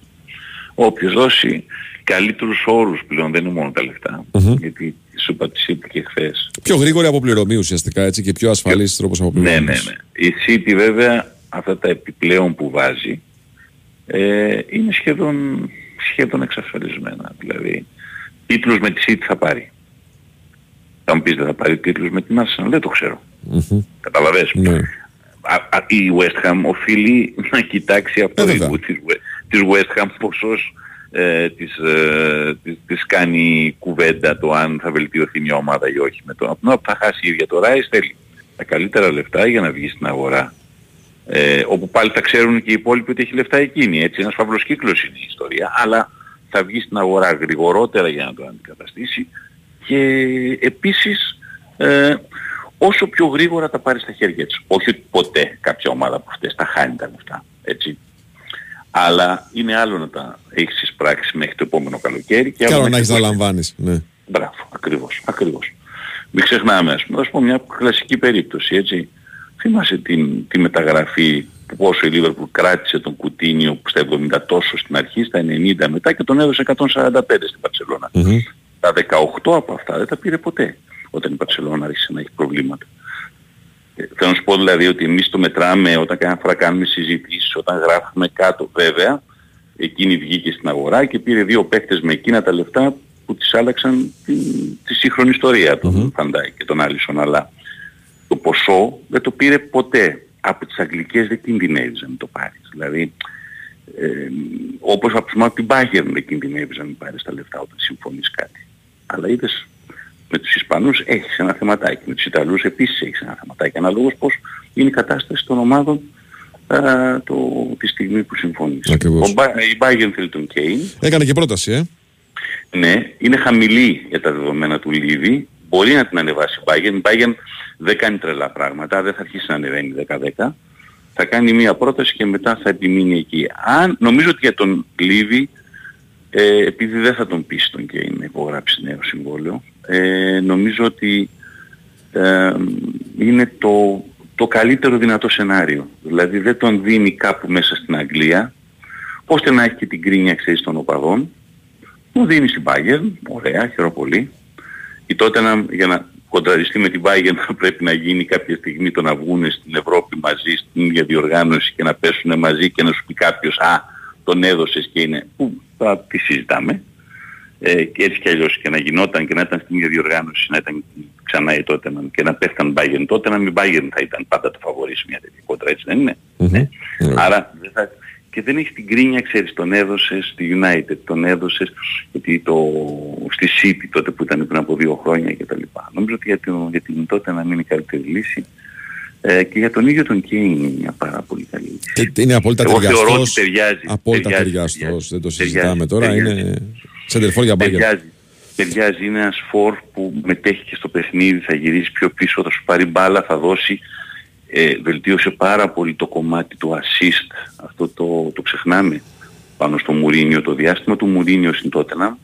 όποιος δώσει καλύτερους όρους πλέον, δεν είναι μόνο τα λεφτα Γιατί σου είπα τη City και χθες. Πιο γρήγορη αποπληρωμή ουσιαστικά έτσι και πιο ασφαλής τρόπος αποπληρωμής. Ναι, ναι, ναι. Η City βέβαια αυτά τα επιπλέον που βάζει ε, είναι σχεδόν, σχεδόν εξασφαλισμένα. Δηλαδή, τίτλους με τη City θα πάρει. Θα μου πεις δεν θα πάρει τίτλους με την Arsenal, δεν το ξέρω. Καταλαβες. Ναι. Α, α, η West Ham οφείλει να κοιτάξει από το Ε, βέβαια. ρηγού της, West- της West Ham ποσός ε, της, ε, της, της κάνει κουβέντα το αν θα βελτιωθεί μια ομάδα ή όχι. Με το από την ώρα που θα χάσει η ίδια το Rice θέλει τα καλύτερα λεφτά για να βγει στην αγορά. Ε, όπου πάλι θα ξέρουν και οι υπόλοιποι ότι έχει λεφτά εκείνη. Έτσι, ένας φαύλος κύκλος είναι η ιστορία. Αλλά θα βγει στην αγορά γρηγορότερα για να το αντικαταστήσει και επίσης ε, όσο πιο γρήγορα τα πάρει στα χέρια της. Όχι ότι ποτέ κάποια ομάδα από αυτές τα χάνει τα λεφτά. Έτσι. Αλλά είναι άλλο να τα έχεις εισπράξει μέχρι το επόμενο καλοκαίρι και Και άλλο να μέχρι έχεις το να λαμβάνεις. Ναι. Μπράβο, ακριβώς, ακριβώς. Μην ξεχνάμε, ας πούμε, θα σου πω μια κλασική περίπτωση, έτσι. Θυμάσαι την, τη μεταγραφή που πόσο η Λίβερπουλ κράτησε τον Κουτίνιο που στα 70 τόσο στην αρχή, στα 90 μετά και τον έδωσε 145 στην Παρσελώνα. Τα 18 από αυτά δεν τα πήρε ποτέ όταν η Παρσελώνα άρχισε να έχει προβλήματα. Ε, Θέλω να σου πω δηλαδή ότι εμείς το μετράμε όταν κάθε φορά κάνουμε συζητήσεις, όταν γράφουμε κάτω βέβαια, εκείνη βγήκε στην αγορά και πήρε δύο παίκτες με εκείνα τα λεφτά που τις άλλαξαν την, τη σύγχρονη ιστορία του Φαντάι και τον Άλισον. Αλλά το ποσό δεν το πήρε ποτέ. Από τις αγγλικές δεν κινδυνεύεις να μην το πάρεις. Δηλαδή, ε, όπως από πούμε, από την Bayern δεν κινδυνεύεις να μην πάρεις τα λεφτά όταν συμφωνείς κάτι. Αλλά είδες με τους Ισπανούς έχεις ένα θεματάκι, με τους Ιταλούς επίσης έχεις ένα θεματάκι. Αναλόγως πώς είναι η κατάσταση των ομάδων α, το, τη στιγμή που συμφωνείς. Ακριβώς. Ο, Μπα- η Bayern θέλει τον Κέιν. Έκανε και πρόταση, ε. Ναι, είναι χαμηλή για τα δεδομένα του Λίβη. Μπορεί να την ανεβάσει η Bayern. Η Bayern δεν κάνει τρελά πράγματα, δεν θα αρχίσει να ανεβαίνει 10-10. Θα κάνει μία πρόταση και μετά θα επιμείνει εκεί. Αν, νομίζω ότι για τον Λίβη, ε, επειδή δεν θα τον πείσει τον Κέιν να υπογράψει νέο συμβόλαιο, ε, νομίζω ότι ε, είναι το, το καλύτερο δυνατό σενάριο. Δηλαδή δεν τον δίνει κάπου μέσα στην Αγγλία, ώστε να έχει και την κρίνια ξέρεις των οπαδών, μου δίνει στην Bayern, ωραία, χαίρομαι πολύ. Η τότε να, για να κοντραριστεί με την Bayern θα πρέπει να γίνει κάποια στιγμή το να βγουν στην Ευρώπη μαζί, στην ίδια διοργάνωση και να πέσουν μαζί και να σου πει κάποιος «Α, τον έδωσες και είναι...» που θα τη συζητάμε. Ε, και έτσι κι αλλιώς και να γινόταν και να ήταν στην ίδια διοργάνωση, να ήταν ξανά η τότε και να πέφταν Bayern τότε, να μην Bayern θα ήταν πάντα το φαβορής σε μια τέτοια κόντρα, έτσι δεν είναι; Ναι. Άρα δεν θα... Και δεν έχει την κρίνια, ξέρεις, τον έδωσες στη United, τον έδωσες γιατί το, στη City τότε που ήταν πριν από δύο χρόνια κτλ. Νομίζω ότι για, το, για την τότε να μην είναι η καλύτερη λύση. Ε, και για τον ίδιο τον Κέιν είναι μια πάρα πολύ καλή λύση. Και είναι απόλυτα Εγώ θεωρώ ότι ταιριαστός. ταιριάζει. Απόλυτα Ταιριάζει, ταιριαστός. Δεν το ταιριάζει, συζητάμε τώρα. ταιριάζει. Είναι σεντερφόρ για μπάγκερ. Ταιριάζει. Ταιριάζει. Είναι ένας φορ που μετέχει και στο παιχνίδι, θα γυρίσει πιο πίσω, θα σου πάρει μπάλα, θα δώσει. Ε, βελτίωσε πάρα πολύ το κομμάτι του assist. Αυτό το, το ξεχνάμε πάνω στο Μουρίνιο. Το διάστημα του Μουρίνιο στην Τότενα.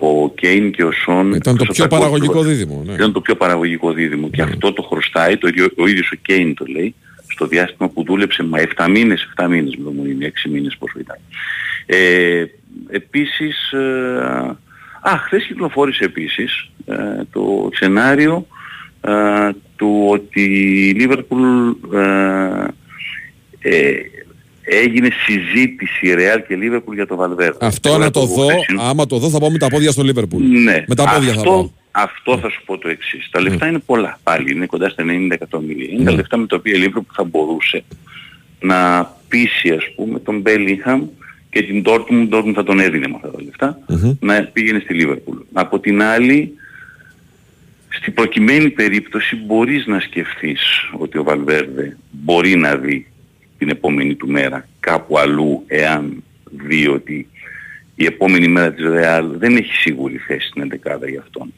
Ο Κέιν και ο Σον Ήταν το εκτός πιο από τα παραγωγικό κόλπα, δίδυμο. Ναι. ήταν το πιο παραγωγικό δίδυμο και αυτό το χρωστάει, το, ίδιο- ο ίδιος ο Κέιν το λέει, στο διάστημα που δούλεψε μα 7 μήνες, 7 μήνες με το Μουρίνιο, 6 μήνες πόσο ήταν. Ε, επίσης, ε, α, χθες κυκλοφόρησε επίσης ε, το σενάριο ε, του ότι η Λίβερπουλ ε, ε, έγινε συζήτηση Ρεάλ και Λίβερπουλ για το Βαλβέρδε. Αυτό να το δω, άμα το δω θα πάω με τα πόδια στο Λίβερπουλ. Ναι, Με τα πόδια θα αυτό, πάω. αυτό θα σου πω το εξής. Τα λεφτά είναι πολλά πάλι, είναι κοντά στα 90 εκατομμύρια. Είναι τα λεφτά με τα οποία η Λίβερπουλ θα μπορούσε να πείσει ας πούμε τον Μπέλιγχαμ και την Dortmund, η Dortmund θα τον έδινε με αυτά τα λεφτα να πήγαινε στη Λίβερπουλ. Από την άλλη, στην προκειμένη περίπτωση μπορείς να σκεφτείς ότι ο Βαλβέρδε μπορεί να δει την επόμενη του μέρα κάπου αλλού εάν δει ότι η επόμενη μέρα της Ρεάλ δεν έχει σίγουρη θέση στην εντεκάδα για αυτόν.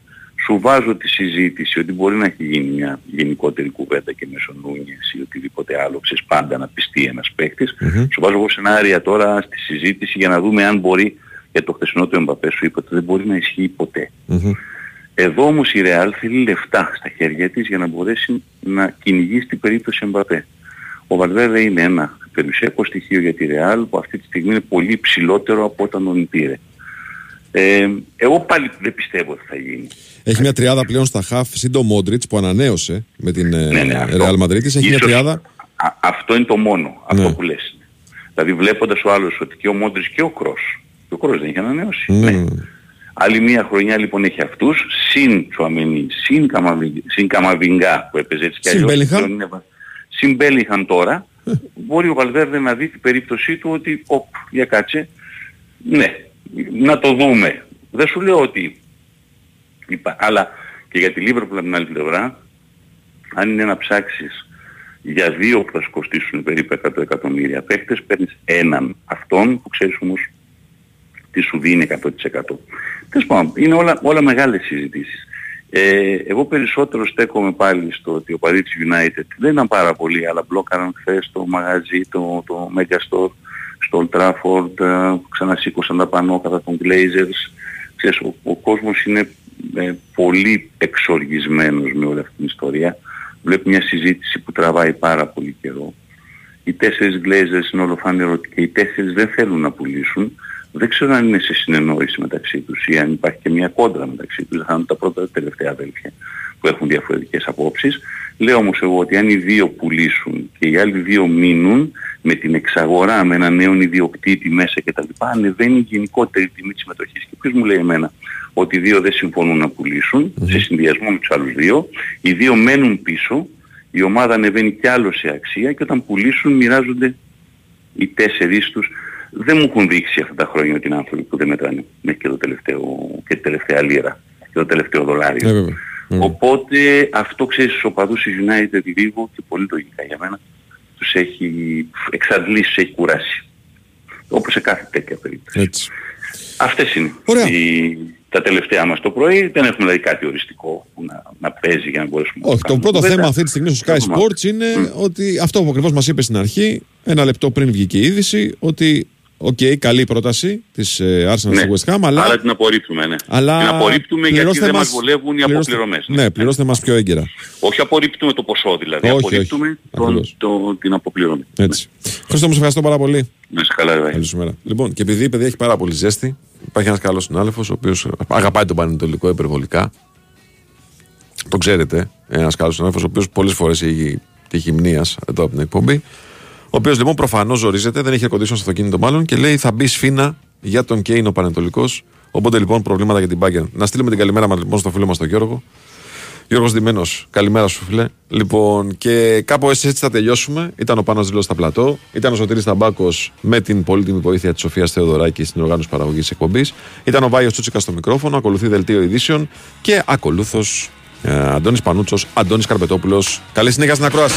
Σου βάζω τη συζήτηση ότι μπορεί να έχει γίνει μια γενικότερη κουβέντα και μέσω Νούνιες ή οτιδήποτε άλλο, ξέρεις πάντα να πιστεί ένας παίκτης. Σου βάζω εγώ σενάρια τώρα στη συζήτηση για να δούμε αν μπορεί, για το χθεσινό του Εμπαπέ σου είπα ότι δεν μπορεί να ισχύει ποτέ. Εδώ όμως η Real θέλει λεφτά στα χέρια της για να μπορέσει να κυνηγήσει την περίπτωση Εμπαπέ. Ο Βαλβέρδε είναι ένα περιουσιακό στοιχείο για τη Real που αυτή τη στιγμή είναι πολύ ψηλότερο από όταν τον πήρε. Ε, εγώ πάλι δεν πιστεύω ότι θα γίνει. Έχει μια τριάδα πλέον στα χαφ, σύντο Μόντριτς που ανανέωσε με την ε, Ναι, ναι, αυτό. Real Madrid. Έχει μια Ίσως τριάδα. α- αυτό είναι το μόνο, αυτό Ναι. που λες. Δηλαδή βλέποντας ο άλλος ότι και ο Μόντρης και ο Κρός, και ο Κρός δεν είχε ανανέωσει. Ναι. Άλλη μία χρονιά λοιπόν έχει αυτούς, συν Τσουαμενί, συν, Καμαβι- συν Καμαβιγκά που έπαιζε έτσι κι Συν αλλιώς. Μπέλιγχαμ. πλέον είναι βα- Συν Μπέλιγχαμ τώρα, μπορεί ο Βαλβέρδε να δει την περίπτωσή του ότι, οπ, για κάτσε, ναι, να το δούμε. Δεν σου λέω ότι είπα, αλλά και για τη Λίβερπουλ από την άλλη πλευρά, αν είναι να ψάξεις για δύο που θα σου κοστίσουν περίπου 100 εκατομμύρια παίκτες, παίρνεις έναν αυτόν που ξέρεις όμως τι σου δίνει 100%. Τέλος πάντων, είναι όλα, όλα μεγάλες συζητήσεις. Ε, εγώ περισσότερο στέκομαι πάλι στο ότι ο Παρίτσι United δεν ήταν πάρα πολύ, αλλά μπλόκαραν χθες το μαγαζί, το, το Megastore στο Old Trafford, ε, που ξανασήκωσαν τα πανώ κατά των Glazers. Ξέρεις, ο, ο κόσμος είναι ε, πολύ εξοργισμένος με όλη αυτή την ιστορία. Βλέπει μια συζήτηση που τραβάει πάρα πολύ καιρό. Οι τέσσερις Glazers είναι ολοφάνερο ότι και οι τέσσερις δεν θέλουν να πουλήσουν. Δεν ξέρω αν είναι σε συνεννόηση μεταξύ τους ή αν υπάρχει και μια κόντρα μεταξύ τους. Δεν θα είναι τα πρώτα τελευταία αδέλφια που έχουν διαφορετικές απόψεις. Λέω όμως εγώ ότι αν οι δύο πουλήσουν και οι άλλοι δύο μείνουν με την εξαγορά, με έναν νέο ιδιοκτήτη μέσα κτλ. ανεβαίνει η γενικότερη τιμή της συμμετοχής. Και ποιος μου λέει εμένα ότι οι δύο δεν συμφωνούν να πουλήσουν σε συνδυασμό με τους άλλους δύο. Οι δύο μένουν πίσω, η ομάδα ανεβαίνει κι άλλο σε αξία και όταν πουλήσουν μοιράζονται οι τέσσερις τους. Δεν μου έχουν δείξει αυτά τα χρόνια ότι είναι άνθρωποι που δεν μετράνε μέχρι και το τελευταίο και τη τελευταία λίρα και το τελευταίο δολάριο. Ναι, βέβαια. Οπότε αυτό ξέρεις στους οπαδούς της United λίγο και πολύ λογικά για μένα τους έχει εξαντλήσει, τους έχει κουράσει. Όπως σε κάθε τέτοια περίπτωση. Έτσι. Αυτές είναι οι, τα τελευταία μας το πρωί. Δεν έχουμε δηλαδή κάτι οριστικό που να, να παίζει για να μπορέσουμε Όχι, το κάνουμε πρώτο κουβέντα. θέμα αυτή τη στιγμή στο Sky Έχουμε. Sports είναι ότι αυτό που ακριβώς μας είπες στην αρχή, ένα λεπτό πριν βγήκε η είδηση, ότι οκ, καλή πρόταση της Arsenal Ναι. στη West Ham, αλλά. Αλλά την απορρίπτουμε, ναι. αλλά την απορρίπτουμε γιατί πληρώστε δεν μας μας- βολεύουν οι πληρώστε- αποπληρωμές. Ναι, πληρώστε μας πιο έγκαιρα. Όχι απορρίπτουμε το ποσό δηλαδή, Όχι, απορρίπτουμε όχι. τον, Ακριβώς. το, την αποπληρωμή. Έτσι. Χρήστο, μου σε ευχαριστώ πάρα πολύ. Να σε καλά, βέβαια. Καλή σου μέρα. Λοιπόν, και επειδή η παιδιά έχει πάρα πολύ ζέστη, υπάρχει ένας καλός συνάδελφος ο οποίος αγαπάει τον Πανετολικό υπερβολικά. Το ξέρετε. Ένας καλός συνάδελφος ο οποίος πολλές φορές έχει τύχει μνήμα εδώ από την εκπομπή. Ο οποίος λοιπόν προφανώς ζορίζεται, δεν έχει air condition στο αυτοκίνητο μάλλον και λέει θα μπει σφίνα για τον Κέιν ο Πανετολικός. Οπότε λοιπόν προβλήματα για την Bayern. Να στείλουμε την καλημέρα μα λοιπόν στο φίλο μας τον Γιώργο. Γιώργος Δημένο, καλημέρα σου φίλε. Λοιπόν, και κάπου έτσι, έτσι θα τελειώσουμε. Ήταν ο Πάνος Δηλός στα πλατό. Ήταν ο Σωτήρης Ταμπάκος με την πολύτιμη βοήθεια της Σοφίας Θεοδωράκης στην οργάνωση παραγωγής εκπομπής. Ήταν ο Βάιος Τσούτσικα στο μικρόφωνο. Ακολουθεί δελτίο ειδήσεων. Και ακολούθως ε, Αντώνης Πανούτσος, Αντώνης Καρπετόπουλος. Καλή συνέχεια στην ακρόαση.